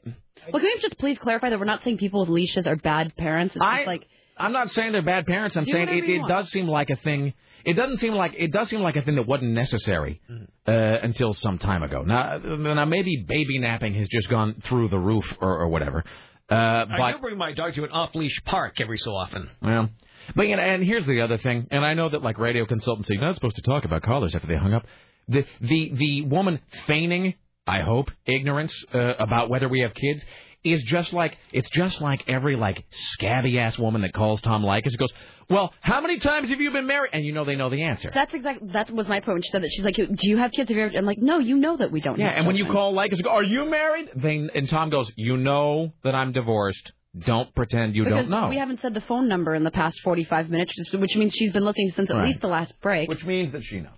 Well, can we just please clarify that we're not saying people with leashes are bad parents? It's just like I'm not saying they're bad parents. I'm saying it, it does seem like a thing. It doesn't seem like it does seem like a thing that wasn't necessary uh, until some time ago. Now, now maybe baby napping has just gone through the roof or, or whatever. Uh, I but do bring my dog to an off-leash park every so often. well, but you know, and here's the other thing, and I know that like radio consultants, you're not supposed to talk about callers after they hung up. The the the woman feigning, I hope, ignorance uh, about whether we have kids is just like it's just like every like scabby ass woman that calls Tom Leykis and goes, "Well, how many times have you been married?" And you know they know the answer. that's exactly that was my point. When she said that she's like, "Do you have kids? Have you ever?" I'm like, "No, you know that we don't." Yeah, and when you call Leykis, and go, "Are you married?" They and Tom goes, "You know that I'm divorced. Don't pretend you because don't know." we haven't said the phone number in the past 45 minutes, which means she's been listening since at Right. least the last break. Which means that she knows.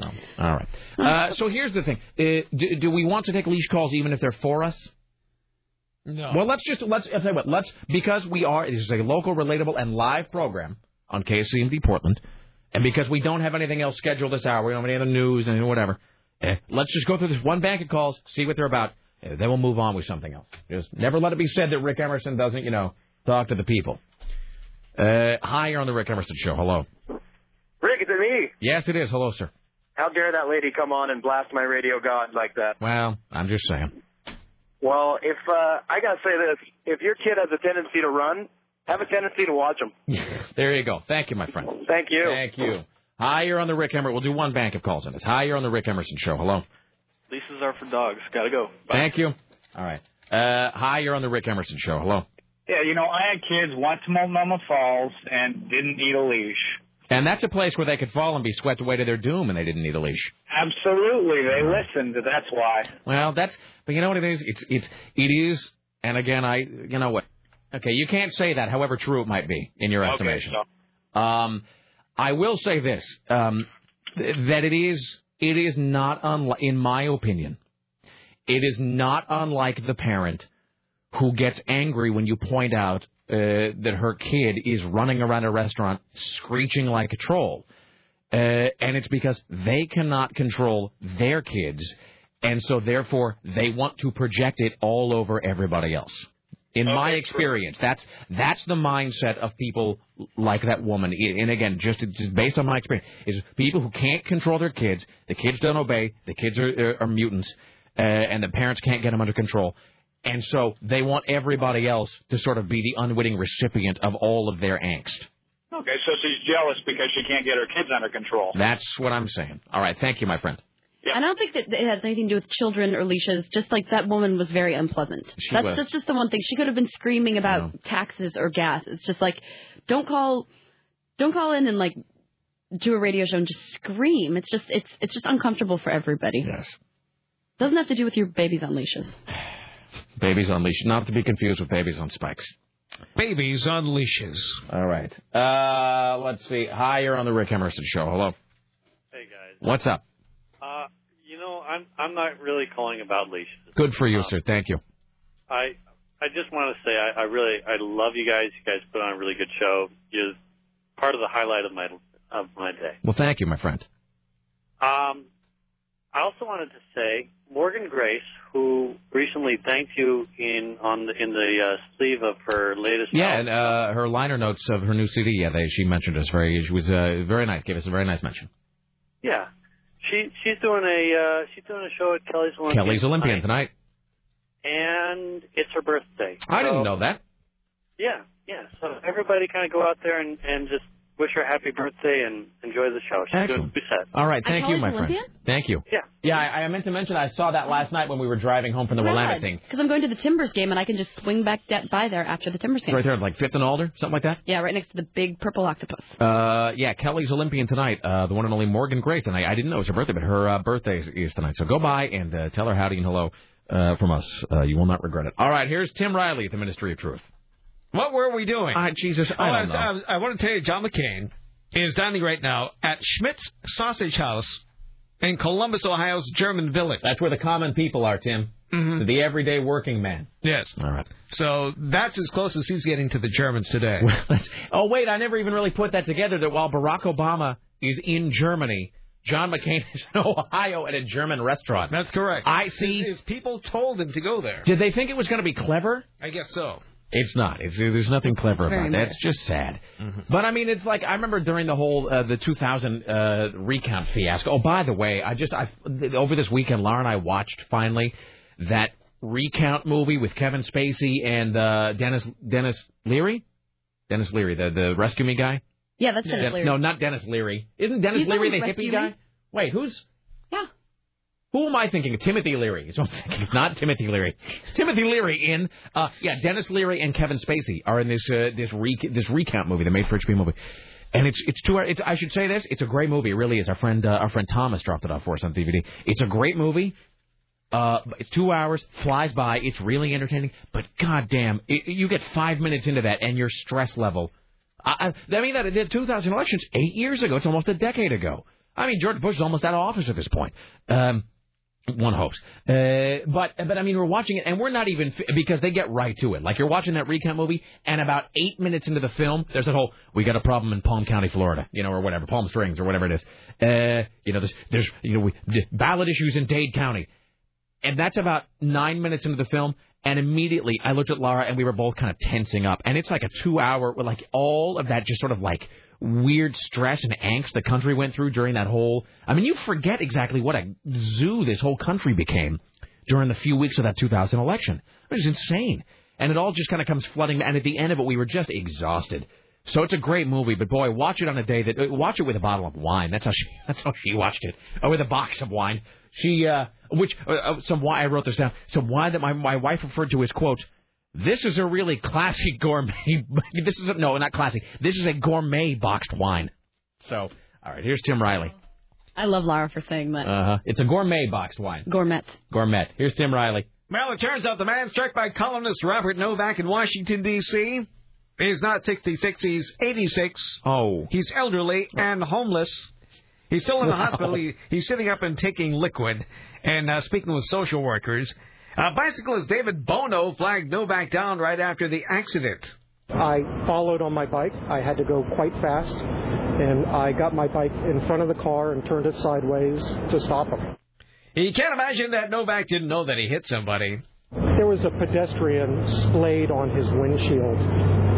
So, all right. Uh, so here's the thing: uh, do, do we want to take leash calls even if they're for us? No. Well, let's just let's I'll tell you what. Let's because we are this is a local, relatable, and live program on KCMD Portland, and because we don't have anything else scheduled this hour, we don't have any other news and whatever. Eh, let's just go through this one bank of calls, see what they're about. eh, then we'll move on with something else. Just never let it be said that Rick Emerson doesn't, you know, talk to the people. Uh, hi, you're on the Rick Emerson Show. Hello. Rick, is it me? Yes, it is. Hello, sir. How dare that lady come on and blast my radio god like that? Well, I'm just saying. Well, if uh, I gotta say this, if your kid has a tendency to run, have a tendency to watch him. There you go. Thank you, my friend. Thank you. Thank you. Hi, you're on the Rick Emerson. We'll do one bank of calls in this. Hi, you're on the Rick Emerson show. Hello. Leases are for dogs. Gotta go. Bye. Thank you. All right. Uh, hi, you're on the Rick Emerson show. Hello. Yeah, you know, I had kids, went to Multnomah Falls, and didn't need a leash. And that's a place where they could fall and be swept away to their doom, and they didn't need a leash. Absolutely, they listened. That's why. Well, that's. But you know what it is? It's it's it is. And again, I you know what? Okay, you can't say that. However true it might be in your Okay, estimation. Um, I will say this: um, th- that it is it is not unlike, in my opinion, it is not unlike the parent who gets angry when you point out uh, that her kid is running around a restaurant screeching like a troll. Uh, and it's because they cannot control their kids, and so therefore they want to project it all over everybody else. In my experience, that's that's the mindset of people like that woman. And again, just, just based on my experience, is people who can't control their kids. The kids don't obey. The kids are are, are mutants, uh, and the parents can't get them under control. And so they want everybody else to sort of be the unwitting recipient of all of their angst. Okay, so she's jealous because she can't get her kids under control. That's what I'm saying. All right, thank you, my friend. Yeah. I don't think that it has anything to do with children or leashes. Just like that woman was very unpleasant. She that's was. just just the one thing. She could have been screaming about taxes or gas. It's just like, don't call, don't call in and like do a radio show and just scream. It's just it's it's just uncomfortable for everybody. Yes. Doesn't have to do with your babies on leashes. Babies on leash, not to be confused with babies on spikes. Babies on leashes. All right. Uh, let's see. Hi, you're on the Rick Emerson show. Hello. Hey guys. What's up? Uh, you know, I'm I'm not really calling about leashes. Good for you, sir. Thank you. I I just want to say I, I really I love you guys. You guys put on a really good show. You're part of the highlight of my of my day. Well, thank you, my friend. Um, I also wanted to say Morgan Grace, who recently thanked you in on the in the uh, sleeve of her latest Yeah, and uh, her liner notes of her new CD. Yeah, they, she mentioned us very. She was uh, very nice. Gave us a very nice mention. Yeah, she she's doing a uh, she's doing a show at Kelly's Olympian. Kelly's Olympian tonight. and it's her birthday. I didn't know that. Yeah, yeah. So everybody kind of go out there and and just wish her a happy birthday and enjoy the show. She's Excellent. doing two sets. All right, thank you, my friend. Thank you. Yeah. Yeah, I, I meant to mention I saw that last night when we were driving home from the Willamette thing. Because I'm going to the Timbers game and I can just swing back de- by there after the Timbers game. right there, like Fifth and Alder, something like that. Yeah, right next to the big purple octopus. Uh, yeah, Kelly's Olympian tonight. Uh, the one and only Morgan Grace, and I, I didn't know it was her birthday, but her uh, birthday is, is tonight. So go by and uh, tell her howdy and hello uh, from us. Uh, you will not regret it. All right, here's Tim Riley at the Ministry of Truth. What were we doing? Uh, Jesus, I I, was- know. I, was- I want to tell you, John McCain is dining right now at Schmidt's Sausage House in Columbus, Ohio's German Village. That's where the common people are, Tim. Mhm. The everyday working man. Yes. All right. So that's as close as he's getting to the Germans today. oh, wait, I never even really put that together that while Barack Obama is in Germany, John McCain is in Ohio at a German restaurant. That's correct. I see. His people told him to go there. Did they think it was going to be clever? I guess so. It's not. It's there's nothing clever It's about that. nice. It's just sad. But I mean, it's like I remember during the whole uh, the 2000 uh, recount fiasco. Oh, by the way, I just I over this weekend, Laura and I watched finally that recount movie with Kevin Spacey and uh, Denis Denis Leary. Denis Leary, the the Rescue Me guy. Yeah, that's Denis Den- Leary. No, not Denis Leary. Isn't Denis He's Leary the hippie guy? Me? Wait, who's? Who am I thinking? Timothy Leary. I'm thinking. Not Timothy Leary. Timothy Leary in uh yeah, Denis Leary and Kevin Spacey are in this uh, this re- this recount movie, the made for HBO movie. And it's it's two it's I should say this, it's a great movie, it really is. Our friend uh, our friend Thomas dropped it off for us on DVD. It's a great movie. Uh, it's two hours, flies by. It's really entertaining, but goddamn, it, you get five minutes into that, and your stress level. I, I, I mean, that the 2000 elections eight years ago. It's almost a decade ago. I mean, George Bush is almost out of office at this point. Um, one hopes. Uh, but but I mean, we're watching it, and we're not even because they get right to it. Like you're watching that recount movie, and about eight minutes into the film, there's that whole "we got a problem in Palm County, Florida," you know, or whatever, Palm Springs or whatever it is. Uh, you know, there's there's you know we, ballot issues in Dade County, and that's about nine minutes into the film. And immediately, I looked at Laura, and we were both kind of tensing up. And it's like a two-hour, with like all of that, just sort of like weird stress and angst the country went through during that whole. I mean, you forget exactly what a zoo this whole country became during the few weeks of that 2000 election. It was insane, and it all just kind of comes flooding. And at the end of it, we were just exhausted. So it's a great movie, but boy, watch it on a day that uh, watch it with a bottle of wine. That's how she that's how she watched it. Or with a box of wine. She uh which uh, uh, some wine I wrote this down. Some wine that my my wife referred to as quote. This is a really classy gourmet. this is a, no, not classy. This is a gourmet boxed wine. So, all right, here's Tim Riley. I love Lara for saying that. Uh huh. It's a gourmet boxed wine. Gourmet. Gourmet. Here's Tim Riley. Well, it turns out the man struck by columnist Robert Novak in Washington, D.C. is not 66, he's 86. Oh. He's elderly and homeless. He's still in the Wow. hospital. He, he's sitting up and taking liquid and uh, speaking with social workers. Uh, bicyclist David Bono flagged Novak down right after the accident. I followed on my bike. I had to go quite fast, and I got my bike in front of the car and turned it sideways to stop him. He can't imagine that Novak didn't know that he hit somebody. There was a pedestrian splayed on his windshield.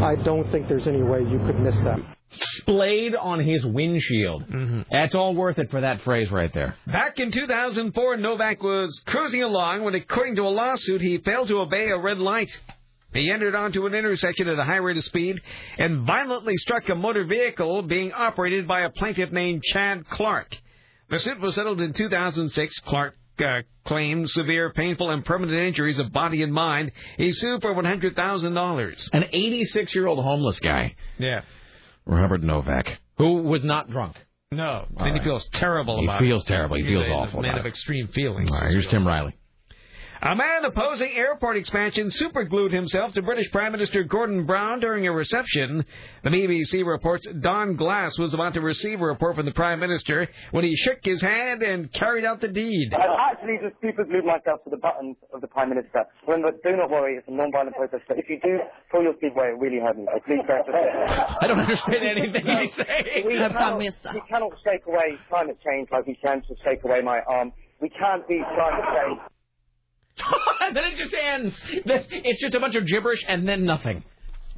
I don't think there's any way you could miss that. Splayed on his windshield. Mm-hmm. That's all worth it for that phrase right there. Back in 2004, Novak was cruising along when, according to a lawsuit, he failed to obey a red light. He entered onto an intersection at a high rate of speed and violently struck a motor vehicle being operated by a plaintiff named Chad Clark. The suit was settled in 2006. Clark uh, claimed severe, painful, and permanent injuries of body and mind. He sued for $100,000. An 86 year old homeless guy, Yeah. Robert Novak, who was not drunk. No. All and he feels terrible He about feels it. terrible. He feels a awful man of extreme feelings. All right, here's Tim Riley. A man opposing airport expansion superglued himself to British Prime Minister Gordon Brown during a reception. The BBC reports Dan Glass was about to receive a report from the Prime Minister when he shook his hand and carried out the deed. I've actually just superglued myself to the buttons of the Prime Minister. Remember, do not worry, it's a non-violent protest. But if you do pull your speed away, it really hurt me. So please bear with it. I don't understand anything he's saying. We cannot, we cannot shake away climate change like we can to shake away my arm. We can't beat climate change. And then it just ends. It's just a bunch of gibberish and then nothing.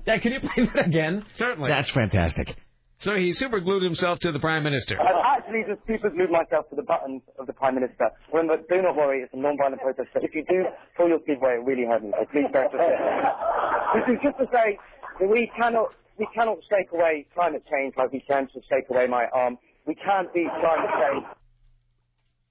Yeah, can you play that again? Certainly. That's fantastic. So he superglued himself to the Prime Minister. I've actually just super glued myself to the buttons of the Prime Minister. Remember, do not worry, it's a non-violent protest. But if you do pull your speed away, it really hurt me. So please bear with it. This is just to say that we cannot, we cannot shake away climate change like we can to shake away my arm. We can't beat climate change.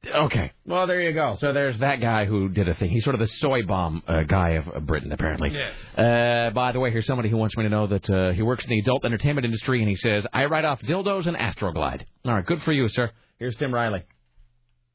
Okay. Well, there you go. So there's that guy who did a thing. He's sort of the soy bomb uh, guy of, of Britain, apparently. Yes. Uh, by the way, here's somebody who wants me to know that uh, he works in the adult entertainment industry, and he says, I write off dildos and Astroglide. All right, good for you, sir. Here's Tim Riley.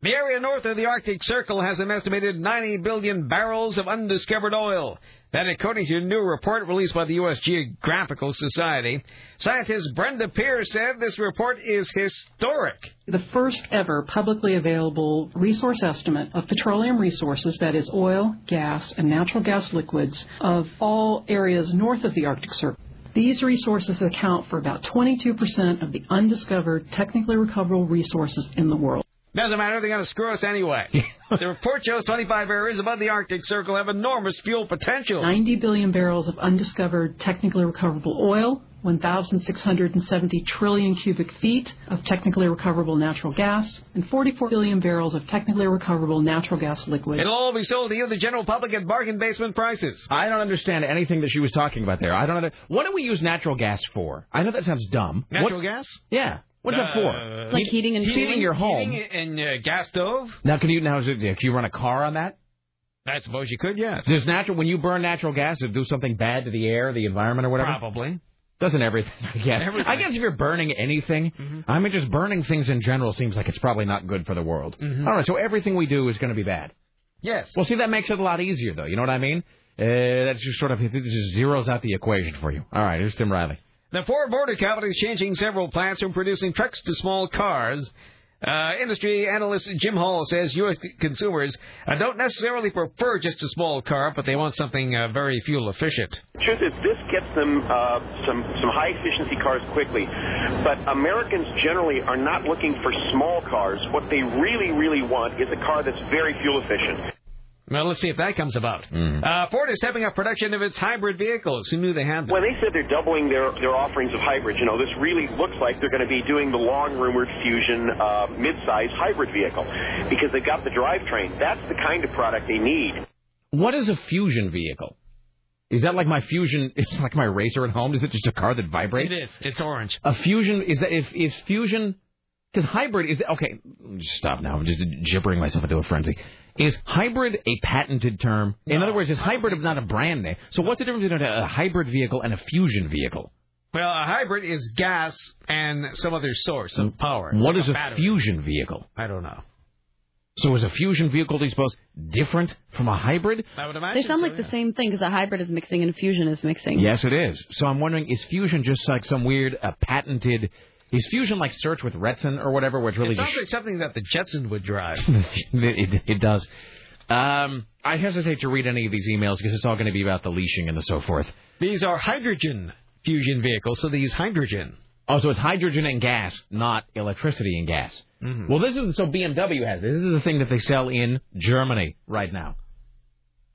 The area north of the Arctic Circle has an estimated 90 billion barrels of undiscovered oil. That, according to a new report released by the U.S. Geographical Society, scientist Brenda Pierce said this report is historic. the first ever publicly available resource estimate of petroleum resources, that is, oil, gas, and natural gas liquids, of all areas north of the Arctic Circle. These resources account for about 22% of the undiscovered technically recoverable resources in the world. Doesn't matter, they're going to screw us anyway. the report shows 25 areas above the Arctic Circle have enormous fuel potential. 90 billion barrels of undiscovered technically recoverable oil, 1,670 trillion cubic feet of technically recoverable natural gas, and 44 billion barrels of technically recoverable natural gas liquid. It'll all be sold to you, the general public, at bargain basement prices. I don't understand anything that she was talking about there. I don't under- What do we use natural gas for? I know that sounds dumb. Natural What- gas? Yeah. What's that for? Uh, Like heating and heating your home. Heating and uh, gas stove? Now, can you now? Is it, can you run a car on that? I suppose you could, yes. Does natural when you burn natural gas, it do something bad to the air, the environment, or whatever? Probably. Doesn't everything? Yeah. Everything. Mm-hmm. I guess if you're burning anything, I mean, just burning things in general seems like it's probably not good for the world. Mhm. All right, so everything we do is going to be bad. Yes. Well, see, that makes it a lot easier, though. You know what I mean? Uh, that's just sort of it just zeroes out the equation for you. All right, here's Tim Riley. The Ford Motor Company is changing several plants from producing trucks to small cars. Uh, industry analyst Jim Hall says U.S. consumers uh, don't necessarily prefer just a small car, but they want something uh, very fuel efficient. The Truth is, this gets them uh, some some high efficiency cars quickly, but Americans generally are not looking for small cars. What they really, really want is a car that's very fuel efficient. Well, let's see if that comes about. Uh, Ford is stepping up production of its hybrid vehicles. Who knew they had them? When they said they're doubling their, their offerings of hybrids, you know, this really looks like they're going to be doing the long rumored Fusion uh, mid-size hybrid vehicle because they've got the drivetrain. That's the kind of product they need. What is a fusion vehicle? Is that like my Fusion? It's like my Racer at home. Is it just a car that vibrates? It is. It's orange. A Fusion is that if if Fusion because hybrid is okay. Just stop now. I'm just gibbering myself into a frenzy. Is hybrid a patented term? In other words, is hybrid not a brand name? So what's the difference between a hybrid vehicle and a fusion vehicle? Well, a hybrid is gas and some other source of power. What like is a battery. fusion vehicle? I don't know. So is a fusion vehicle, do you suppose, different from a hybrid? I would imagine. They sound so, like yeah. the same thing because a hybrid is mixing and a fusion is mixing. Yes, it is. So I'm wondering, is fusion just like some weird uh, patented? Is fusion like search with Retson or whatever, it's really It sounds just like something that the Jetson would drive. it, it does. Um, I hesitate to read any of these emails because it's all going to be about the leashing and the so forth. These are hydrogen fusion vehicles, so they use hydrogen. Oh, so it's hydrogen and gas, not electricity and gas. Mhm. Well, this is so BMW has this. This is the thing that they sell in Germany right now.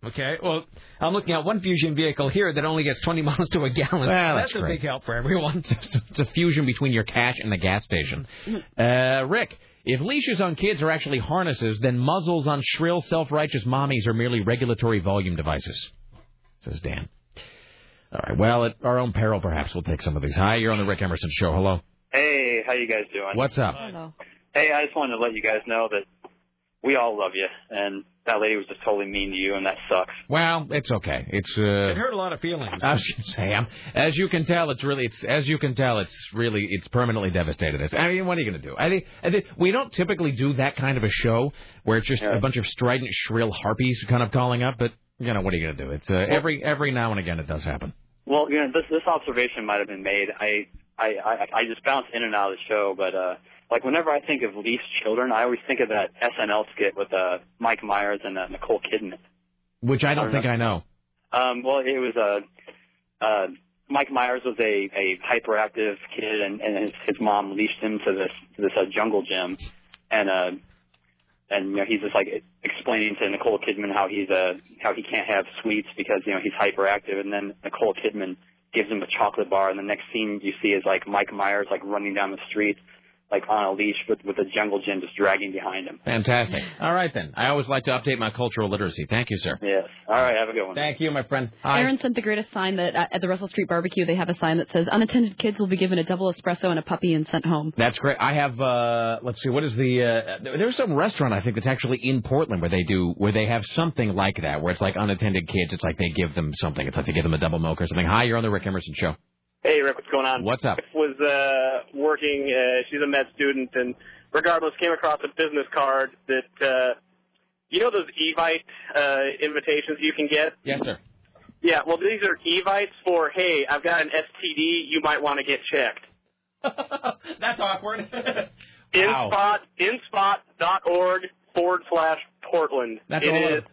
Okay, well, I'm looking at one fusion vehicle here that only gets 20 miles to a gallon. Well, that's, that's a big help for everyone. It's a fusion between your cash and the gas station. Uh, Rick, if leashes on kids are actually harnesses, then muzzles on shrill, self-righteous mommies are merely regulatory volume devices, says Dan. All right, well, at our own peril, perhaps we'll take some of these. Hi, you're on the Rick Emerson Show. Hello. Hey, how you guys doing? What's up? Hey, I just wanted to let you guys know that we all love you, and that lady was just totally mean to you, and that sucks. Well, it's okay. It's uh, It hurt a lot of feelings. I was gonna say, um, as you can tell, it's really, it's as you can tell, it's really, it's permanently devastated us. I mean, what are you going to do? I think, I think we don't typically do that kind of a show where it's just a bunch of strident, shrill harpies kind of calling up. But you know, what are you going to do? It's uh, every every now and again it does happen. Well, you know, this this observation might have been made. I I I, I just bounce in and out of the show, but uh, like whenever I think of leased children, I always think of that SNL skit with uh, Mike Myers and uh, Nicole Kidman. Which I don't think I know. Um, well, it was uh, uh, Mike Myers was a, a hyperactive kid, and, and his, his mom leashed him to this to this uh, jungle gym, and uh, and you know he's just like explaining to Nicole Kidman how he's uh how he can't have sweets because you know he's hyperactive, and then Nicole Kidman gives him a chocolate bar, and the next scene you see is like Mike Myers like running down the street like on a leash with with a jungle gym just dragging behind him. Fantastic. All right then. I always like to update my cultural literacy. Thank you, sir. Yes. All right. Have a good one. Thank you, my friend. Hi. Aaron sent the greatest sign that uh, at the Russell Street Barbecue they have a sign that says unattended kids will be given a double espresso and a puppy and sent home. That's great. I have. uh Let's see. What is the? uh There's some restaurant I think that's actually in Portland where they do where they have something like that where it's like unattended kids. It's like they give them something. It's like they give them a double milk or something. Hi, you're on the Rick Emerson show. Hey, Rick, what's going on? What's up? was uh, working. Uh, she's a med student, and regardless, came across a business card that uh, you know those Evite uh, invitations you can get. Yes, sir. Yeah, well, these are Evites for hey, I've got an STD, you might want to get checked. That's awkward. Inspot inspot.org forward slash Portland. That's It all. is-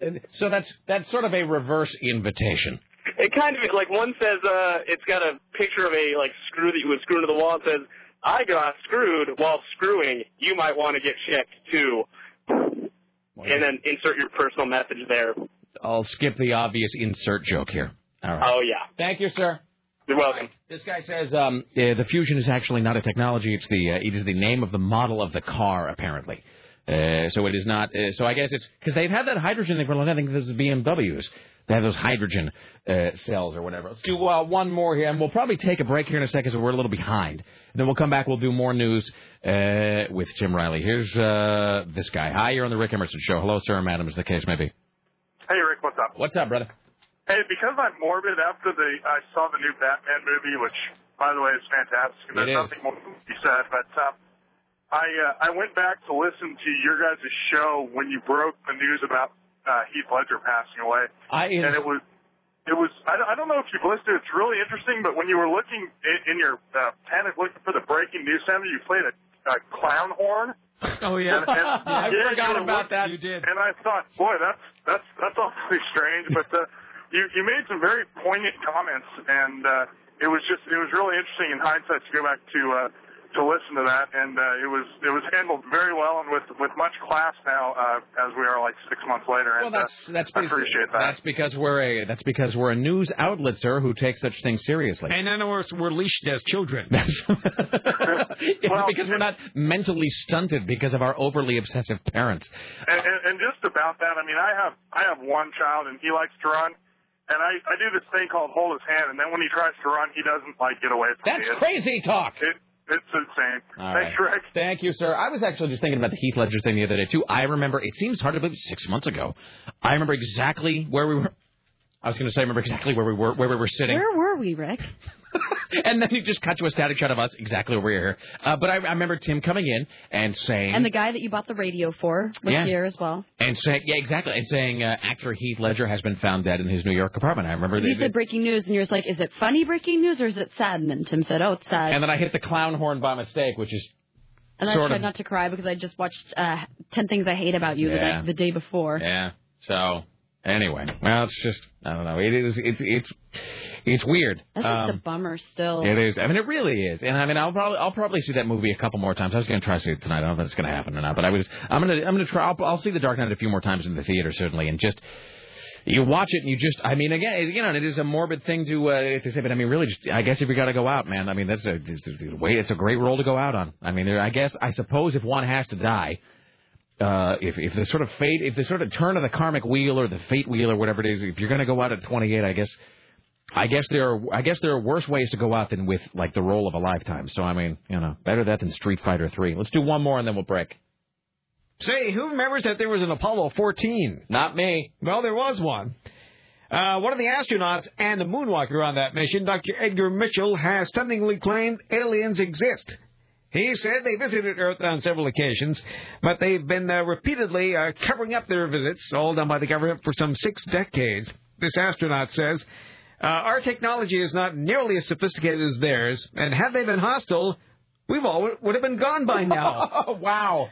And So that's that's sort of a reverse invitation. It kind of like one says uh it's got a picture of a like screw that you would screw into the wall and says I got screwed while screwing. You might want to get checked too. And then insert your personal message there. I'll skip the obvious insert joke here. All right. Oh yeah. Thank you, sir. You're welcome. This guy says um, uh, the Fusion is actually not a technology. It's the uh, it is the name of the model of the car, apparently. Uh, so it is not. Uh, so I guess it's because they've had that hydrogen thing for a long time. I think this is BMWs. They have those hydrogen uh, cells or whatever. Let's do uh, one more here, and we'll probably take a break here in a second, so we're a little behind. then we'll come back. We'll do more news uh, with Jim Riley. Here's uh, this guy. Hi, you're on the Rick Emerson Show. Hello, sir, madam, as the case may be. Hey, Rick, what's up? What's up, brother? Hey, because I'm morbid after the I saw the new Batman movie, which, by the way, is fantastic. And It there's is. nothing more to be said, but um, I uh, I went back to listen to your guys' show when you broke the news about uh, Heath Ledger passing away, I and it was it was I, I don't know if you've listened. It's really interesting, but when you were looking in, in your uh, panic looking for the breaking news center, you played a, a clown horn. Oh yeah, And, and, I yeah, forgot about looking- that. You did. And I thought, boy, that's that's that's awfully strange. But uh, you you made some very poignant comments, and uh, it was just it was really interesting in hindsight to go back to uh, to listen to that, and uh, it was it was handled very well and with with much class now uh, as we are like six months later. Well, and that's uh, that's I appreciate that. That's because we're a that's because we're a news outlet, sir, who takes such things seriously. And then we're, we're leashed as children. It's because we're not mentally stunted because of our overly obsessive parents. And, and, and just about that, I mean, I have I have one child, and he likes to run, and I I do this thing called hold his hand, and then when he tries to run, he doesn't like get away from That's me. It's- crazy talk. It, it's insane. All Thanks, right. Rick. Thank you, sir. I was actually just thinking about the Heath Ledger thing the other day too. I remember. It seems hard to believe. Six months ago, I remember exactly where we were. I was going to say, I remember exactly where we were, where we were sitting. Where were we, Rick? and then you just cut to a static shot of us exactly where we were. Uh, but I, I remember Tim coming in and saying, And the guy that you bought the radio for was Yeah. here as well. and saying, yeah, exactly, and saying uh, actor Heath Ledger has been found dead in his New York apartment. I remember. You that- said breaking news, and you're just like, is it funny breaking news or is it sad? And then Tim said, oh, it's sad. and then I hit the clown horn by mistake, which is And I tried of not to cry because I just watched uh, 10 Things I Hate About You the, Yeah. night, the day before. Yeah. So anyway, well, it's just I don't know. It is. It's it's it's weird. That's just Um, a bummer still. It is. I mean, it really is. And I mean, I'll probably I'll probably see that movie a couple more times. I was going to try to see it tonight. I don't know if it's going to happen or not. But I was. I'm gonna. I'm gonna try. I'll, I'll see The Dark Knight a few more times in the theater certainly, and just. You watch it and you just, I mean, again, you know, it is a morbid thing to, uh, to say, but I mean, really, just, I guess if you got to go out, man, I mean, that's a, it's, it's a way, it's a great role to go out on. I mean, I guess, I suppose if one has to die, uh, if if the sort of fate, if the sort of turn of the karmic wheel or the fate wheel or whatever it is, if you're going to go out at 28, I guess, I guess there are, I guess there are worse ways to go out than with like the role of a lifetime. So I mean, you know, better that than Street Fighter 3. Let's do one more and then we'll break. Say, who remembers that there was an Apollo 14? Not me. Well, there was one. Uh, one of the astronauts and the moonwalker on that mission, Dr. Edgar Mitchell, has stunningly claimed aliens exist. He said they visited Earth on several occasions, but they've been uh, repeatedly uh, covering up their visits, all done by the government for some six decades. This astronaut says, uh, Our technology is not nearly as sophisticated as theirs, and had they been hostile, we all would have been gone by now. wow.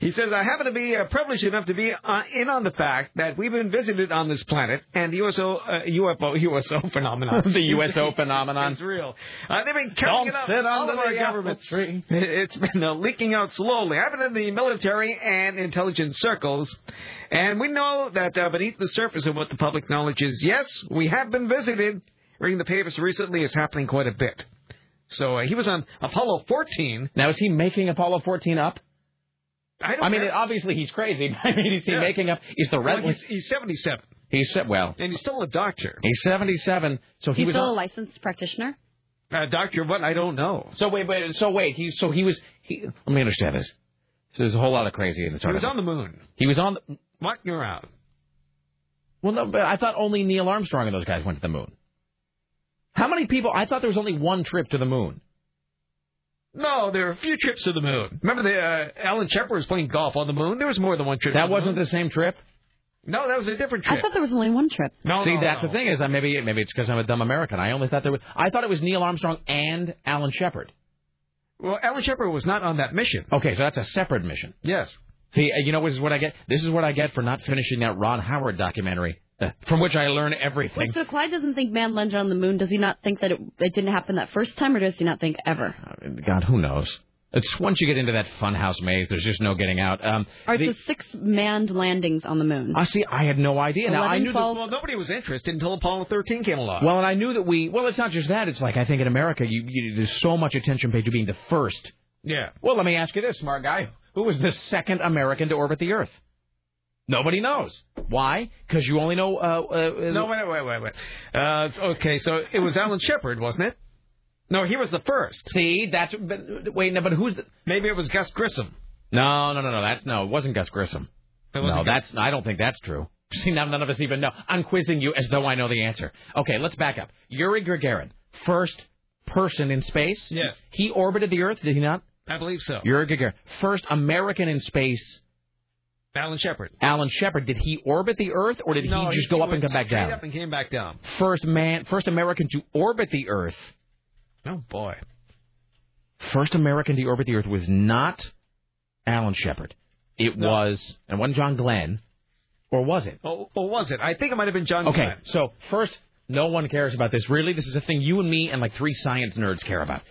He says, I happen to be uh, privileged enough to be uh, in on the fact that we've been visited on this planet, and the USO, uh, UFO, USO phenomenon. The USO phenomenon. It's real. Uh, they've been covering Don't it up sit all under of our governments. tree. It's been uh, leaking out slowly. I've been in the military and intelligence circles, and we know that uh, beneath the surface of what the public knowledge is, yes, we have been visited. Reading the papers recently is happening quite a bit. So uh, he was on Apollo 14. Now is he making Apollo 14 up? I, don't I mean, know. obviously he's crazy. I mean, is he Yeah. making up? Is the Well, red? he's, he's 77, He's se- well, and he's still a doctor. he's 77. So he He's was still on- a licensed practitioner. Uh, doctor, what? I don't know. So wait, wait, so wait. He so he was. He, let me understand this. So there's a whole lot of crazy in this He was on the moon, He was on. The, walking around. well, no, but I thought only Neil Armstrong and those guys went to the moon. How many people? I thought there was only one trip to the moon. No, there were a few trips to the moon. Remember the uh, Alan Shepard was playing golf on the moon? There was more than one trip. That to the wasn't moon. the same trip. No, that was a different trip. I thought there was only one trip. no, See, no, that's no. the thing is, I maybe maybe it's because I'm a dumb American. I only thought there was. I thought it was Neil Armstrong and Alan Shepard. Well, Alan Shepard was not on that mission. Okay, so that's a separate mission. Yes. See, uh, you know, this is what I get. This is what I get for not finishing that Ron Howard documentary, uh, from which I learn everything. Wait, so Clyde doesn't think man landed on the moon. Does he not think that it, it didn't happen that first time, or does he not think ever? God, who knows? It's once you get into that funhouse maze, there's just no getting out. Um, All right, the- so six manned landings on the moon. I see. I had no idea. Now I knew 12. that. Well, nobody was interested until Apollo 13 came along. Well, and I knew that we. Well, it's not just that. It's like I think in America, you, you there's so much attention paid to being the first. yeah. Well, let me ask you this, smart guy. Who was the second American to orbit the Earth? Nobody knows. Why? Because you only know. Uh, uh, No, wait, wait, wait, wait. Uh, okay, so it was Alan Shepard, wasn't it? No, he was the first. See, that's. But, wait, no, but who's the? Maybe it was Gus Grissom. No, no, no, no. That's no. It wasn't Gus Grissom. It No, wasn't Gus- that's. I don't think that's true. See, now none of us even know. I'm quizzing you as though I know the answer. Okay, let's back up. Yuri Gagarin, first person in space. Yes. He orbited the Earth, did he not? I believe so. Yuri Gagarin, first American in space. Alan Shepard. Alan Shepard, did he orbit the Earth or did no, he just go up and come back down? up and came back down. First man, first American to orbit the Earth. Oh, boy. First American to orbit the Earth was not Alan Shepard. It No. was, and wasn't John Glenn, or was it? Oh, or was it? I think it might have been John Okay, Glenn. so first, no one cares about this. Really, this is a thing you and me and like three science nerds care about.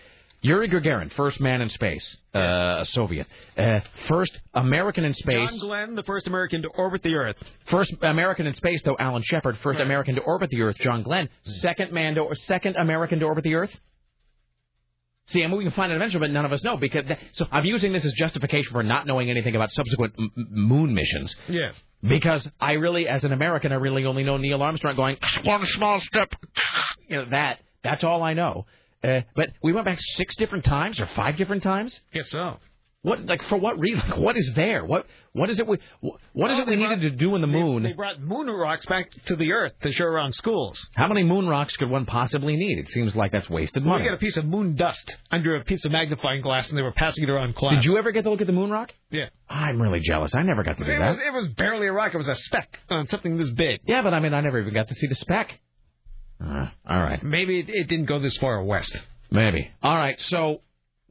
Yuri Gagarin, first man in space, uh, a Soviet. Uh, first American in space. John Glenn, the first American to orbit the Earth. First American in space, though, Alan Shepard. First Right. American to orbit the Earth, John Glenn. Second man to, second American to orbit the Earth. See, I mean, we can find it eventually, but none of us know because. That, so I'm using this as justification for not knowing anything about subsequent m- moon missions. Yes. Because I really, as an American, I really only know Neil Armstrong going one small step. You know that. That's all I know. Uh, but we went back six different times or five different times. Guess so. What like for what reason? Like, what is there? What what is it we what is Well, it we they needed to do in the moon? They brought moon rocks back to the Earth to show around schools. How many moon rocks could one possibly need? It seems like that's wasted money. We got a piece of moon dust under a piece of magnifying glass, and they were passing it around class. Did you ever get to look at the moon rock? Yeah. I'm really jealous. I never got to do It that. was, it was barely a rock. It was a speck on something this big. Yeah, but I mean, I never even got to see the speck. Uh, all right. Maybe it, it didn't go this far west. Maybe. All right. So,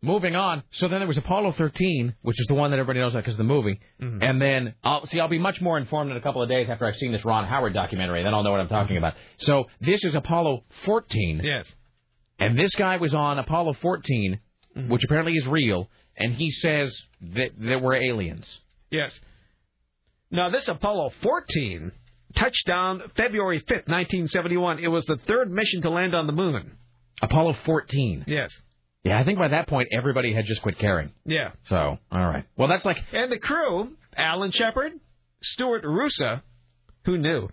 moving on. So then there was Apollo 13, which is the one that everybody knows because of the movie. Mm-hmm. And then, I'll see. I'll be much more informed in a couple of days after I've seen this Ron Howard documentary. Then I'll know what I'm talking about. So this is Apollo 14. Yes. And this guy was on Apollo 14, Mm-hmm. which apparently is real. And he says that there were aliens. Yes. Now, this Apollo 14 touched down February 5th, 1971. It was the third mission to land on the moon. Apollo 14. Yes. Yeah, I think by that point everybody had just quit caring. Yeah. So, all right. Well, that's like And the crew, Alan Shepard, Stuart Roosa, who knew?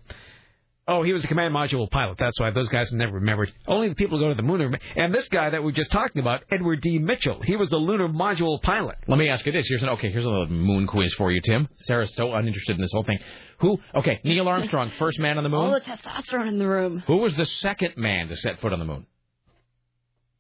Oh, he was a command module pilot. That's why those guys never remembered. Only the people who go to the moon. Are, and this guy that we were just talking about, Edward D. Mitchell, he was the lunar module pilot. Let me ask you this. Here's an okay. Here's a little moon quiz for you, Tim. Sarah's so uninterested in this whole thing. Who? Okay, Neil Armstrong, first man on the moon. All the testosterone in the room. Who was the second man to set foot on the moon?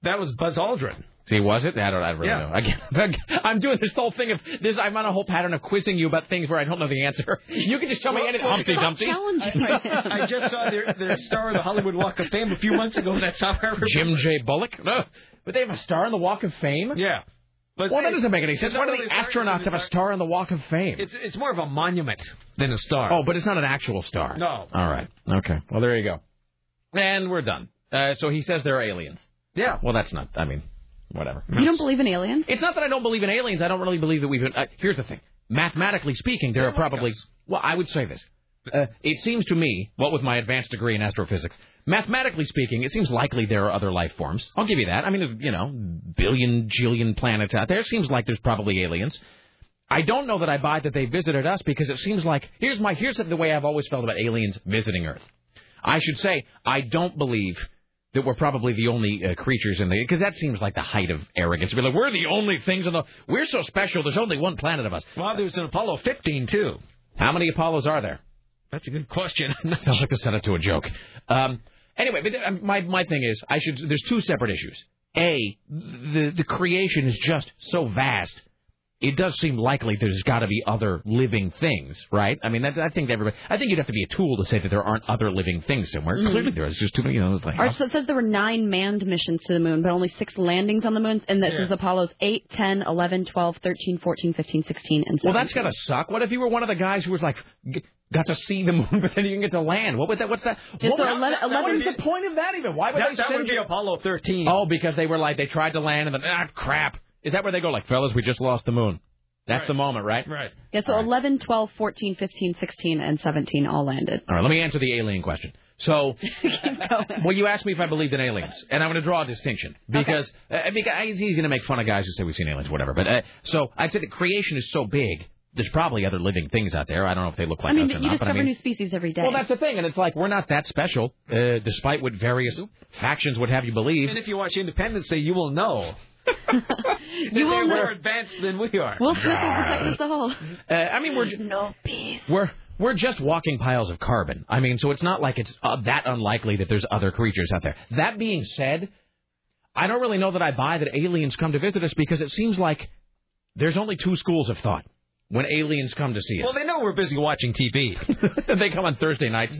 That was Buzz Aldrin. See, was it? I don't. I don't really Yeah. know. Again, I'm doing this whole thing of this. I'm on a whole pattern of quizzing you about things where I don't know the answer. You can just tell me anything. Humpty Dumpty. I, I just saw their, their star of the Hollywood Walk of Fame a few months ago. That's how I remember. Jim J. Bullock. No, but they have a star on the Walk of Fame. Yeah. But well, say- that doesn't make any sense. Why do the astronauts have a star on the Walk of Fame? It's it's more of a monument than a star. Oh, but it's not an actual star. No. All right. Okay. Well, there you go. And we're done. Uh, so he says there are aliens. Yeah. Well, that's not. I mean, whatever. You don't believe in aliens? It's not that I don't believe in aliens. I don't really believe that we've. Been, uh, here's the thing. Mathematically speaking, there are probably. Well, I would say this. Uh, it seems to me, what with my advanced degree in astrophysics, mathematically speaking, it seems likely there are other life forms. I'll give you that. I mean, there's, you know, billion, jillion planets out there. It seems like there's probably aliens. I don't know that I buy that they visited us because it seems like here's my here's the way I've always felt about aliens visiting Earth. I should say I don't believe that we're probably the only uh, creatures in the because that seems like the height of arrogance. To be like we're the only things in the we're so special. There's only one planet of us. Well, there's an Apollo 15 too. How many Apollos are there? That's a good question. Sounds like the setup to a joke. Um, anyway, but uh, my my thing is, I should. There's two separate issues. A, the the creation is just so vast. It does seem likely there's got to be other living things, right? I mean, that, I think everybody. I think you'd have to be a tool to say that there aren't other living things somewhere. Mhm. Clearly, there is just too many. You know, like, All right, so it says there were nine manned missions to the moon, but only six landings on the moon. And this Yeah. is Apollos 8, 10, 11, 12, 13, 14, 15, 16, and 17. well, that's gotta suck. What if you were one of the guys who was like, g- got to see the moon, but then you didn't get to land? What would that? What's that? Yeah, what so would- 11 what is the point of that even? Why would That- they that would be you- Apollo 13. Oh, because they were like they tried to land and then ah crap. Is that where they go like, fellas, we just lost the moon? That's the moment, right? Right. Yeah, so 11, 12, 14, 15, 16, and 17 all landed. All right, let me answer the alien question. So, well, you asked me if I believed in aliens, and I'm going to draw a distinction because, uh, because it's easy to make fun of guys who say we've seen aliens, whatever. But uh, so I'd say that creation is so big. There's probably other living things out there. I don't know if they look like I mean, us or you not, but discover I mean, new species every day. well, that's the thing, and it's like we're not that special, uh, despite what various factions would have you believe. And if you watch Independence Day, you will know. You They will know. more advanced than we are. Will Smith will protect us all. Uh, I mean, we're no peace. We're we're just walking piles of carbon. I mean, so it's not like it's uh, that unlikely that there's other creatures out there. That being said, I don't really know that I buy that aliens come to visit us because it seems like there's only two schools of thought when aliens come to see us. Well, they know we're busy watching TV. they come on Thursday nights.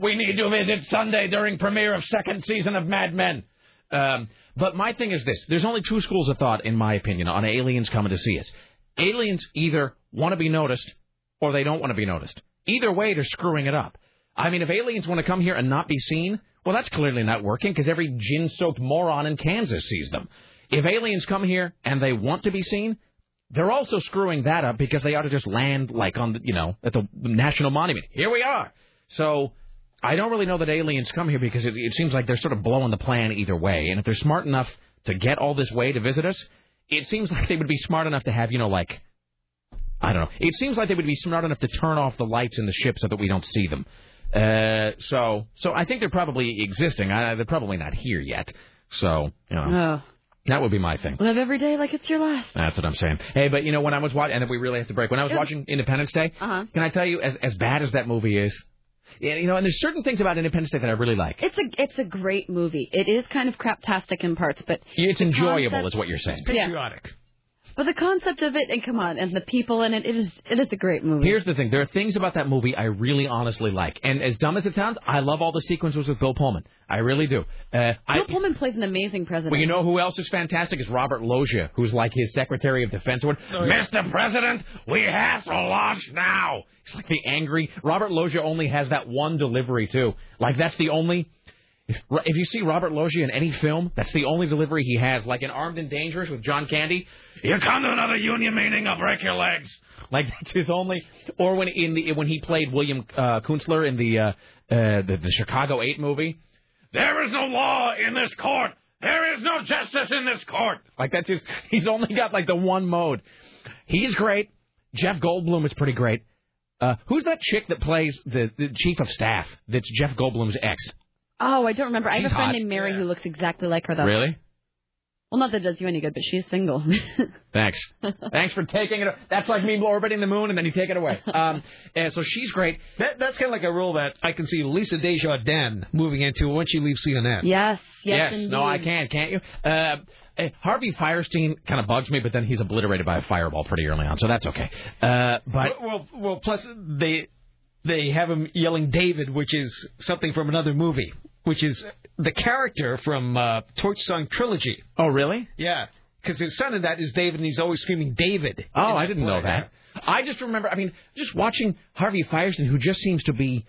We need to visit Sunday during premiere of second season of Mad Men. Um, but my thing is this: there's only two schools of thought, in my opinion, on aliens coming to see us. Aliens either want to be noticed or they don't want to be noticed. Either way, they're screwing it up. I mean, if aliens want to come here and not be seen, well, that's clearly not working because every gin-soaked moron in Kansas sees them. If aliens come here and they want to be seen, they're also screwing that up because they ought to just land like on the, you know, at the national monument. Here we are. So I don't really know that aliens come here because it, it seems like they're sort of blowing the plan either way. And if they're smart enough to get all this way to visit us, it seems like they would be smart enough to have, you know, like I don't know. It seems like they would be smart enough to turn off the lights in the ship so that we don't see them. Uh, so, so I think they're probably existing. I, they're probably not here yet. So, you know, Oh. that would be my thing. Live every day like it's your last. That's what I'm saying. Hey, but you know, when I was watching, and then we really have to break. When I was watching Independence Day, Uh-huh. can I tell you, as as bad as that movie is, yeah, you know, and there's certain things about Independence Day that I really like. It's a it's a great movie. It is kind of craptastic in parts, but It's enjoyable, concept- is what you're saying. It's Yeah. But the concept of it, and come on, and the people in it, it is it is a great movie. Here's the thing: there are things about that movie I really, honestly like, and as dumb as it sounds, I love all the sequences with Bill Pullman. I really do. Uh, I, Bill Pullman plays an amazing president. Well, you know who else is fantastic? Is Robert Loggia, who's like his Secretary of Defense. What, Mr. President, we have to launch now. He's like the angry. Robert Loggia only has that one delivery too. Like that's the only. If you see Robert Loggia in any film, that's the only delivery he has. Like in Armed and Dangerous with John Candy, you come to another union meeting, I'll break your legs. Like that's his only. Or when in the when he played William uh, Kunstler in the, uh, uh, the the Chicago Eight movie, there is no law in this court. There is no justice in this court. Like that's his. He's only got like the one mode. He's great. Jeff Goldblum is pretty great. Uh, who's that chick that plays the, the chief of staff? That's Jeff Goldblum's ex. Oh, I don't remember. I have a friend hot. named Mary who looks exactly like her though. Really? Well, not that it does you any good, but she's single. Thanks. Thanks for taking it. That's like me orbiting the moon and then you take it away. Um, and so she's great. That, that's kind of like a role that I can see Lisa Desjardins moving into once she leaves CNN. yes, Yes. yes, no, I indeed. can. Can't you? Uh, eh, Harvey Fierstein kind of bugs me, but then he's obliterated by a fireball pretty early on, so that's okay. Uh, but well, well, plus they they have him yelling David, which is something from another movie, which is the character from uh, Torch Song Trilogy. Oh, really? Yeah, because his son in that is David, and he's always screaming David. Oh, I didn't know that. I just remember, I mean, just watching Harvey Fierstein, who just seems to be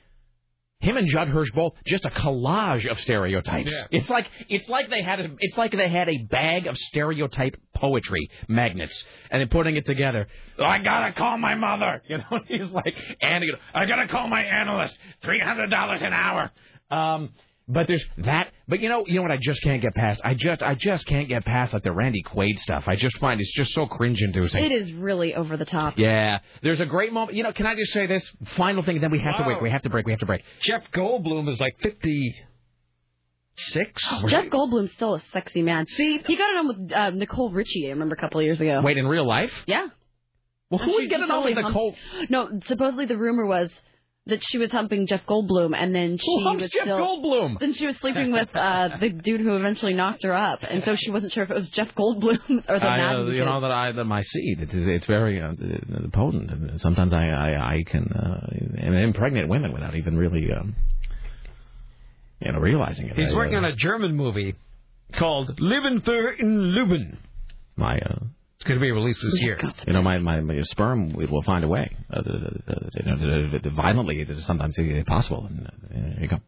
him and Judd Hirsch both just a collage of stereotypes. Yeah. It's like it's like they had a it's like they had a bag of stereotype poetry magnets and they're putting it together. I gotta call my mother. You know, he's like, and I gotta call my analyst. Three hundred dollars an hour. Um, but there's that. But you know, you know what? I just can't get past. I just, I just can't get past like the Randy Quaid stuff. I just find it's just so cringe-inducing. It is really over the top. Yeah, there's a great moment. You know, can I just say this final thing? Then we have to Wow. wait. We have to break. We have to break. Jeff Goldblum is like fifty six. Jeff Goldblum's still a sexy man. See, he got it on with uh, Nicole Richie. I remember a couple of years ago. Wait, in real life? Yeah. Well, who would get it on with totally Nicole? No, supposedly the rumor was that she was humping Jeff Goldblum, and then she humps was Jeff still. Goldblum? Then she was sleeping with uh, the dude who eventually knocked her up, and so she wasn't sure if it was Jeff Goldblum or the I, uh, you kid. know that I that my seed it is it's very uh, potent. Sometimes I I, I can uh, impregnate women without even really um, you know realizing it. He's I, working uh, on a German movie called Living Thur in Lüben. my. Uh, It's going to be released this year. You know, my, my, my sperm will will find a way. Uh, the, the, the, you know, the, the, violently, it is sometimes possible. And, uh, there you go.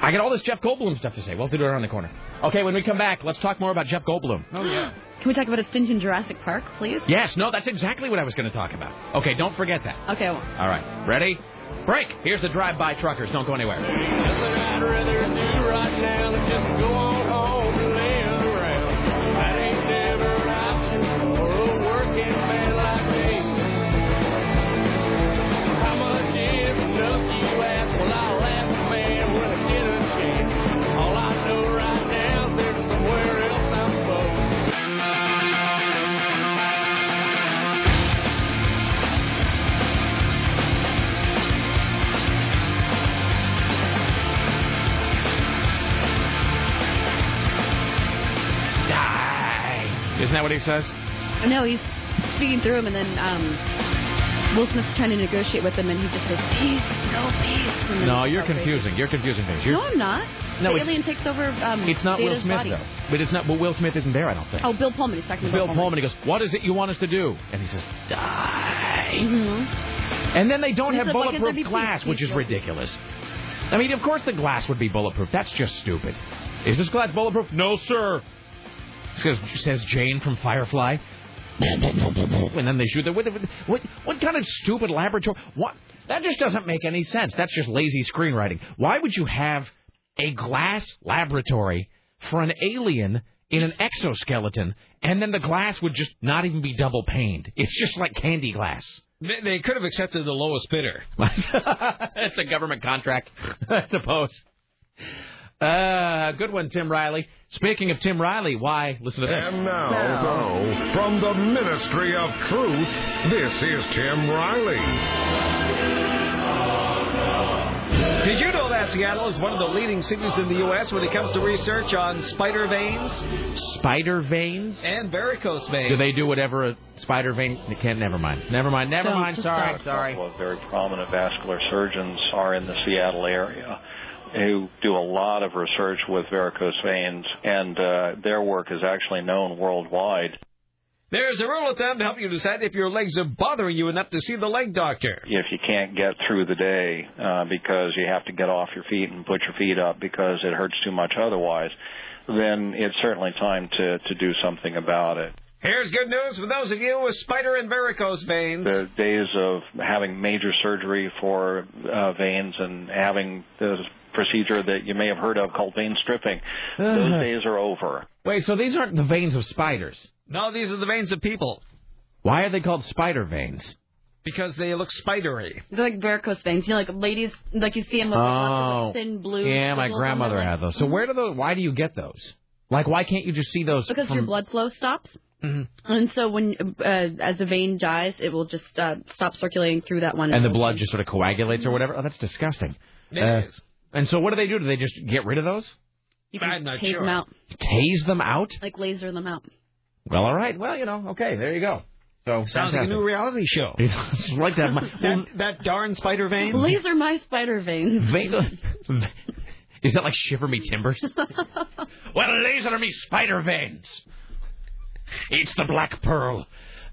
I got all this Jeff Goldblum stuff to say. We'll have to do it around the corner. Okay, when we come back, let's talk more about Jeff Goldblum. Oh yeah. Can we talk about a stint in Jurassic Park, please? Yes, no, that's exactly what I was going to talk about. Okay, don't forget that. Okay. Well, All right, ready? Break. Here's the drive-by truckers. Don't go anywhere. Isn't that what he says? no, he's speaking through him, and then um, Will Smith's trying to negotiate with him, and he just says, "Peace, no peace." No, you're confusing. You're confusing things. You're, No, I'm not. No, the alien takes over. Um, It's not Will Smith body. though. But it's not. But Will Smith isn't there. I don't think. Oh, Bill Pullman. He's talking Bill about Bill Pullman. He goes, "What is it you want us to do?" And he says, "Die." Mm-hmm. And then they don't He have said, "Why can't bulletproof be peace? glass, which Peace, is Bill." ridiculous. I mean, of course the glass would be bulletproof. That's just stupid. Is this glass bulletproof? No, sir. Says, says Jayne from Firefly. And then they shoot the what, what? What kind of stupid laboratory? What? That just doesn't make any sense. That's just lazy screenwriting. Why would you have a glass laboratory for an alien in an exoskeleton, and then the glass would just not even be double paned. It's just like candy glass. They, they could have accepted the lowest bidder. It's a government contract, I suppose. Uh, good one, Tim Riley. Speaking of Tim Riley, why? Listen to this. And now, from the Ministry of Truth, this is Tim Riley. Did you know that Seattle is one of the leading cities in the U.S. when it comes to research on spider veins Spider veins? and varicose veins? Do they do whatever a spider vein? Can't. Never mind. Never mind. Never mind. Sorry. Sorry. stop. Sorry. couple of very prominent vascular surgeons are in the Seattle area who do a lot of research with varicose veins, and uh, their work is actually known worldwide. There's a rule of thumb to help you decide if your legs are bothering you enough to see the leg doctor. If you can't get through the day uh, because you have to get off your feet and put your feet up because it hurts too much otherwise, then it's certainly time to, to do something about it. Here's good news for those of you with spider and varicose veins. The days of having major surgery for uh, veins and having the procedure that you may have heard of called vein stripping, those days are over. Wait, so these aren't the veins of spiders. No, these are the veins of people Why are they called spider veins? because they look spidery. They're like varicose veins. You know, like ladies, like you see them with lots Oh, of thin blue. yeah, my grandmother had those. So where do those? Why do you get those? Like, why can't you just see those? Because from... your blood flow stops. Mhm. And so when uh, as the vein dies, it will just uh, stop circulating through that one. and the blood just sort of coagulates or whatever. Oh, that's disgusting. It Uh, is. And so what do they do? Do they just get rid of those? You can I'm not tase sure. them out, Tase them out? like laser them out. Well, all right. Well, you know, okay, there you go. So Sounds like a new reality show. I'd like to have my That, that darn spider vein. Laser my spider veins. vein. Is that like Shiver Me Timbers? well, laser me spider veins. It's the Black Pearl.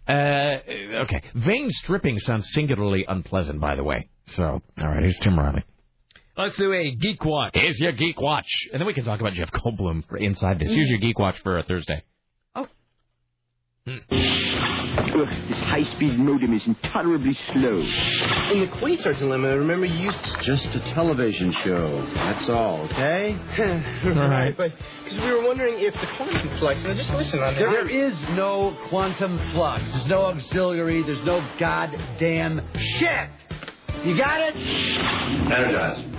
Uh, okay, vein stripping sounds singularly unpleasant, by the way. So, all right, here's Tim Riley. Let's do a geek watch. Here's your geek watch, and then we can talk about Jeff Goldblum for inside this. Here's your mm. geek watch for a Thursday. Oh. Hmm. Ugh, this high-speed modem is intolerably slow. In the Quasar dilemma, remember you used Just a television show. That's all, okay? right, but because we were wondering if the quantum flux. Now just listen on there. There is no quantum flux. There's no auxiliary. There's no goddamn shit. You got it? Energize.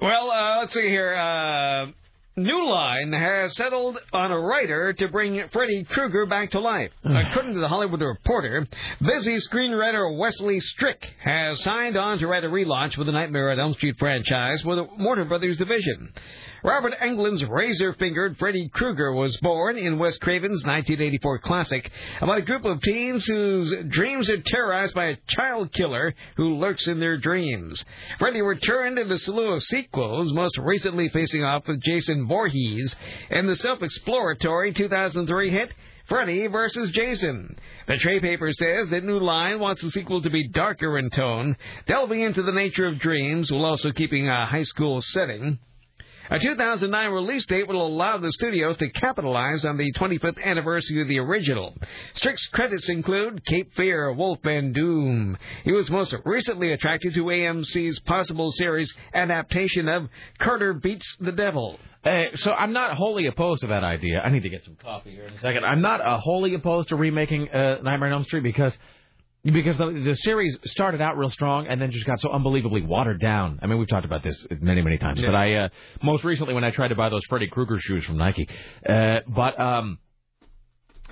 Well, uh, let's see here. Uh, New Line has settled on a writer to bring Freddy Krueger back to life. According to the Hollywood Reporter, busy screenwriter Wesley Strick has signed on to write a relaunch with the Nightmare on Elm Street franchise with the Warner Brothers division. Robert Englund's razor-fingered Freddy Krueger was born in Wes Craven's 1984 classic about a group of teens whose dreams are terrorized by a child killer who lurks in their dreams. Freddy returned in a slew of sequels, most recently facing off with Jason Voorhees in the self-exploratory 2003 hit Freddy vs. Jason. The trade paper says that New Line wants the sequel to be darker in tone, delving into the nature of dreams while also keeping a high school setting. A 2009 release date will allow the studios to capitalize on the 25th anniversary of the original. Strick's credits include Cape Fear, Wolfman Doom. He was most recently attracted to AMC's possible series adaptation of Carter Beats the Devil. Uh, so I'm not wholly opposed to that idea. I need to get some coffee here in a second. I'm not uh, wholly opposed to remaking uh, Nightmare on Elm Street because because the, the series started out real strong and then just got so unbelievably watered down. I mean, we've talked about this many many times. Yeah. But I uh, most recently when I tried to buy those Freddy Krueger shoes from Nike, uh, but um,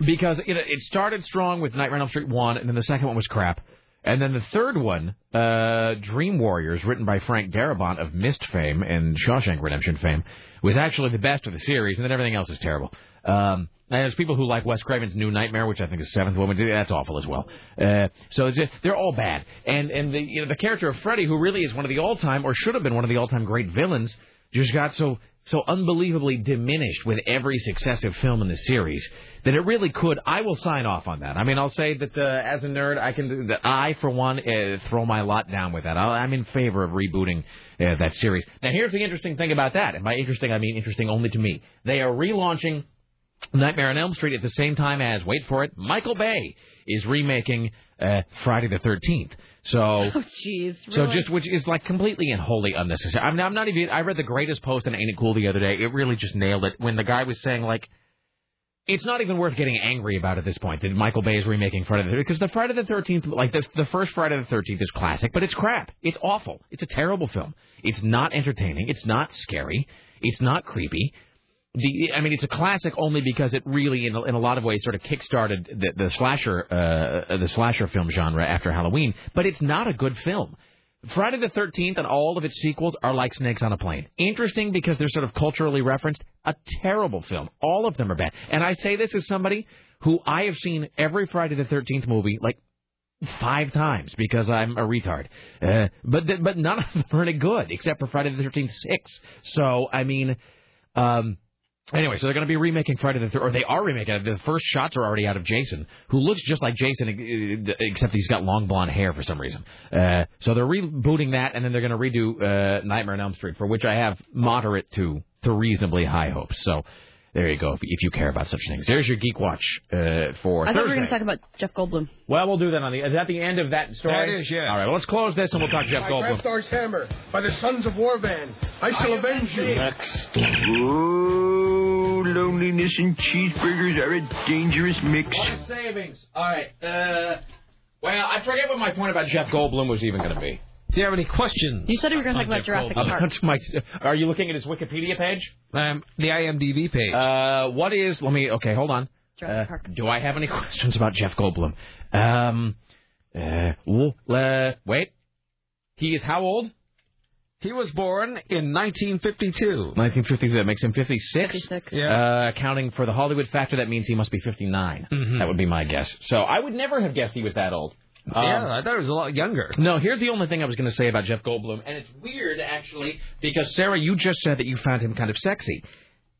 because you know it started strong with Nightmare on Elm Street one, and then the second one was crap. And then the third one, uh, Dream Warriors, written by Frank Darabont of Mist fame and Shawshank Redemption fame, was actually the best of the series, and then everything else is terrible. Um, and there's people who like Wes Craven's New Nightmare, which I think is seventh one. That's awful as well. Uh, so just, they're all bad. And and the you know the character of Freddy, who really is one of the all time or should have been one of the all time great villains, just got so so unbelievably diminished with every successive film in the series that it really could. I will sign off on that. I mean, I'll say that uh, as a nerd, I can that I for one uh, throw my lot down with that. I'll, I'm in favor of rebooting uh, that series. Now, here's the interesting thing about that, and by interesting I mean interesting only to me. They are relaunching Nightmare on Elm Street at the same time as wait for it, Michael Bay is remaking uh, Friday the 13th. So. Oh, jeez. So just which is like completely and wholly unnecessary. I'm, I'm not even. I read the greatest post on Ain't It Cool the other day. It really just nailed it when the guy was saying like, it's not even worth getting angry about at this point that Michael Bay is remaking Friday the 13th. because the Friday the Thirteenth, like the the first Friday the Thirteenth is classic, but it's crap. It's awful. It's a terrible film. It's not entertaining. It's not scary. It's not creepy. The, I mean, it's a classic only because it really, in a, in a lot of ways, sort of kickstarted the, the slasher, uh, the slasher film genre after Halloween. But it's not a good film. Friday the 13th and all of its sequels are like Snakes on a Plane. Interesting because they're sort of culturally referenced. A terrible film. All of them are bad. And I say this as somebody who I have seen every Friday the 13th movie like five times because I'm a retard. Uh, but th- but none of them are any good except for Friday the 13th six. So I mean, um, Anyway, so they're going to be remaking Friday the Third, or they are remaking it. The first shots are already out of Jason, who looks just like Jason, uh, except he's got long blonde hair for some reason. Uh, so they're rebooting that, and then they're going to redo uh, Nightmare on Elm Street, for which I have moderate to to reasonably high hopes. So there you go, if, if you care about such things. There's your Geek Watch uh, for I thought we were going to talk about Jeff Goldblum. well, we'll do that on the. Is that the end of that story? That is, yes. All right, well, let's close this and we'll talk Jeff By Goldblum. Grabthar's hammer, by the sons of Worvan, I shall avenge you. Next. Oh, loneliness and cheeseburgers are a dangerous mix. savings. All right. Uh, well, I forget what my point about Jeff Goldblum was even going to be. Do you have any questions? You said you were going to talk about Jurassic Park. My, are you looking at his Wikipedia page? Um, the IMDb page. Uh, what is? Let me. Okay, hold on. Jurassic Uh, Park. do I have any questions about Jeff Goldblum? Um. Uh, well, uh, wait. He is how old? He was born in 1952. 1952. That makes him 56. 56. Yeah. Uh, accounting for the Hollywood factor, that means he must be 59. Mhm. That would be my guess. So I would never have guessed he was that old. Um, yeah, I thought he was a lot younger. No, here's the only thing I was going to say about Jeff Goldblum, and it's weird actually because Sarah, you just said that you found him kind of sexy,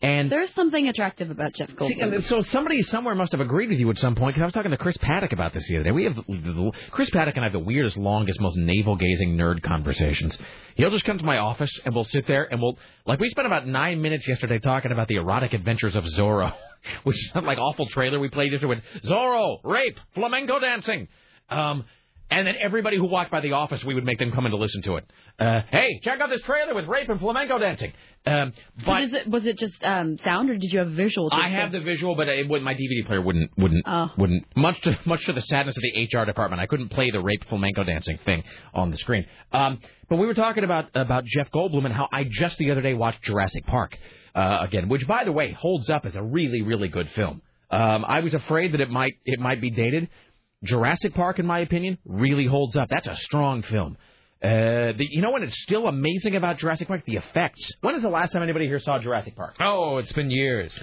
and There's something attractive about Jeff Goldblum. See, and so somebody somewhere must have agreed with you at some point because I was talking to Chris Paddock about this the other day. We have the, the, Chris Paddock and I have the weirdest, longest, most navel-gazing nerd conversations. He'll just come to my office and we'll sit there and we'll like we spent about nine minutes yesterday talking about the erotic adventures of Zorro, which is some like awful trailer we played yesterday with Zorro, rape, flamenco dancing. Um, and then everybody who walked by the office, we would make them come in to listen to it. Uh, hey, check out this trailer with rape and flamenco dancing. Um, but is it, was it just um, sound, or did you have visual? I have the visual, but it my DVD player wouldn't wouldn't Oh. wouldn't much to much to the sadness of the HR department. I couldn't play the rape flamenco dancing thing on the screen. Um, but we were talking about about Jeff Goldblum and how I just the other day watched Jurassic Park uh, again, which by the way holds up as a really really good film. Um, I was afraid that it might it might be dated. Jurassic Park, in my opinion, really holds up. That's a strong film. Uh, the, you know what? It's still amazing about Jurassic Park. The effects. When is the last time anybody here saw Jurassic Park? Oh, it's been years.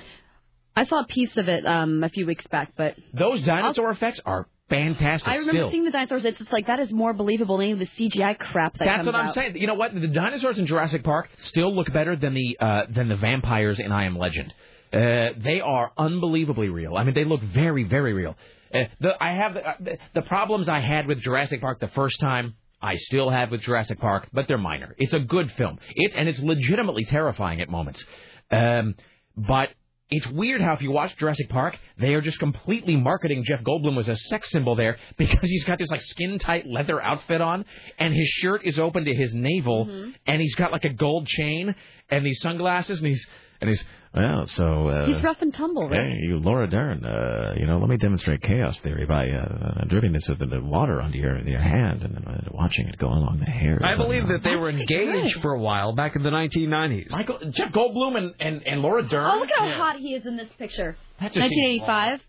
I saw a piece of it um, a few weeks back, but Those dinosaur effects are fantastic. I remember still. seeing the dinosaurs. It's just like that is more believable than any of the CGI crap that That's comes what I'm out. saying. You know what? The dinosaurs in Jurassic Park still look better than the uh, than the vampires in I Am Legend. Uh, they are unbelievably real. I mean, they look very, very real. Uh, the, I have the, uh, the, the problems I had with Jurassic Park the first time. I still have with Jurassic Park, but they're minor. It's a good film. It and it's legitimately terrifying at moments. Um, but it's weird how if you watch Jurassic Park, they are just completely marketing Jeff Goldblum as a sex symbol there because he's got this like skin tight leather outfit on and his shirt is open to his navel and he's got like a gold chain and these sunglasses and he's and he's well so uh, He's rough and tumble, right? Hey, you, Laura Dern, uh, you know, let me demonstrate chaos theory by uh, dripping this of the, the water onto your your hand and then uh, watching it go along the hair. I believe that they were engaged for a while back in the 1990s. Michael Jeff Goldblum and, and, and Laura Dern. Oh, look at how hot he is in this picture. That just seems 1985.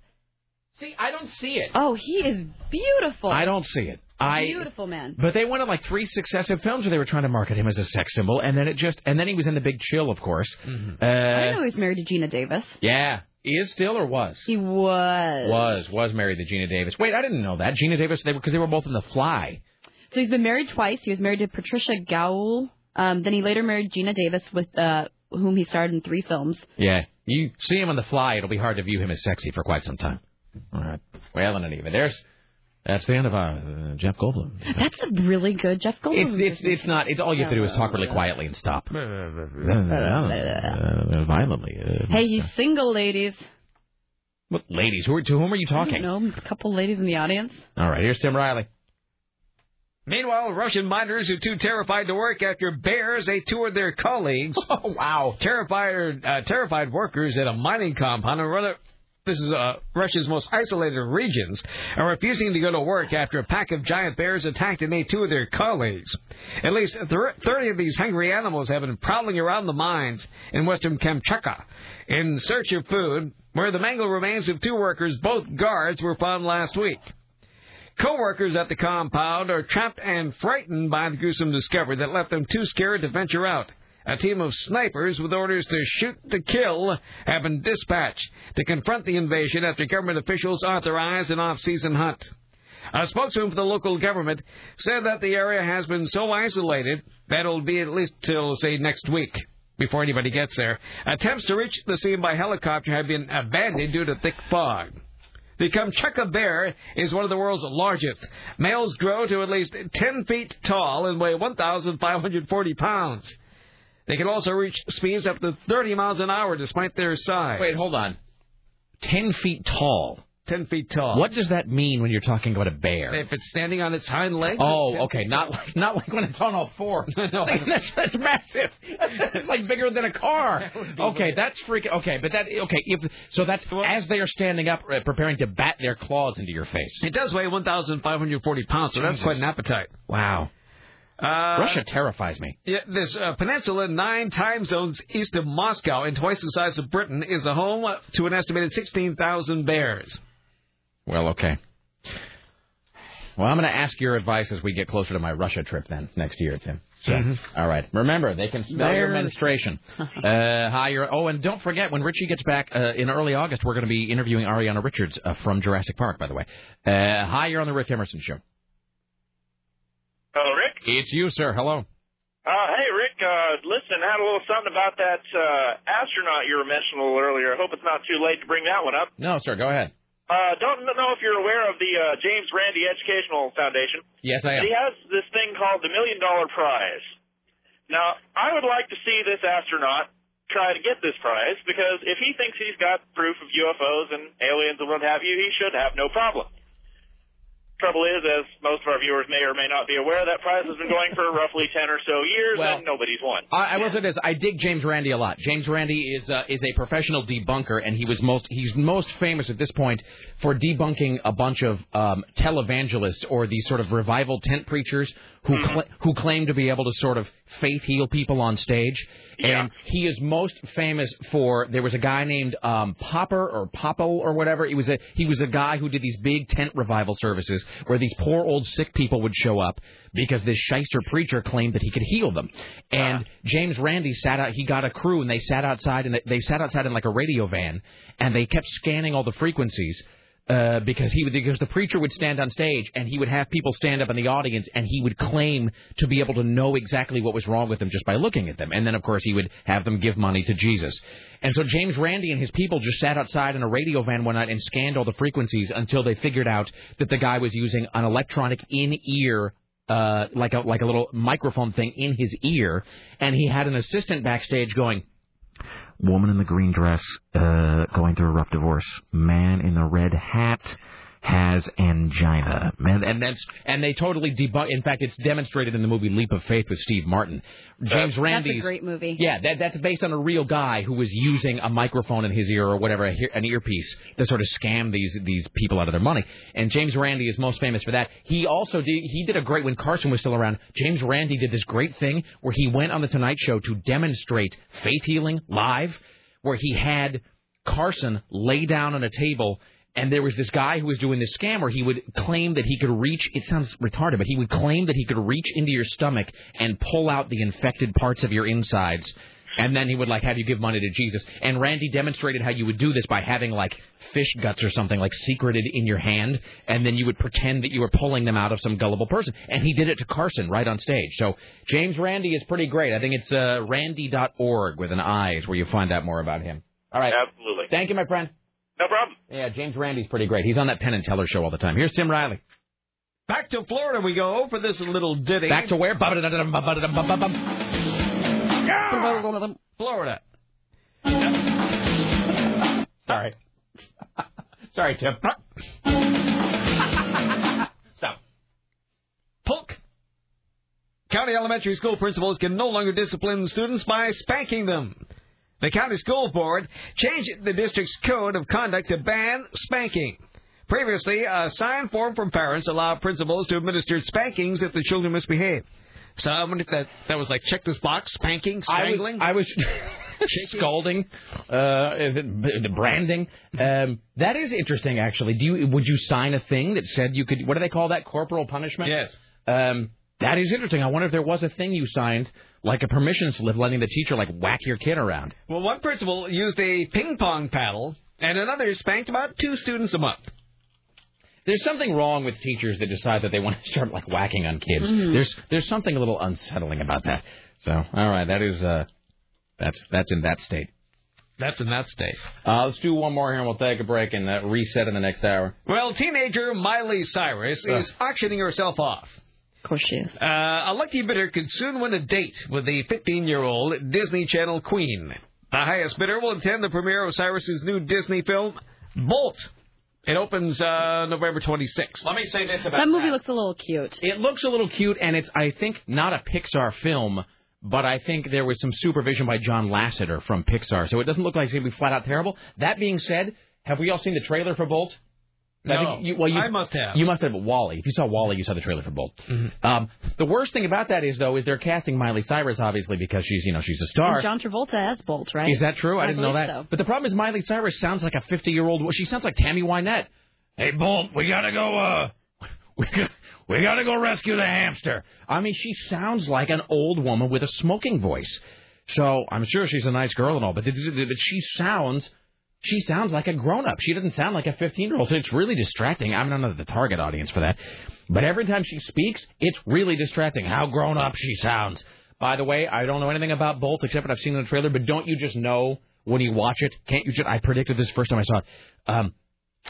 See, I don't see it. Oh, he is beautiful. I don't see it. I beautiful man. But they went on like three successive films where they were trying to market him as a sex symbol, and then it just and then he was in the Big Chill, of course. I didn't know he's married to Geena Davis. yeah, he is still or was He was. was was married to Geena Davis. Wait, I didn't know that Geena Davis. They were because they were both in The Fly. So he's been married twice. He was married to Patricia Gaul. Um, then he later married Geena Davis, with uh, whom he starred in three films. Yeah, you see him on The Fly, it'll be hard to view him as sexy for quite some time. All right. Well, in any event, there's that's the end of our uh, Jeff Goldblum. That's a really good Jeff Goldblum. It's it's it's not. It's all you have to do is talk really quietly and stop. Uh, violently. Uh, Hey, he's single, ladies. What ladies? Who are, to whom are you talking? don't a couple ladies in the audience. All right, here's Tim Riley. Meanwhile, Russian miners are too terrified to work after bears ate two of their colleagues. Oh, wow. Terrified, uh, terrified workers at a mining compound in Russia. This is uh, Russia's most isolated regions are refusing to go to work after a pack of giant bears attacked and ate two of their colleagues. At least thir- 30 of these hungry animals have been prowling around the mines in western Kamchatka in search of food, where the mangled remains of two workers, both guards, were found last week. Co-workers at the compound are trapped and frightened by the gruesome discovery that left them too scared to venture out. A team of snipers with orders to shoot to kill have been dispatched to confront the invasion after government officials authorized an off-season hunt. A spokesman for the local government said that the area has been so isolated that it'll be at least till, say, next week before anybody gets there. Attempts to reach the scene by helicopter have been abandoned due to thick fog. The Kamchatka bear is one of the world's largest. Males grow to at least 10 feet tall and weigh 1,540 pounds. They can also reach speeds up to 30 miles an hour despite their size. Wait, hold on. 10 feet tall. 10 feet tall. What does that mean when you're talking about a bear? If it's standing on its hind legs. Oh, okay. Not like not like when it's on all fours. No. that's that's massive. It's like bigger than a car. Okay, that's freaking. Okay, but that okay. If so, that's as they are standing up, uh, preparing to bat their claws into your face. It does weigh 1,540 pounds, so that's Jesus. quite an appetite. Wow. Uh, Russia terrifies me. Yeah, this uh, peninsula, nine time zones east of Moscow and twice the size of Britain, is the home to an estimated 16,000 bears. Well, okay. Well, I'm going to ask your advice as we get closer to my Russia trip then next year, Tim. So, Mhm. all right. Remember, they can smell your Bears. menstruation. uh, hi, you're, oh, and don't forget when Richie gets back uh, in early August, we're going to be interviewing Ariana Richards uh, from Jurassic Park. By the way, uh, hi, you're on the Rick Emerson show. Hello, Rick. It's you, sir. Hello. Uh, hey, Rick. Uh, listen, I had a little something about that uh, astronaut you were mentioning a little earlier. I hope it's not too late to bring that one up. No, sir. Go ahead. Uh, don't know if you're aware of the uh, James Randi Educational Foundation. Yes, I am. He has this thing called the Million Dollar Prize. Now, I would like to see this astronaut try to get this prize because if he thinks he's got proof of UFOs and aliens and what have you, he should have no problem. Trouble is, as most of our viewers may or may not be aware, that prize has been going for roughly 10 or so years Well, and nobody's won. I, I will say this: I dig James Randi a lot. James Randi is uh, is a professional debunker, and he was most he's most famous at this point for debunking a bunch of um, televangelists or these sort of revival tent preachers who cla who claim to be able to sort of faith heal people on stage. And he is most famous for there was a guy named um, Popper or Popple or whatever. He was a he was a guy who did these big tent revival services where these poor old sick people would show up because this shyster preacher claimed that he could heal them. And ah. James Randi sat out. He got a crew and they sat outside and they, they sat outside in like a radio van and they kept scanning all the frequencies uh, because he would because the preacher would stand on stage and he would have people stand up in the audience and he would claim to be able to know exactly what was wrong with them just by looking at them. And then of course he would have them give money to Jesus. And so James Randi and his people just sat outside in a radio van one night and scanned all the frequencies until they figured out that the guy was using an electronic in-ear uh, like a like a little microphone thing in his ear. And he had an assistant backstage going woman in the green dress uh, going through a rough divorce. Man in the red hat has angina. Man, and that's and they totally debunk. In fact, it's demonstrated in the movie Leap of Faith with Steve Martin. Uh, James Randi's That's a great movie. yeah, that, that's based on a real guy who was using a microphone in his ear or whatever, a an earpiece, to sort of scam these these people out of their money. And James Randi is most famous for that. He also did he did a great when Carson was still around. James Randi did this great thing where he went on the Tonight Show to demonstrate faith healing live, where he had Carson lay down on a table. And there was this guy who was doing this scam where he would claim that he could reach, it sounds retarded, but he would claim that he could reach into your stomach and pull out the infected parts of your insides. And then he would like have you give money to Jesus. And Randi demonstrated how you would do this by having like fish guts or something like secreted in your hand, and then you would pretend that you were pulling them out of some gullible person. And he did it to Carson right on stage. So James Randi is pretty great. I think it's uh, randi.org with an I is where you find out more about him. All right. Absolutely. Thank you, my friend. No problem. Yeah, James Randi's pretty great. He's on that Penn and Teller show all the time. Here's Tim Riley. Back to Florida we go for this little ditty. Back to where? Florida. Sorry. Sorry, Tim. Stop. Polk. County elementary school principals can no longer discipline students by spanking them. The county school board changed the district's code of conduct to ban spanking. Previously, a signed form from parents allowed principals to administer spankings if the children misbehave. So I wonder if that, that was like check this box, spanking, strangling. I was, I was scalding, uh, the branding. Um, that is interesting, actually. Do you would you sign a thing that said you could? What do they call that? Corporal punishment. Yes. Um, that is interesting. I wonder if there was a thing you signed, like a permission slip, letting the teacher like whack your kid around. Well, one principal used a ping pong paddle, and another spanked about two students a month. There's something wrong with teachers that decide that they want to start like whacking on kids. Mhm. There's there's something a little unsettling about that. So all right, that is uh, that's that's in that state. That's in that state. Uh, let's do one more here and we'll take a break and uh, reset in the next hour. Well, teenager Miley Cyrus is auctioning herself off. Of course she is. Uh, a lucky bidder could soon win a date with the 15-year-old Disney Channel queen. The highest bidder will attend the premiere of Cyrus's new Disney film, Bolt. It opens uh, November 26th. Let me say this about That movie looks a little cute. It looks a little cute, and it's I think not a Pixar film, but I think there was some supervision by John Lasseter from Pixar, so it doesn't look like it's going to be flat out terrible. That being said, have we all seen the trailer for Bolt? I No. think you, well, you, I must have. You must have. but WALL-E. If you saw WALL-E, you saw the trailer for Bolt. Um, the worst thing about that is though is they're casting Miley Cyrus obviously because she's you know she's a star. And John Travolta as Bolt, right? Is that true? I, didn't know that. so. But the problem is Miley Cyrus sounds like a 50 year old. She sounds like Tammy Wynette. Hey, Bolt, we gotta go. uh We gotta, we gotta go rescue the hamster. I mean, she sounds like an old woman with a smoking voice. So I'm sure she's a nice girl and all, but but she sounds. She sounds like a grown up. She doesn't sound like a 15 year old. So it's really distracting. I'm not the target audience for that. But every time she speaks, it's really distracting how grown up she sounds. By the way, I don't know anything about Bolt except what I've seen in the trailer, but don't you just know when you watch it? Can't you just, I predicted this first time I saw it. Um,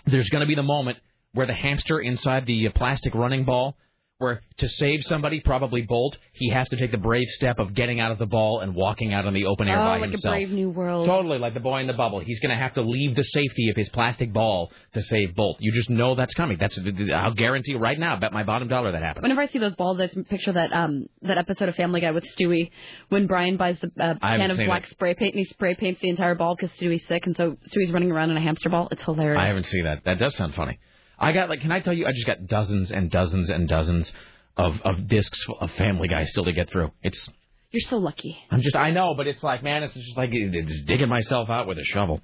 there's going to be the moment where the hamster inside the uh, plastic running ball, where to save somebody, probably Bolt, he has to take the brave step of getting out of the ball and walking out in the open air oh, by like himself. a brave new world. Totally like the boy in the bubble. He's going to have to leave the safety of his plastic ball to save Bolt. You just know that's coming. That's I'll guarantee you right now. Bet my bottom dollar that happens. Whenever I see those balls, I picture that um that episode of Family Guy with Stewie when Brian buys the uh, can of black it. spray paint and he spray paints the entire ball because Stewie's sick and so Stewie's running around in a hamster ball. It's hilarious. I haven't seen that. That does sound funny. I got like, can I tell you? I just got dozens and dozens and dozens of of discs of Family Guy still to get through. It's You're so lucky. I'm just I know, but it's like man, it's just like it's digging myself out with a shovel.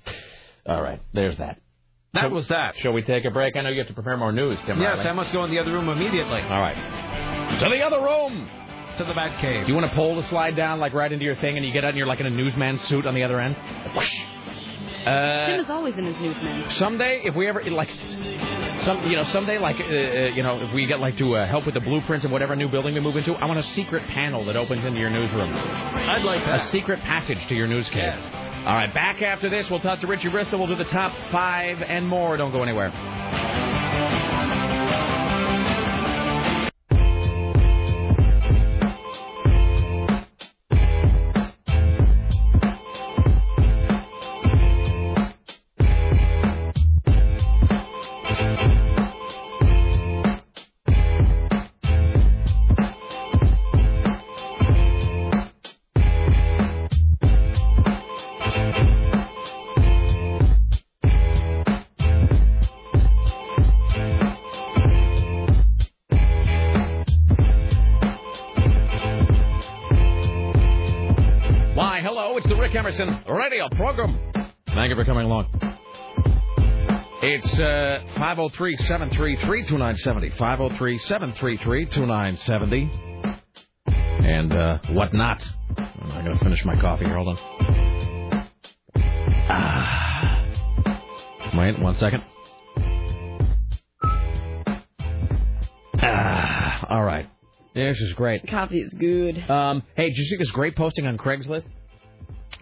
All right, there's that. That was that. Shall we take a break? I know you have to prepare more news, Tim. Yes, Riley. I must go in the other room immediately. All right. To the other room. To the Bat Cave. You want to pull the slide down like right into your thing, and you get out and you're like in a newsman suit on the other end. Whoosh. Uh, Tim is always in his newsman. someday, if we ever like, some you know, someday like uh, uh, you know, if we get like to uh, help with the blueprints of whatever new building we move into, I want a secret panel that opens into your newsroom. I'd like that. A secret passage to your news cave. All right, back after this, we'll talk to Richie Bristol. We'll do the top five and more. Don't go anywhere. Program. Thank you for coming along. It's uh, 503 733 2970. 503 733 2970. And uh, whatnot. I'm going to finish my coffee here. Hold on. Ah. Wait one second. Ah. All right. This is great. Coffee is good. Um, hey, did you see this great posting on Craigslist?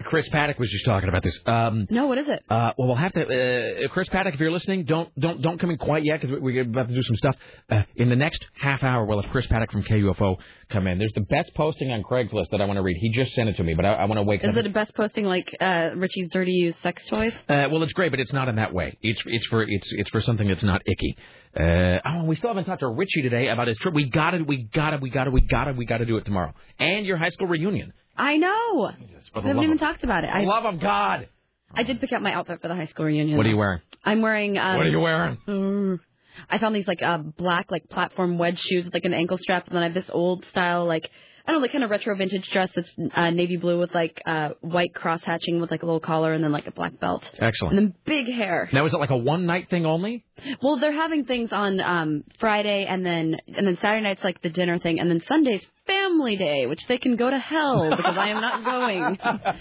Chris Paddock was just talking about this. Um, No, what is it? uh, well, we'll have to. Uh, Chris Paddock, if you're listening, don't don't don't come in quite yet because we're about to do some stuff. Uh, in the next half hour, we'll have Chris Paddock from KUFO come in. There's the best posting on Craigslist that I want to read. He just sent it to me, but I, I want to wake up. Is up. it a best posting like uh, Richie's dirty used sex toys? Uh, well, it's great, but it's not in that way. It's it's for it's it's for something that's not icky. Uh, oh, we still haven't talked to Richie today about his trip. We got it. We got it. We got it. We got it. We got to do it tomorrow. And your high school reunion. I know. for We haven't even of- talked about it. I love of God. I did pick out my outfit for the high school reunion. What are you wearing? I'm wearing. Um, what are you wearing? Mm. I found these like uh, black like platform wedge shoes with like an ankle strap, and then I have this old style like I don't know, like kind of retro vintage dress that's uh, navy blue with like uh, white cross hatching with like a little collar and then like a black belt. Excellent. And then big hair. Now is it like a one night thing only? Well, they're having things on um Friday and then and then Saturday night's like the dinner thing and then Sunday's family day, which they can go to hell because I am not going.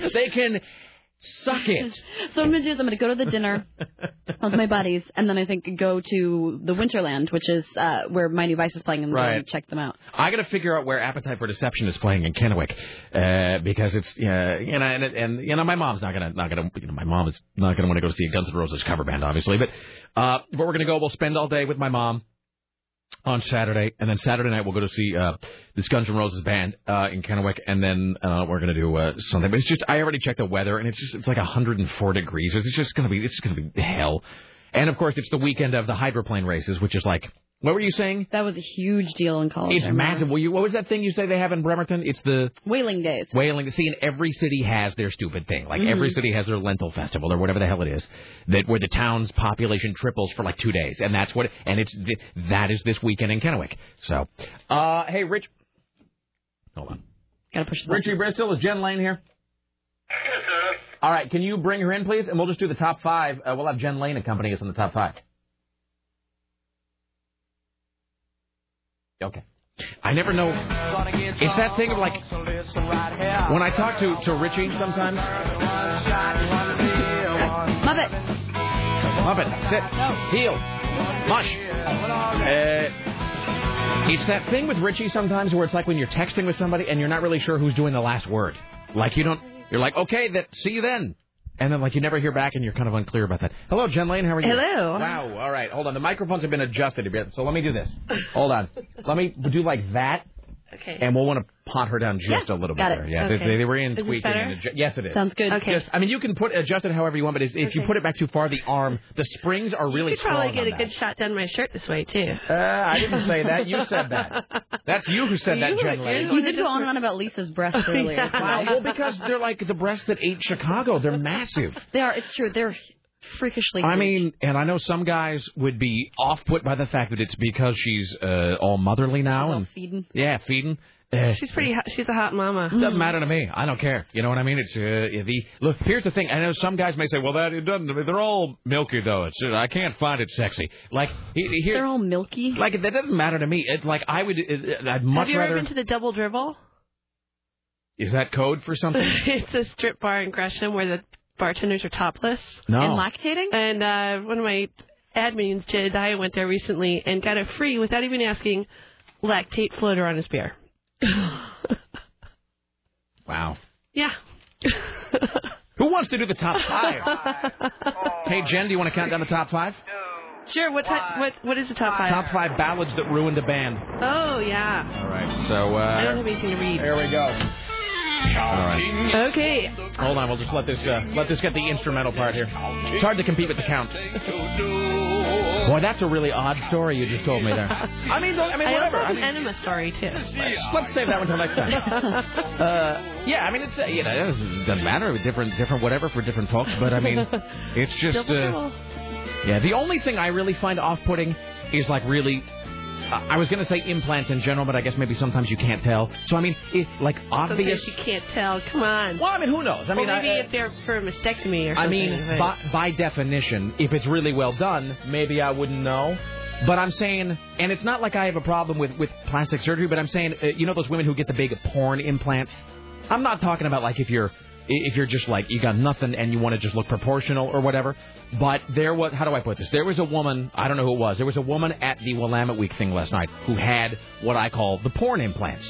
they can suck it. So what I'm gonna do is I'm gonna go to the dinner with my buddies and then I think go to the Winterland, which is uh where my new Vice is playing and Right. check them out. I got to figure out where Appetite for Deception is playing in Kennewick, uh, because it's yeah, you know, and, and you know, my mom's not gonna not gonna you know, my mom is not gonna want to go see a Guns N' Roses cover band, obviously, but uh, but we're gonna go. We'll spend all day with my mom on Saturday, and then Saturday night we'll go to see uh, this Guns N' Roses band uh, in Kennewick, and then uh, we're gonna do uh, something. But it's just I already checked the weather, and it's just it's like 104 degrees. It's just gonna be it's just gonna be hell. And of course, it's the weekend of the hydroplane races, which is like what were you saying? That was a huge deal in college. It's massive. Well, you, what was that thing you say they have in Bremerton? It's the Whaling days. whaling. See, and every city has their stupid thing. Like every Mhm. city has their lentil festival or whatever the hell it is, that where the town's population triples for like two days, and that's what. And it's th- that is this weekend in Kennewick. So, uh, hey, Rich. Hold on. Gotta push the Richie Bristol is Jen Lane here. All right, can you bring her in, please? And we'll just do the top five. Uh, we'll have Jen Lane accompany us in the top five. Okay. I never know. It's that thing of like when I talk to to Richie sometimes. Muppet. Muppet, sit, heel, mush. Uh, it's that thing with Richie sometimes where it's like when you're texting with somebody and you're not really sure who's doing the last word. Like you don't. You're like, okay, that. See you then. And then, like, you never hear back, and you're kind of unclear about that. Hello, Jen Lane. How are you? Hello. Wow. All right. Hold on. The microphones have been adjusted a bit, so let me do this. Hold on. Let me do like that, Okay. and we'll want to pot her down just Yeah, a little bit got it. there. Yeah, Okay. they, they were in Is tweaking. better? And adju- yes, it is. Sounds good. Okay. Just, I mean, you can put adjust it however you want, but if, if you put it back too far, the arm, the springs are really you could probably strong get a that. good shot down my shirt this way too. Uh, I didn't say that. You said that. That's you who said that, You- Jen Lane. You did go on and on about Lisa's breasts earlier. Wow. Well, because they're like the breasts that ate Chicago. They're massive. They are. It's true. They're freakishly. I huge. mean, and I know some guys would be off put by the fact that it's because she's uh, all motherly now and feeding. yeah, feeding. Uh, She's pretty. Hot. She's a hot mama. doesn't matter to me. I don't care. You know what I mean? It's uh, the look. Here's the thing. I know some guys may say, "Well, that it doesn't." They're all milky though. It's I can't find it sexy. Like he, here, They're all milky. like that doesn't matter to me. It's like I would. uh, I'd much Have you rather. ever been to the Double Dribble? Is that code for something? it's a strip bar in Gresham where the bartenders are topless. No. And lactating? And uh, one of my admins, Jedediah, went there recently and got a free, without even asking, lactate floater on his beer. wow. Yeah. Who wants to do the top five? hey, Jen, do you want to count down the top five? Sure. What what what is the top five? Top five ballads that ruined a band. Oh yeah. All right, so uh, I don't have anything to read. There we go. Right. Okay. Hold on, we'll just let this uh, let this get the instrumental part here. It's hard to compete with the count. Boy, that's a really odd story you just told me there. I mean, I mean, I whatever. also I mean, an enema story too. let's, let's save that one until next time. Uh, yeah, I mean, it's uh, you know, it doesn't matter, different, different, whatever for different folks. But I mean, it's just uh, yeah. The only thing I really find off-putting is like really. Uh, I was going to say implants in general, but I guess maybe sometimes you can't tell. So I mean, it, like obvious. Sometimes you can't tell. Come on. Well, I mean, who knows? I mean, well, maybe I- if they're for a mastectomy or something. I mean, by, by definition, if it's really well done, maybe I wouldn't know. But I'm saying, and it's not like I have a problem with, with plastic surgery, but I'm saying, uh, you know, those women who get the big porn implants. I'm not talking about like if you're if you're just like you got nothing and you want to just look proportional or whatever. But there was how do I put this? There was a woman I don't know who it was. There was a woman at the Willamette Week thing last night who had what I call the porn implants.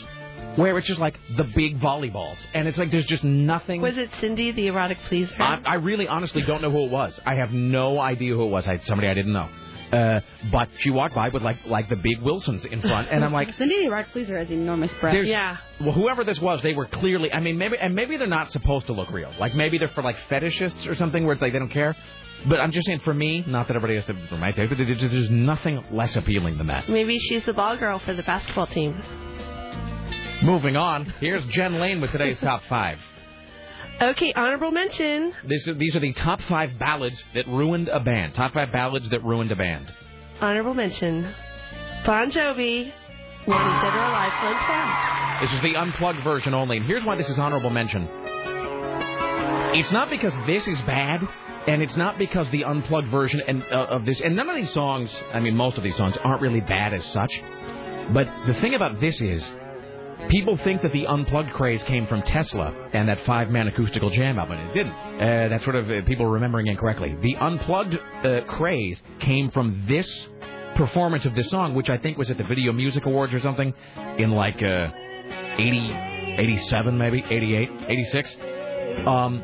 where it's just like the big volleyballs, and it's like there's just nothing. Was it Cindy, the erotic pleaser? I, I really, honestly don't know who it was. I have no idea who it was. I had somebody I didn't know. Uh, but she walked by with like like the big Wilsons in front, and I'm like, Cindy the Rock Pleaser has enormous breasts. There's- well, whoever this was, they were clearly. I mean, maybe and maybe they're not supposed to look real. Like maybe they're for like fetishists or something where it's like they don't care. But I'm just saying, for me, not that everybody has to for my take, but there's there's nothing less appealing than that. Maybe she's the ball girl for the basketball team. Moving on, here's Jen Lane with today's top five. Okay, honorable mention. This is, these are the top five ballads that ruined a band. Top five ballads that ruined a band. Honorable mention. Bon Jovi, Wanted Dead or Alive, Unplugged. This is the unplugged version only. And here's why this is honorable mention. It's not because this is bad, and it's not because the unplugged version and uh, of this, and none of these songs, I mean, most of these songs aren't really bad as such. But the thing about this is, people think that the unplugged craze came from Tesla and that five-man acoustical jam album. It didn't. Uh, that's sort of uh, people remembering incorrectly. The unplugged uh, craze came from this performance of this song, which I think was at the Video Music Awards or something in like uh, 80, 87 maybe, 88, 86. Um,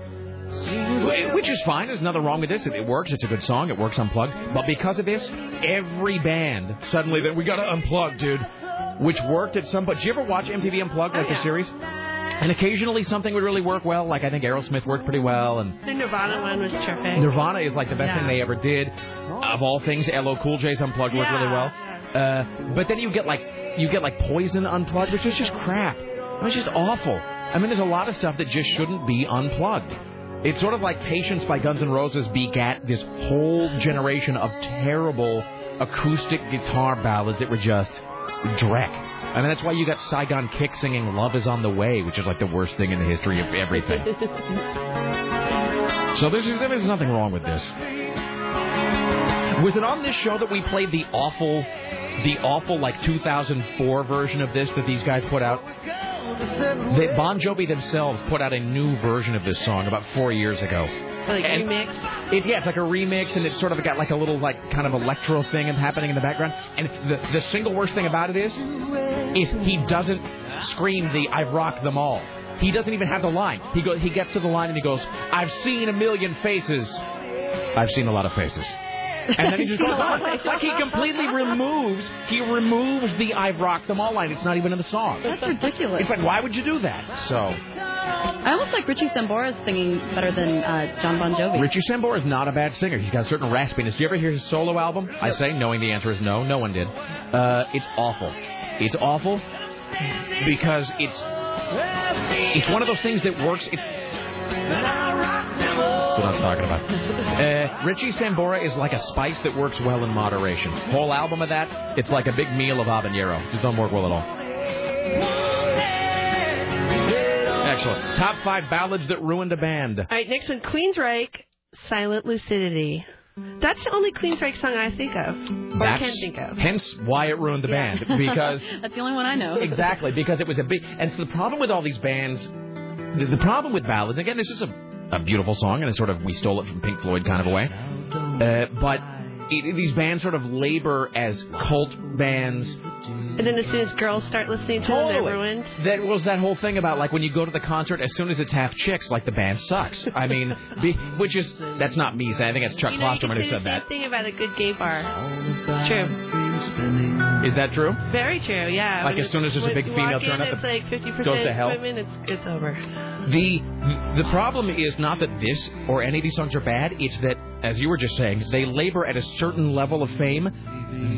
which is fine. There's nothing wrong with this. It, works. It's a good song. It works unplugged. But because of this, every band suddenly then we got to unplug, dude. Which worked at some point. Did you ever watch MTV Unplugged, like the series? And occasionally something would really work well. Like I think Aerosmith worked pretty well, and The Nirvana one was terrific. Nirvana is like the best Yeah. thing they ever did. Of all things, LL Cool J's Unplugged worked really well. Uh, but then you get like you get like Poison Unplugged, which is just crap. It was just awful. I mean, there's a lot of stuff that just shouldn't be unplugged. It's sort of like Patience by Guns N' Roses begat this whole generation of terrible acoustic guitar ballads that were just dreck. I mean, that's why you got Saigon Kick singing "Love Is on the Way," which is like the worst thing in the history of everything. So there's there's nothing wrong with this. Was it on this show that we played the awful, the awful like 2004 version of this that these guys put out? That Bon Jovi themselves put out a new version of this song about four years ago. Like And remix. It, yeah, it's like a remix, and it's sort of got like a little like kind of electro thing happening in the background. And the the single worst thing about it is, is he doesn't scream the "I've rocked them all." He doesn't even have the line. He goes, he gets to the line and he goes, "I've seen a million faces. I've seen a lot of faces." And then he just goes on. Like he completely removes, he removes the "I've rocked them all" line. It's not even in the song. That's ridiculous. It's like, why would you do that? So, I almost like Richie Sambora singing better than uh, Jon Bon Jovi. Richie Sambora is not a bad singer. He's got a certain raspiness. Do you ever hear his solo album? I say, knowing the answer is no. No one did. Uh, it's awful. It's awful because it's it's one of those things that works. It's that's what I'm talking about. Uh, Richie Sambora is like a spice that works well in moderation. Whole album of that, it's like a big meal of habanero. It just don't work well at all. Excellent. Top five ballads that ruined a band. All right, next one, Queensryche, Silent Lucidity. That's the only Queensryche song I think of, or That's can think of. hence why it ruined the Yeah. band because that's the only one I know. exactly because it was a big and so the problem with all these bands the, the problem with ballads again this is a, a beautiful song and it's sort of we stole it from Pink Floyd kind of a way uh, but it, these bands sort of labor as cult bands And then as soon as girls start listening to them, they're ruined. that was that whole thing about like when you go to the concert as soon as it's half chicks like the band sucks I mean be, which is that's not me saying I think that's Chuck You know, Klosterman who said that thing about a good gay bar. It's true. Is that true Very true, yeah. Like, When as soon as there's a big female turn-up, it's it like 50% goes to hell? women, it's, it's over. The the problem is not that this or any of these songs are bad. It's that, as you were just saying, they labor at a certain level of fame.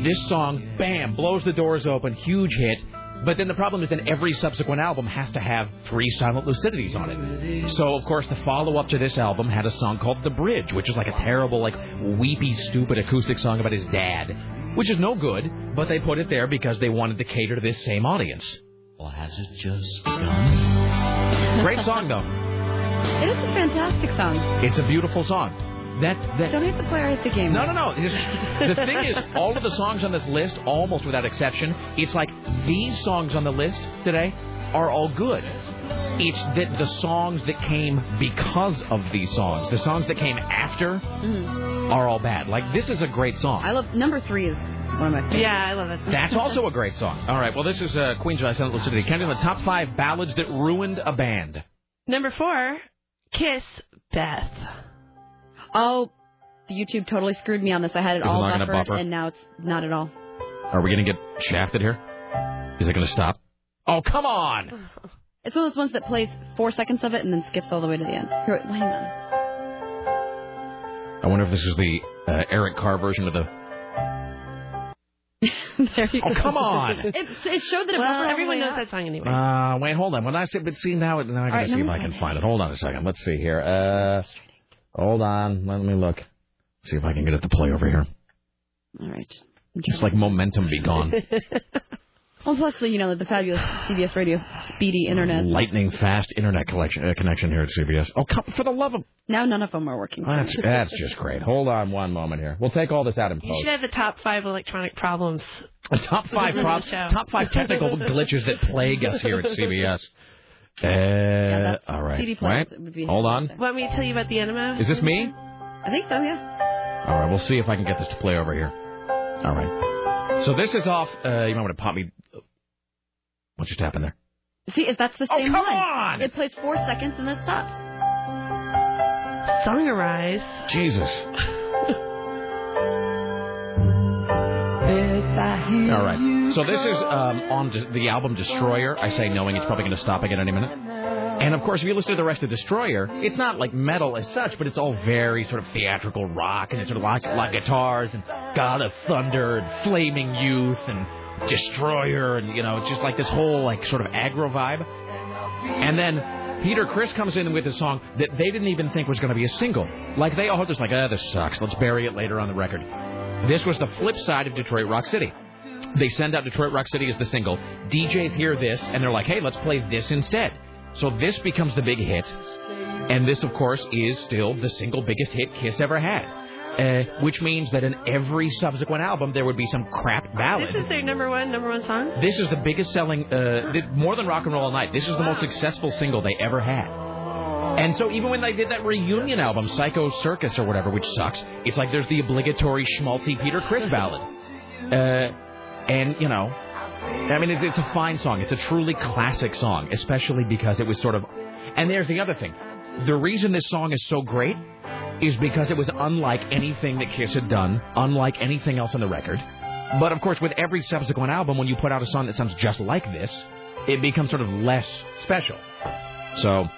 This song, bam, blows the doors open, huge hit. But then the problem is that every subsequent album has to have three silent lucidities on it. So of course the follow up to this album had a song called The Bridge, which is like a terrible, like weepy, stupid acoustic song about his dad, which is no good. But they put it there because they wanted to cater to this same audience. Or has it just begun? Great song though. It is a fantastic song. It's a beautiful song. That that Don't have to play at the game. No, no, no. The thing is, all of the songs on this list, almost without exception, it's like these songs on the list today are all good. It's that the songs that came because of these songs, the songs that came after, Mhm. are all bad. Like this is a great song. I love number three is One of my favorites. Yeah, I love it. That's also a great song. All right, well, this is uh, Queen's Drive Silent Lucidity. Counting the top five ballads that ruined a band. Number four, Kiss Beth. Oh, YouTube totally screwed me on this. I had it Is it all not gonna buffered, buffer? and now it's not at all. Are we going to get shafted here? Is it going to stop? Oh, come on! It's one of those ones that plays four seconds of it and then skips all the way to the end. Here, wait, hang on. I wonder if this is the uh, Eric Carr version of the. there you Oh, go. come on. It, it showed that it Well, buffered everyone knows up. that song anyway. Uh, wait, hold on. When I say, but see now, now I got to right, see if number I can five. find it. Hold on a second. Let's see here. Uh, hold on. Let me look. See if I can get it to play over here. All right. Just like momentum be gone. Well, plus the you know the fabulous CBS Radio speedy internet. Lightning fast internet collection, uh, connection here at CBS. Oh, come, for the love of Now none of them are working. that's that's just great. Hold on one moment here. We'll take all this out in You post. should have the top five electronic problems. A top five Show. props, top five technical glitches that plague us here at CBS. Uh, all right. CD players Wait. would be- Hold on. Want me to tell you about the enema? Is this me? I think so. Yeah. All right. We'll see if I can get this to play over here. All right. So this is off. Uh, you might want to pop me. What just happened there? See, if that's the same Oh, same come line. on! It plays four seconds and then stops. Song Arise. Jesus. All right. So this is um, on the album Destroyer. I say knowing it's probably going to stop again any minute. And of course, if you listen to the rest of Destroyer, it's not like metal as such, but it's all very sort of theatrical rock, and it's sort of like, like guitars and God of Thunder and Flaming Youth and Destroyer, and you know, it's just like this whole like sort of aggro vibe. And then Peter Criss comes in with a song that they didn't even think was going to be a single. Like they all just like, ah, this sucks. Let's bury it later on the record. This was the flip side of Detroit Rock City. They send out Detroit Rock City as the single. DJs hear this and they're like, hey, let's play this instead. So this becomes the big hit. And this, of course, is still the single biggest hit Kiss ever had. Uh, which means that in every subsequent album there would be some crap ballad. This is their number one, number one song. This is the biggest selling, uh, more than Rock and Roll All Night. This is the most successful single they ever had. And so even when they did that reunion album, Psycho Circus or whatever, which sucks, it's like there's the obligatory schmaltzy Peter Criss ballad. Uh, and, you know, I mean, it, it's a fine song. It's a truly classic song, especially because it was sort of. And there's the other thing. The reason this song is so great is because it was unlike anything that Kiss had done, unlike anything else on the record. But of course, with every subsequent album, when you put out a song that sounds just like this, it becomes sort of less special. So,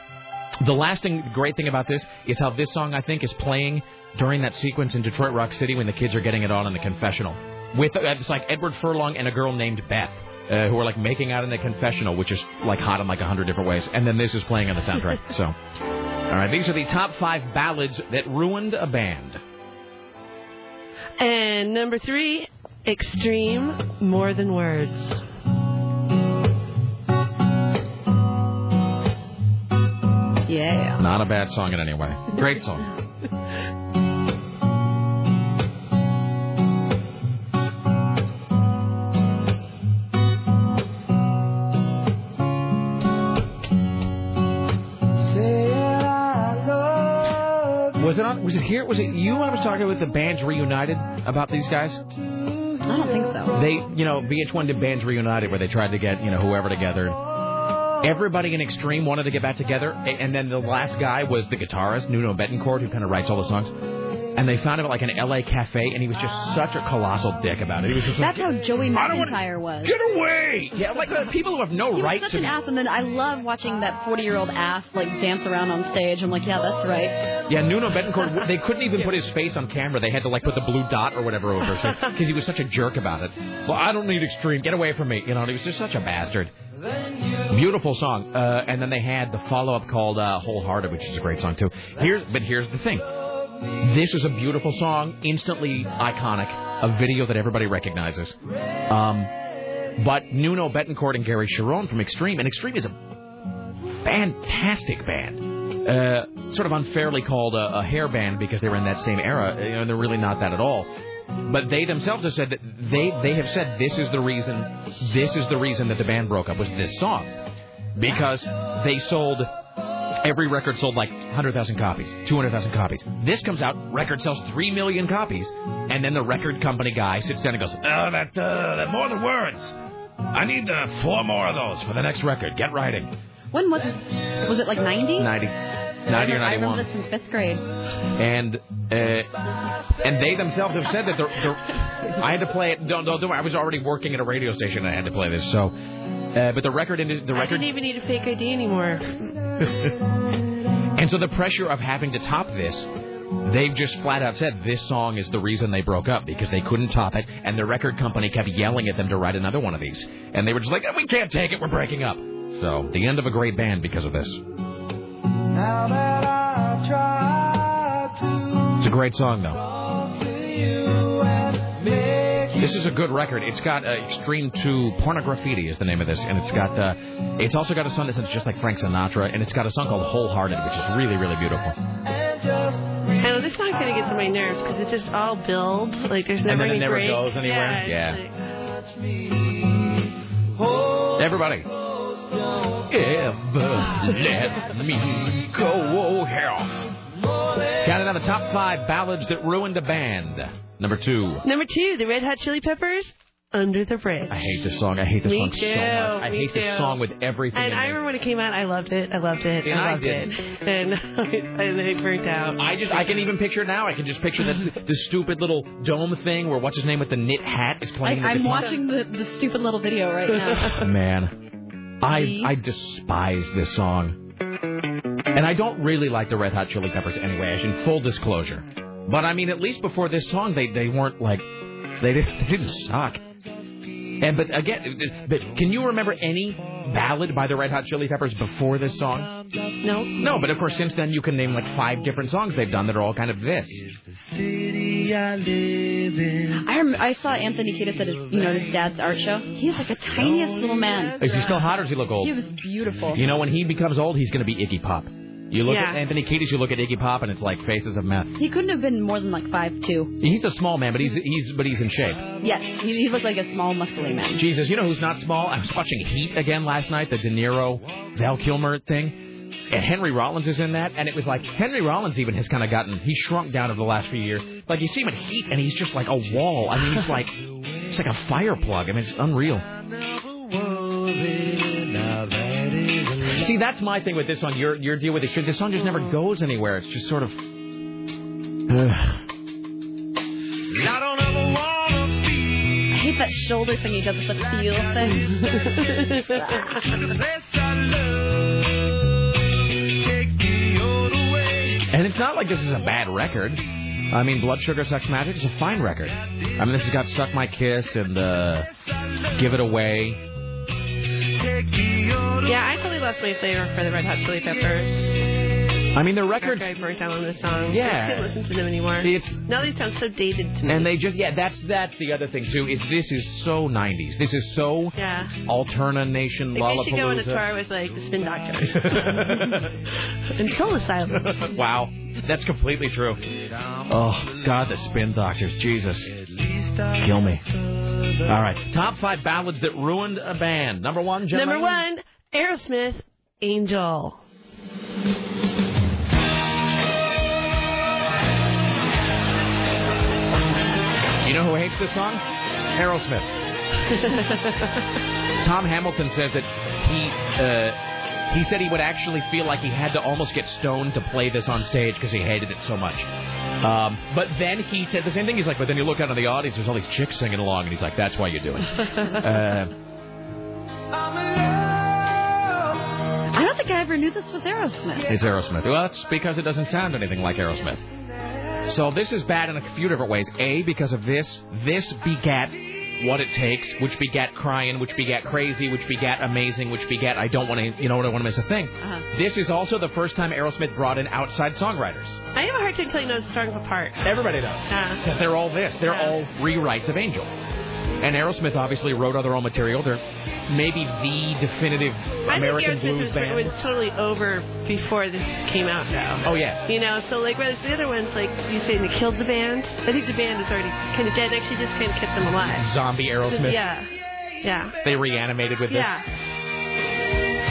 the lasting great thing about this is how this song, I think, is playing during that sequence in Detroit Rock City when the kids are getting it on in the confessional. With uh, it's like Edward Furlong and a girl named Beth. Uh, who are like making out in the confessional, which is like hot in like a hundred different ways, and then this is playing on the soundtrack. so, all right, these are the top five ballads that ruined a band. And number three, Extreme, More Than Words. Yeah. Not a bad song in any way. Great song. Was it on? Was it here? Was it you? I was talking with the bands reunited about these guys. I don't think so. They, you know, VH1 did bands reunited where they tried to get you know whoever together. Everybody in Extreme wanted to get back together, and then the last guy was the guitarist Nuno Bettencourt, who kind of writes all the songs. And they found him at like an LA cafe, and he was just such a colossal dick about it. He was just like, That's how Joey I don't wanna- McIntyre was. Get away! Yeah, like the people who have no He right was such to. an ass, and then I love watching that 40-year-old ass like dance around on stage. I'm like, yeah, that's right. Yeah, Nuno Bettencourt, they couldn't even put his face on camera. They had to like put the blue dot or whatever over because he was such a jerk about it. Well, I don't need extreme. Get away from me. You know, he was just such a bastard. Beautiful song. Uh, and then they had the follow-up called uh, Wholehearted, which is a great song too. Here, but here's the thing. This is a beautiful song, instantly iconic, a video that everybody recognizes. Um, but Nuno Bettencourt and Gary Cherone from Extreme, and Extreme is a fantastic band. Uh, sort of unfairly called a, a hair band because they were in that same era, you know, and they're really not that at all. But they themselves have said that they they have said this is the reason this is the reason that the band broke up was this song because they sold Every record sold like 100,000 copies, 200,000 copies. This comes out, record sells 3 million copies, and then the record company guy sits down and goes, Oh, that, uh, that more than words. I need uh, four more of those for the next record. Get writing. When was it? Was it like 90? 90. 90 or I remember this from fifth grade. and uh, and they themselves have said that they're, they're I had to play it. Don't, don't, don't, I was already working at a radio station. and I had to play this. So, uh, but the record, indus- the I didn't even need a fake ID anymore. and so the pressure of having to top this. They've just flat out said this song is the reason they broke up because they couldn't top it, and the record company kept yelling at them to write another one of these, and they were just like, "We can't take it, we're breaking up." So the end of a great band because of this. It's a great song though. you and make This is a good record. It's got uh, Extreme 2 Pornograffitti is the name of this, and it's got uh, it's also got a song that sounds just like Frank Sinatra, and it's got a song called Wholehearted, which is really really beautiful. I know this song gonna get to my nerves because it's just all builds. Like there's never and then any it never break. goes anywhere. Yeah. Yeah. Everybody. Ever let me go here. Counting down the top five ballads that ruined a band. Number two. Number two, the Red Hot Chili Peppers, Under the Bridge. I hate this song. I hate this Me song too. so much. I Me hate this song with everything. And in I me. remember when it came out, I loved it. I loved it. And I I loved didn't. it. And, and it burnt out. I just I can even picture it now. I can just picture the the stupid little dome thing where what's his name with the knit hat is I, playing. the I'm guitar. watching the, the stupid little video right now. Man, I I despise this song, and I don't really like the Red Hot Chili Peppers anyway. In full disclosure, but I mean, at least before this song, they they weren't like they didn't, they didn't suck. And but again, but can you remember any ballad by the Red Hot Chili Peppers before this song? No. No, but of course, since then you can name like five different songs they've done that are all kind of this. I. Rem- I saw Anthony Kiedis at his you know his dad's art show. He's like the tiniest little man. Is he still hot or does he look old? He was beautiful. You know, when he becomes old, he's going to be Iggy Pop. You look Yeah. at Anthony Kiedis, you look at Iggy Pop, and it's like faces of meth. He couldn't have been more than like five two. He's a small man, but he's he's but he's in shape. Yes, he, he looked like a small, muscly man. Jesus, you know who's not small? I was watching Heat again last night, the De Niro, Val Kilmer thing, and Henry Rollins is in that, and it was like Henry Rollins even has kind of gotten he shrunk down over the last few years. Like you see him in Heat, and he's just like a wall. I mean, he's like it's like a fire plug. I mean, it's unreal. See, that's my thing with this song. Your your deal with it. This song just never goes anywhere. It's just sort of. I hate that shoulder thing he does with the feel thing. And it's not like this is a bad record. I mean, Blood Sugar Sex Magik is a fine record. I mean, this has got Suck My Kiss and uh, Give It Away. Yeah, I totally lost my flavor for the Red Hot Chili Peppers. I mean, the records. After I burnt out on this song. Yeah. I can't listen to them anymore. It's- now they sound so dated to me. And they just yeah, that's that's the other thing too. Is this is so '90s. This is so Yeah. Alterna Nation Like they should go on a tour with like the Spin Doctors and Soul Asylum. wow, that's completely true. Oh God, the Spin Doctors, Jesus, kill me. All right, top five ballads that ruined a band. Number one, Jen Number one, Aerosmith, Angel. You know who hates this song? Aerosmith. Tom Hamilton says that he uh, he said he would actually feel like he had to almost get stoned to play this on stage because he hated it so much. Um, but then he said the same thing. He's like, but then you look out in the audience, there's all these chicks singing along, and he's like, that's why you do it. Uh, I don't think I ever knew this was Aerosmith. it's Aerosmith. Well, that's because it doesn't sound anything like Aerosmith. So this is bad in a few different ways. A, because of this. This begat What It Takes, which begat Crying, which begat Crazy, which begat Amazing, which begat I Don't Want to, you know, I don't want to miss a thing. Uh-huh. This is also the first time Aerosmith brought in outside songwriters. I have a hard time telling those songs apart. Everybody does. Yeah. Because they're all this. They're all rewrites of Angel. And Aerosmith obviously wrote other own material. They're maybe the definitive American I think blues Aerosmith band. was, was totally over before this came out, though. Oh, yeah. You know, so like whereas the other ones, like you say, they killed the band. I think the band is already kind of dead. Actually, just kind of kept them alive. Zombie Aerosmith. Yeah. Yeah. They reanimated with this. Yeah.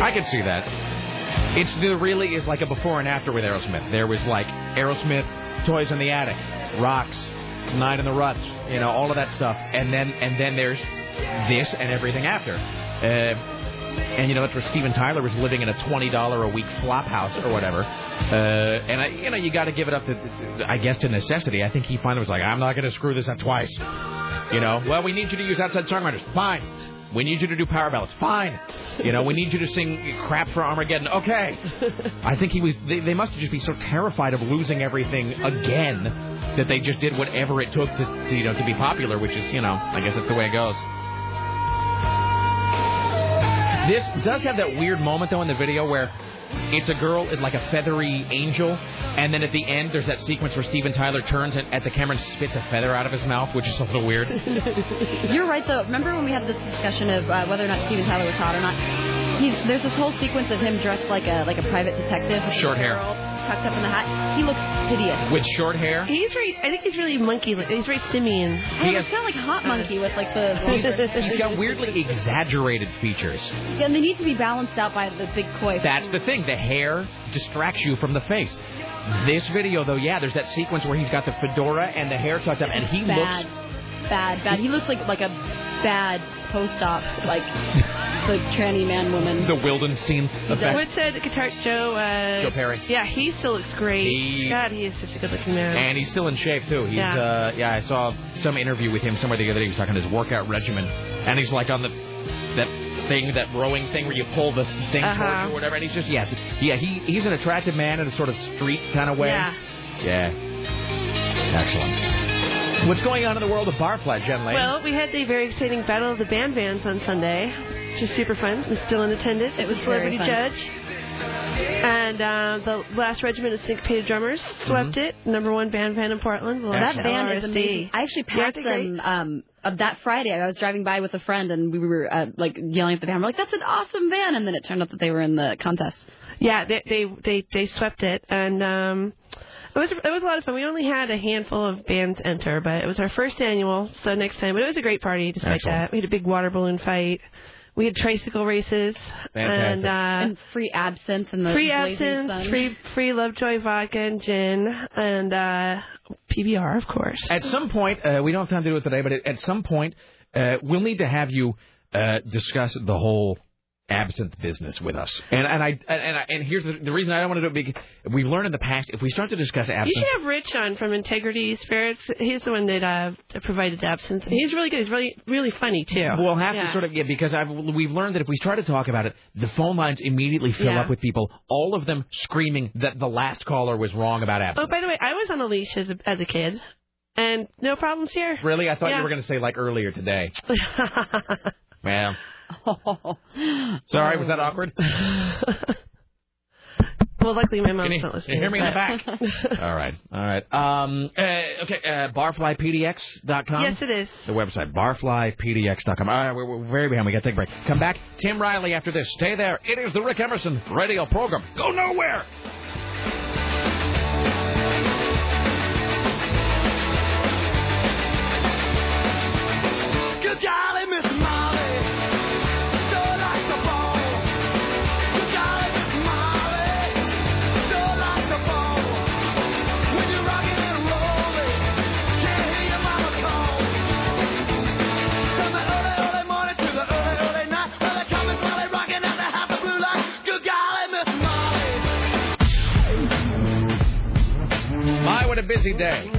I can see that. It's there really is like a before and after with Aerosmith. There was like Aerosmith, Toys in the Attic, Rocks, Night in the Ruts, you know, all of that stuff, and then and then there's this and everything after. Uh, and you know that's where Steven Tyler was living in a twenty dollar a week flop house or whatever. Uh, and I, you know, you got to give it up, to, I guess, to necessity. I think he finally was like, I'm not going to screw this up twice. You know, well, we need you to use outside songwriters. Fine. We need you to do power ballads. Fine. You know, we need you to sing crap for Armageddon. Okay. I think he was. They, they must just be so terrified of losing everything again that they just did whatever it took to, to you know to be popular, which is you know I guess that's the way it goes. This does have that weird moment though in the video where it's a girl in like a feathery angel, and then at the end there's that sequence where Steven Tyler turns and at the camera and spits a feather out of his mouth, which is a little weird. You're right, though. Remember when we had this discussion of uh, whether or not Steven Tyler was hot or not? He's, there's this whole sequence of him dressed like a like a private detective, Short hair. girl tucked up in the hat. He looks hideous. With short hair. He's very. I think he's really monkey. He's very simian. He has kind of like Hot Monkey with like the. He's got weirdly exaggerated features. and they need to be balanced out by the big koi. That's the thing. The hair distracts you from the face. This video, though, yeah, there's that sequence where he's got the fedora and the hair tucked up, and he bad, looks. bad, bad. He looks like like a bad post-op, like like tranny man woman. The Wildenstein effect. What said Guitar Joe? Uh, Joe Perry. Yeah, he still looks great. He- God, he is such a good-looking man. And he's still in shape too. He's Yeah. uh yeah, I saw some interview with him somewhere the other day. He was talking his workout regimen, and he's like on the that thing, that rowing thing where you pull the thing Uh-huh. towards or whatever. And he's just yes, yeah, he he's an attractive man in a sort of street kind of way. Yeah. Yeah. Excellent. What's going on in the world of Barfly, Jen Lane? Well, we had the very exciting Battle of the Band Vans on Sunday, which is super fun. I'm still in attendance. It was celebrity judge. And uh, the last regiment of syncopated drummers swept it. Number one band van in Portland. the That band is amazing. I actually Yeah, passed they're them um, of that Friday. I was driving by with a friend, and we were uh, like yelling at the band. We're like, "That's an awesome band!" And then it turned out that they were in the contest. Yeah, they they they, they swept it, and um, it was it was a lot of fun. We only had a handful of bands enter, but it was our first annual, so next time. But it was a great party despite Excellent. that. We had a big water balloon fight. We had tricycle races and uh, and free absinthe and the free absinthe, sun. free free Lovejoy vodka and gin, and uh, PBR, of course. At some point, uh, we don't have time to do it today, but at, at some point, uh, we'll need to have you uh, discuss the whole absinthe business with us. And and I and and, I, and here's the, the reason I don't want to do it. Because we've learned in the past if we start to discuss You absinthe, should have Rich on from Integrity Spirits. He's the one that uh, provided the absinthe. He's really good. He's really really funny too. We'll have Yeah. to sort of yeah because I've we've learned that if we try to talk about it, the phone lines immediately fill Yeah. up with people, all of them screaming that the last caller was wrong about absinthe. Oh, by the way, I was on a leash as a, as a kid, and no problems here. Really, I thought Yeah. you were going to say like earlier today. Well, sorry, was that awkward? well, luckily my mom's Can you, not can listening. you hear me in the back? all right, all right. Um, uh, okay, uh, barflypdx.com. Yes, it is. The website, barflypdx.com. All right, we're, we're very behind. We got to take a break. Come back. Tim Riley after this. Stay there. It is the Rick Emerson radio program. Go nowhere. Good golly, Miss Molly, a busy day.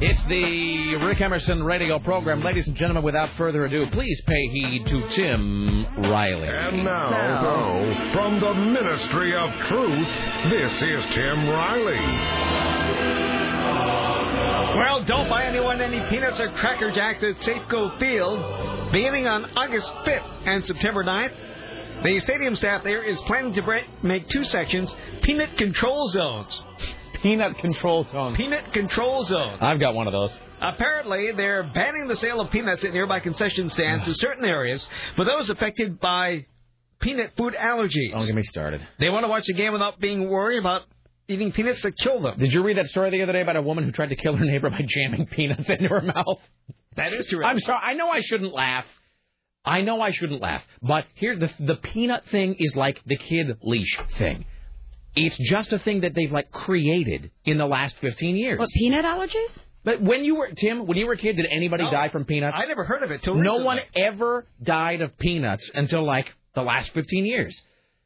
It's the Rick Emerson radio program. Ladies and gentlemen, without further ado, please pay heed to Tim Riley. And now, from the Ministry of Truth, this is Tim Riley. Well, don't buy anyone any peanuts or cracker jacks at Safeco Field. Beginning on August 5th and September 9th, the stadium staff there is planning to make two sections peanut control zones. Peanut control zone. Peanut control zone. I've got one of those. Apparently, they're banning the sale of peanuts at nearby concession stands in certain areas for those affected by peanut food allergies. Don't get me started. They want to watch the game without being worried about eating peanuts that kill them. Did you read that story the other day about a woman who tried to kill her neighbor by jamming peanuts into her mouth? That is true. I'm sorry. I know I shouldn't laugh, I know I shouldn't laugh, but here the the peanut thing is like the kid leash thing. It's just a thing that they've like created in the last 15 years. What peanut allergies? But when you were Tim, when you were a kid, did anybody No. die from peanuts? I never heard of it till no recently. one ever died of peanuts until like the last 15 years.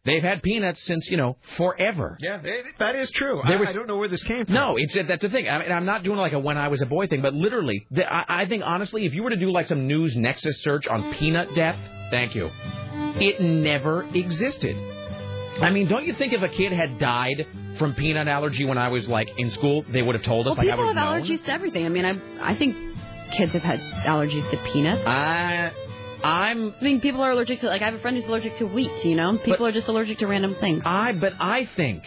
They've had peanuts since you know forever. Yeah, it, that is true. There I, was- I don't know where this came from. No, it's that's the thing. I mean, I'm not doing like a when I was a boy thing, but literally, the, I, I think honestly, if you were to do like some news nexus search on peanut death, thank you, it never existed. I mean, don't you think if a kid had died from peanut allergy when I was like in school, they would have told us Well, like I people have known? allergies to everything. I mean, I I think kids have had allergies to peanuts. I I'm. I mean, people are allergic to like I have a friend who's allergic to wheat. You know, people are just allergic to random things. I but I think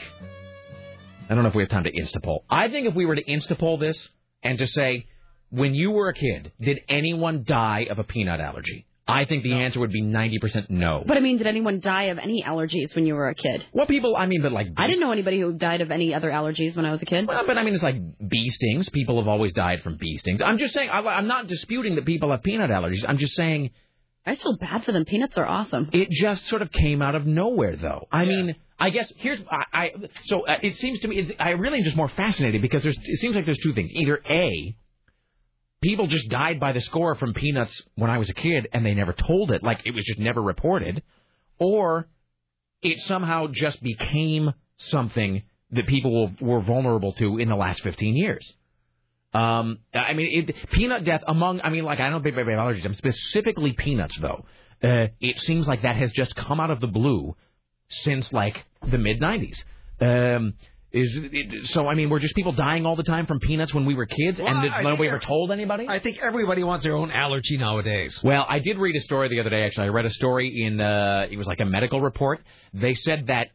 I don't know if we have time to instapoll. I think if we were to instapoll this and to say when you were a kid, did anyone die of a peanut allergy? I think the answer would be 90% no. But I mean, did anyone die of any allergies when you were a kid? Well, people? I mean, but like I didn't know anybody who died of any other allergies when I was a kid. Well, but I mean, it's like bee stings. People have always died from bee stings. I'm just saying. I, I'm not disputing that people have peanut allergies. I'm just saying. I feel bad for them. Peanuts are awesome. It just sort of came out of nowhere, though. I mean, I guess here's I, I so uh, it seems to me it's, I really am just more fascinated because there's it seems like there's two things. Either a people just died by the score from peanuts when I was a kid and they never told it, like it was just never reported, or it somehow just became something that people were, vulnerable to in the last 15 years. Um, I mean, it, peanut death among, I mean, like, I don't think baby allergies. I'm specifically peanuts, though. Uh, it seems like that has just come out of the blue since, like, the mid 90s. Um, is it, so, I mean, were just people dying all the time from peanuts when we were kids, Well, and I nobody ever told anybody? I think everybody wants their own allergy nowadays. Well, I did read a story the other day. Actually, I read a story in uh, it was like a medical report. They said that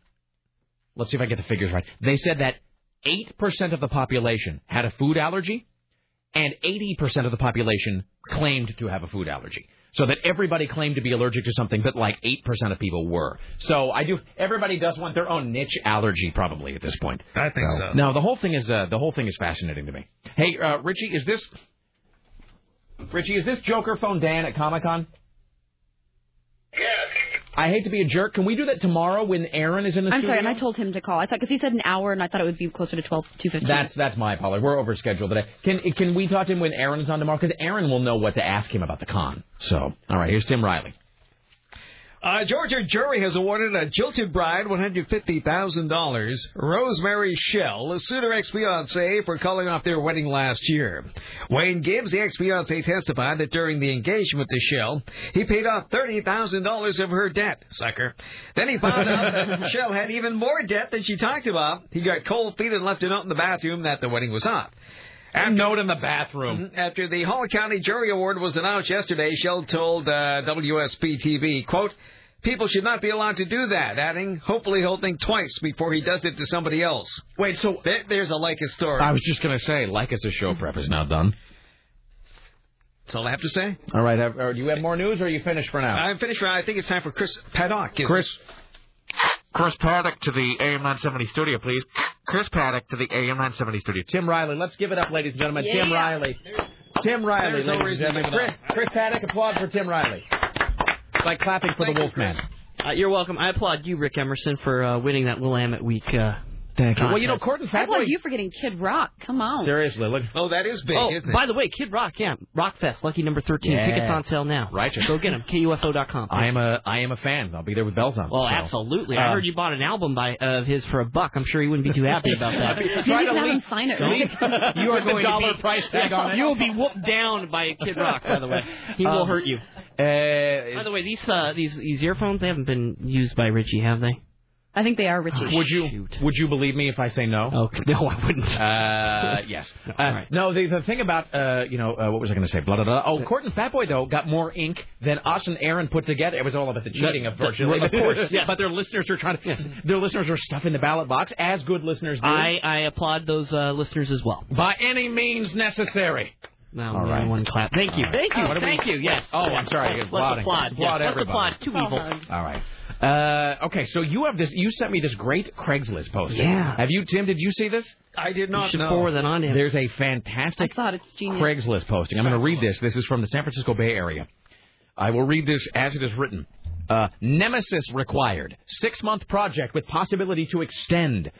let's see if I get the figures right. They said that eight percent of the population had a food allergy, and eighty percent of the population claimed to have a food allergy. So that everybody claimed to be allergic to something, but like eight percent of people were. So I do. Everybody does want their own niche allergy, probably at this point. I think so. No, the whole thing is uh, the whole thing is fascinating to me. Hey, uh, Richie, is this Richie? Is this Joker phone Dan at Comic Con? I hate to be a jerk. Can we do that tomorrow when Aaron is in the I'm studio? sorry, and I told him to call. I thought because he said an hour, and I thought it would be closer to twelve two fifteen. That's that's my apology. We're over schedule today. Can can we talk to him when Aaron is on tomorrow? Because Aaron will know what to ask him about the con. So, all right, here's Tim Riley. A Georgia jury has awarded a jilted bride $150,000. Rosemary Shell sued her ex-fiancé for calling off their wedding last year. Wayne Gibbs, the ex-fiancé, testified that during the engagement to Shell, he paid off $30,000 of her debt, sucker. Then he found out that Shell had even more debt than she talked about. He got cold feet and left a note in the bathroom that the wedding was off. A note in the bathroom. After the Hall County Jury Award was announced yesterday, Shell told uh, WSB TV, quote, People should not be allowed to do that, adding, hopefully he'll think twice before he does it to somebody else. Wait, so... There, there's a Leica story. I was just going to say, us, show prep is now done. That's all I have to say. All right, have, or do you have more news, or are you finished for now? I'm finished. I think it's time for Chris Paddock. Chris, it? Chris Paddock to the AM 970 studio, please. Chris Paddock to the AM 970 studio. Tim Riley, let's give it up, ladies and gentlemen. Tim Riley. Tim Riley, There's no ladies and reason to gentlemen. give it Chris, up. Chris Paddock, applaud for Tim Riley. It's like clapping for the Wolfman. Uh, you're welcome. I applaud you, Rick Emerson, for uh, winning that Willamette Week. Uh, Thank you. Well, you know, Court and I Fatboy. applaud you for getting Kid Rock. Come on. Seriously, look. Oh, that is big, oh, isn't it? by the way, Kid Rock, yeah, Rockfest, lucky number 13. Yeah. Tickets on sale now. Righteous. Go get them. KUFO.com. I am a I am a fan. I'll be there with bells on. Well, so. absolutely. I Uh, heard you bought an album by of his for a buck. I'm sure he wouldn't be too happy about that. Try to have him sign it. Don't- you are With the going dollar to be, price tag on it. You will be whooped down by Kid Rock. By the way, he will Um, hurt you. Uh, By the way, these uh, these these earphones they haven't been used by Richie, have they? I think they are Richie. would you would you believe me if I say no? Okay. No, I wouldn't. Uh, yes. Uh, No, the, the thing about uh, you know uh, what was I going to say? Blah, blah, blah. Oh, Court and Fatboy though got more ink than us and Aaron put together. It was all about the cheating, That- unfortunately. that- of course, yes. But their listeners were trying to. Yes. Their listeners were stuffing the ballot box as good listeners do. I I applaud those uh, listeners as well. by any means necessary. Now, All right. one clap. Thank you. Thank you. What do we- Thank you. Yes. Oh, I'm sorry. Let's Applauding. applaud. Applaud yes. everybody. Let's applaud. Two evil. All right. Uh, okay, so you have this. You sent me this great Craigslist posting. Yeah. Have you, Tim? Did you see this? I did not You should know. forward that on to him. There's a fantastic thought it's genius. Craigslist posting. I'm going to read this. This is from the San Francisco Bay Area. I will read this as it is written. Uh, Nemesis required. Six month project with possibility to extend.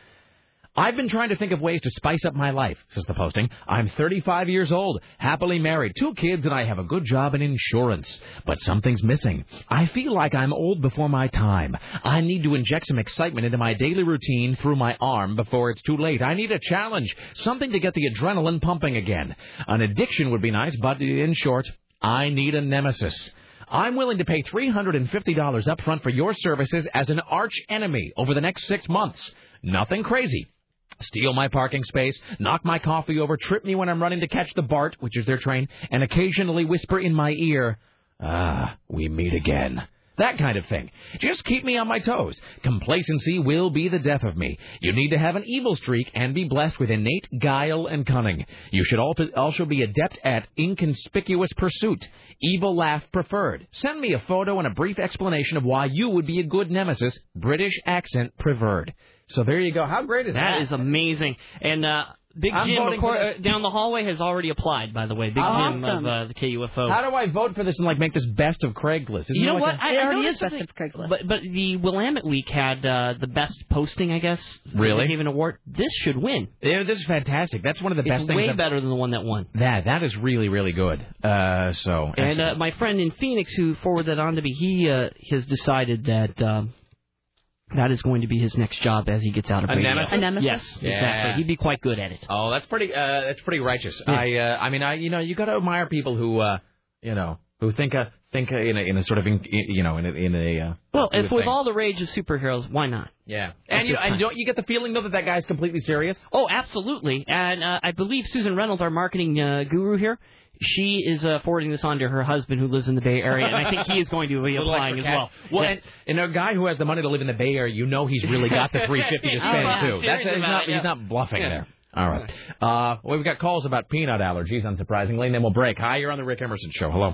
I've been trying to think of ways to spice up my life, says the posting. I'm 35 years old, happily married, two kids, and I have a good job in insurance. But something's missing. I feel like I'm old before my time. I need to inject some excitement into my daily routine through my arm before it's too late. I need a challenge, something to get the adrenaline pumping again. An addiction would be nice, but in short, I need a nemesis. I'm willing to pay $350 up front for your services as an arch enemy over the next six months. Nothing crazy. Steal my parking space, knock my coffee over, trip me when I'm running to catch the BART, which is their train, and occasionally whisper in my ear, Ah, we meet again. That kind of thing. Just keep me on my toes. Complacency will be the death of me. You need to have an evil streak and be blessed with innate guile and cunning. You should al- also be adept at inconspicuous pursuit. Evil laugh preferred. Send me a photo and a brief explanation of why you would be a good nemesis. British accent preferred. So there you go. How great is that? That is amazing. And uh, Big I'm Jim voting of course, uh, down the hallway has already applied. By the way, Big Jim of uh, the KUFO. How do I vote for this and like make this best of Craigslist? Isn't you know it what? like I, a- I noticed something- But but the Willamette Week had uh, the best posting, I guess. Really? They gave an award. This should win. Yeah, this is fantastic. That's one of the It's best things. way I've- better than the one that won. That that is really really good. Uh, so And uh, my friend in Phoenix who forwarded that on to me, he uh, has decided that um, that is going to be his next job as he gets out of A radio. nemesis? A nemesis? Yes, Yeah. exactly. He'd be quite good at it. Oh, that's pretty. Uh, that's pretty righteous. Yeah. I. Uh, I mean, I. You know, you got to admire people who. Uh, you know, who think a think a, in a in a sort of in, you know in a in a. Uh, Well, if with thing. all the rage of superheroes, why not? Yeah. And you good and don't you get the feeling though that that guy's completely serious? Oh, absolutely. And uh, I believe Susan Reynolds, our marketing uh, guru here, she is uh, forwarding this on to her husband who lives in the Bay Area, and I think he is going to be Little applying as well. cash. Well, Yeah. and, and a guy who has the money to live in the Bay Area, you know he's really got the three fifty to Oh, spend yeah. too. Serious That's he's not, he's not bluffing Yeah. there. All right. Uh, well, we've got calls about peanut allergies, unsurprisingly, and then we'll break. Hi, you're on the Rick Emerson show. Hello.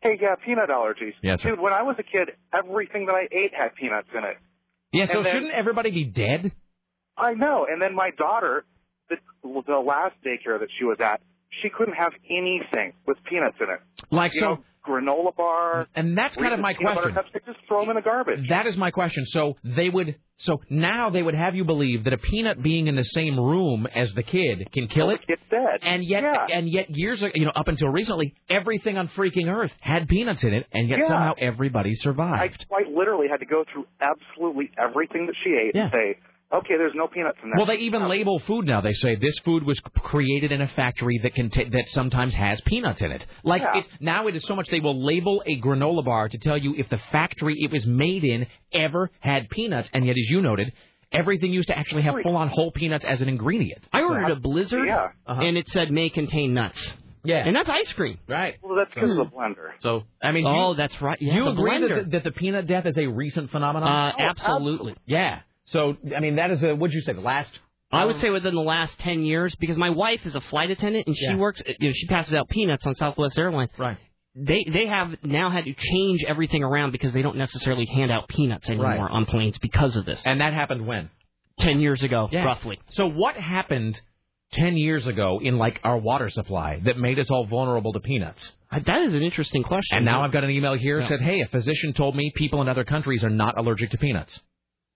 Hey, yeah, peanut allergies. Yes, sir. Dude, when I was a kid, everything that I ate had peanuts in it. Yeah. So then- shouldn't everybody be dead? I know. And then my daughter, the, the last daycare that she was at, she couldn't have anything with peanuts in it. Like you so. know, granola bar. And that's kind of my question. cups, they just throw them in the garbage. That is my question. So they would, so now they would have you believe that a peanut being in the same room as the kid can kill it. It's dead. And yet, and yet, years ago, you know, up until recently, everything on freaking Earth had peanuts in it, and yet Yeah. somehow everybody survived. I quite literally had to go through absolutely everything that she ate and say, okay, there's no peanuts in that. Well, they even label food now. They say this food was created in a factory that can that sometimes has peanuts in it. Like Yeah. it, now, it is so much they will label a granola bar to tell you if the factory it was made in ever had peanuts, and yet, as you noted, everything used to actually have full-on whole peanuts as an ingredient. I ordered a Blizzard, Yeah. Uh-huh. and it said may contain nuts. Yeah. And that's ice cream. Right. Well, that's because Hmm. of the blender. So I mean, oh, you, that's right. Yeah, you the agree blender. that, that the peanut death is a recent phenomenon? Uh, absolutely. Yeah. So I mean, that is a what'd you say? The last. I would um, say within the last ten years, because my wife is a flight attendant and she Yeah. works, you know, she passes out peanuts on Southwest Airlines. Right. They they have now had to change everything around because they don't necessarily hand out peanuts anymore Right. on planes because of this. And that happened when? Ten years ago, Yeah. roughly. So what happened ten years ago in like our water supply that made us all vulnerable to peanuts? That is an interesting question. And now I've got an email here Yeah. said, "Hey, a physician told me people in other countries are not allergic to peanuts."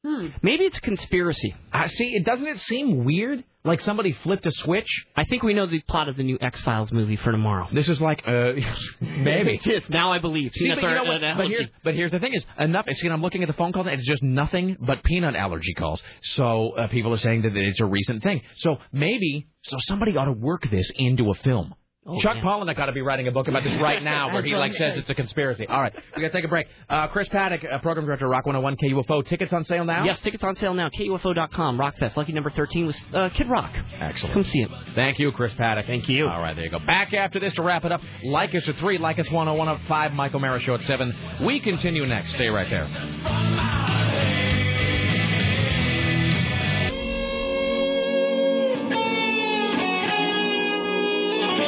Hmm. Maybe it's a conspiracy. Uh, see, it doesn't it seem weird? Like somebody flipped a switch. I think we know the plot of the new X Files movie for tomorrow. This is like, uh, maybe. yes, now I believe. See, but, Peanuts you know what? but here's but here's the thing is enough. See, and I'm looking at the phone call. and It's just nothing but peanut allergy calls. So uh, people are saying that it's a recent thing. So maybe so somebody ought to work this into a film. Chuck yeah. Palahniuk got to be writing a book about this right now, where he like says it's a conspiracy. All right, we got to take a break. Uh, Chris Paddock, uh, program director, Rock 101 KUFO. Tickets on sale now. Yes, tickets on sale now. KUFO.com. Rockfest. Lucky number 13 was uh, Kid Rock. Excellent. Come see him. Thank you, Chris Paddock. Thank you. All right, there you go. Back after this to wrap it up. Like us at 3, like us 101 at 5, Michael Mara Show at 7. We continue next. Stay right there.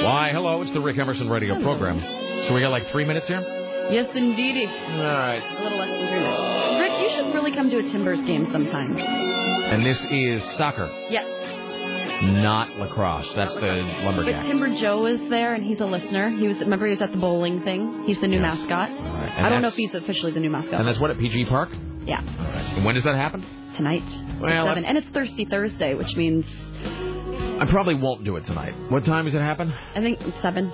Why, hello, it's the Rick Emerson radio program. So we got like three minutes here? Yes, indeedy. All right. A little less than three minutes. Rick, you should really come to a Timbers game sometime. And this is soccer. Yes. Not lacrosse. That's the lumberjack. But. Timber Joey is there, and he's a listener. He was remember he was at the bowling thing. He's the new mascot. and I don't know that's- if he's officially the new mascot. And that's what at PG Park. yeah, And when does that happen? tonight. Well, seven, and it's Thirsty Thursday, which means I probably won't do it tonight. What time does it happen? I think it's seven.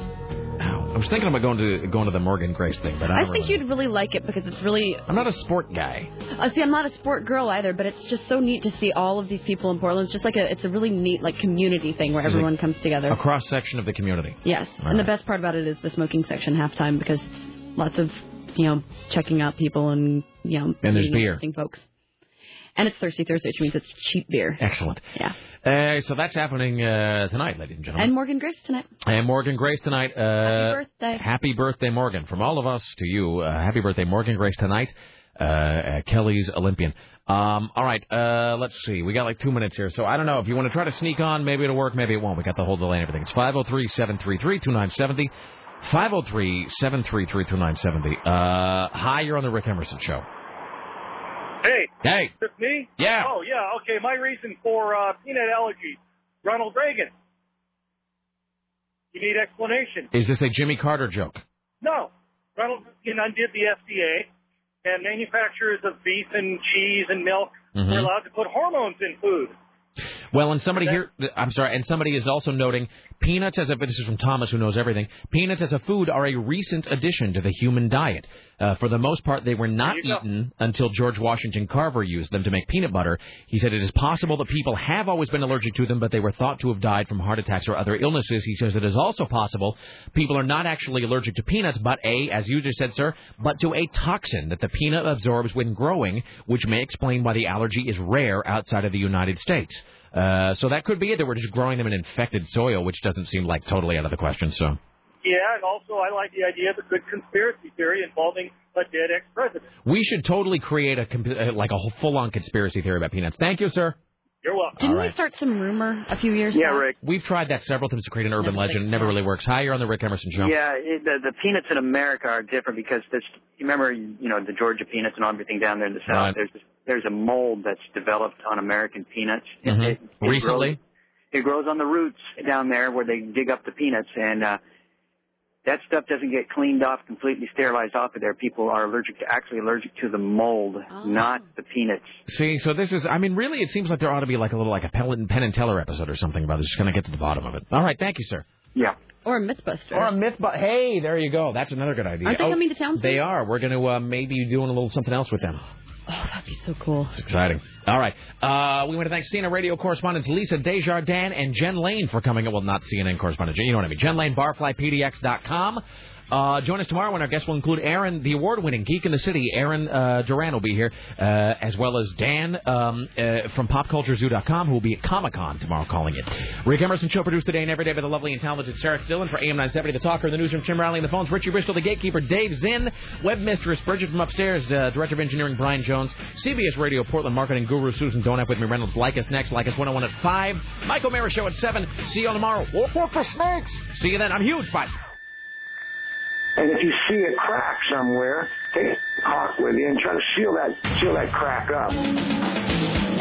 I was thinking about going to going to the Morgan Grace thing, but I, I think really- you'd really like it because it's really. I'm not a sport guy. Uh, see, I'm not a sport girl either, but it's just so neat to see all of these people in Portland. It's just like a, it's a really neat like community thing where Is everyone comes together. A cross section of the community. Yes, All and the best part about it is the smoking section halftime because it's lots of you know checking out people and you know And there's beer. folks. And it's Thirsty Thursday, which means it's cheap beer. Excellent. Yeah. Uh, so that's happening uh, tonight, ladies and gentlemen. And Morgan Grace tonight. And Morgan Grace tonight. Uh, Happy birthday. Happy birthday, Morgan. From all of us to you, uh, happy birthday, Morgan Grace tonight. Uh, Kelly's Olympian. Um, all right, uh, let's see. We got like two minutes here, so I don't know. If you want to try to sneak on, maybe it'll work, maybe it won't. We got the whole delay and everything. It's 503 733 2970. 503 733 2970. Uh, Hi, you're on the Rick Emerson Show. Hey. Hey. Just me? Yeah. Oh, yeah. Okay. My reason for uh, peanut allergy, Ronald Reagan. You need explanation. Is this a Jimmy Carter joke? No. Ronald Reagan undid the FDA, and manufacturers of beef and cheese and milk Mhm. were allowed to put hormones in food. Well, and somebody here, I'm sorry, and somebody is also noting peanuts as a, this is from Thomas who knows everything, peanuts as a food are a recent addition to the human diet. Uh, for the most part, they were not eaten until George Washington Carver used them to make peanut butter. He said it is possible that people have always been allergic to them, but they were thought to have died from heart attacks or other illnesses. He says it is also possible people are not actually allergic to peanuts, but a, as you just said, sir, but to a toxin that the peanut absorbs when growing, which may explain why the allergy is rare outside of the United States. Uh, so that could be it. That we're just growing them in infected soil, which doesn't seem like totally out of the question. So Yeah, and also I like the idea of a good conspiracy theory involving a dead ex-president. we should totally create a comp- uh, like a full-on conspiracy theory about peanuts. Thank you, sir. You're welcome. Didn't All we right. start some rumor a few years back? We've tried that several times to create an urban legend. It never really works. Hi, you're on the Rick Emerson show. Yeah, it, the, the peanuts in America are different because there's, you remember, you know, the Georgia peanuts and everything down there in the south. Right. There's there's a mold that's developed on American peanuts. It- Mhm. it- it Recently? grows- it grows on the roots down there where they dig up the peanuts, and uh, that stuff doesn't get cleaned off, completely sterilized off of there. People are allergic to actually allergic to the mold, not the peanuts. See, so this is, I mean, really, it seems like there ought to be like a little, like a Penn Penn and Teller episode or something about this. Just going to get to the bottom of it. All right, thank you, sir. Yeah. Or a Mythbuster. Or a myth, but hey, there you go. That's another good idea. Aren't they Oh, coming to town soon? They are. We're going to uh, maybe doing a little something else with them. Oh, that'd be so cool. It's exciting. All right. Uh, we want to thank CNN radio correspondents Lisa Desjardins and Jen Lane for coming. Well, not CNN correspondent. You know what I mean. Jen Lane, barflypdx.com. Uh, join us tomorrow when our guest will include Aaron, the award-winning Geek in the City. Aaron uh, Duran will be here, uh, as well as Dan um, uh, from PopCultureZoo.com, who will be at Comic-Con tomorrow calling it. Rick Emerson Show produced today and every day by the lovely and talented Sarah Dillon for AM 970, The Talker, in the newsroom, Tim Riley, and the phones, Richie Bristol, the gatekeeper, Dave Zinn, web mistress, Bridget from upstairs, uh, director of engineering, Brian Jones, CBS Radio, Portland marketing guru, Susan Donut with me, Reynolds. Like us next, like us 101 at 5. Michael Mara Show at 7. See you all tomorrow. Wolf for snakes. See you then. I'm huge. Bye. And if you see a crack somewhere, take a caulk with you and try to seal that seal that crack up.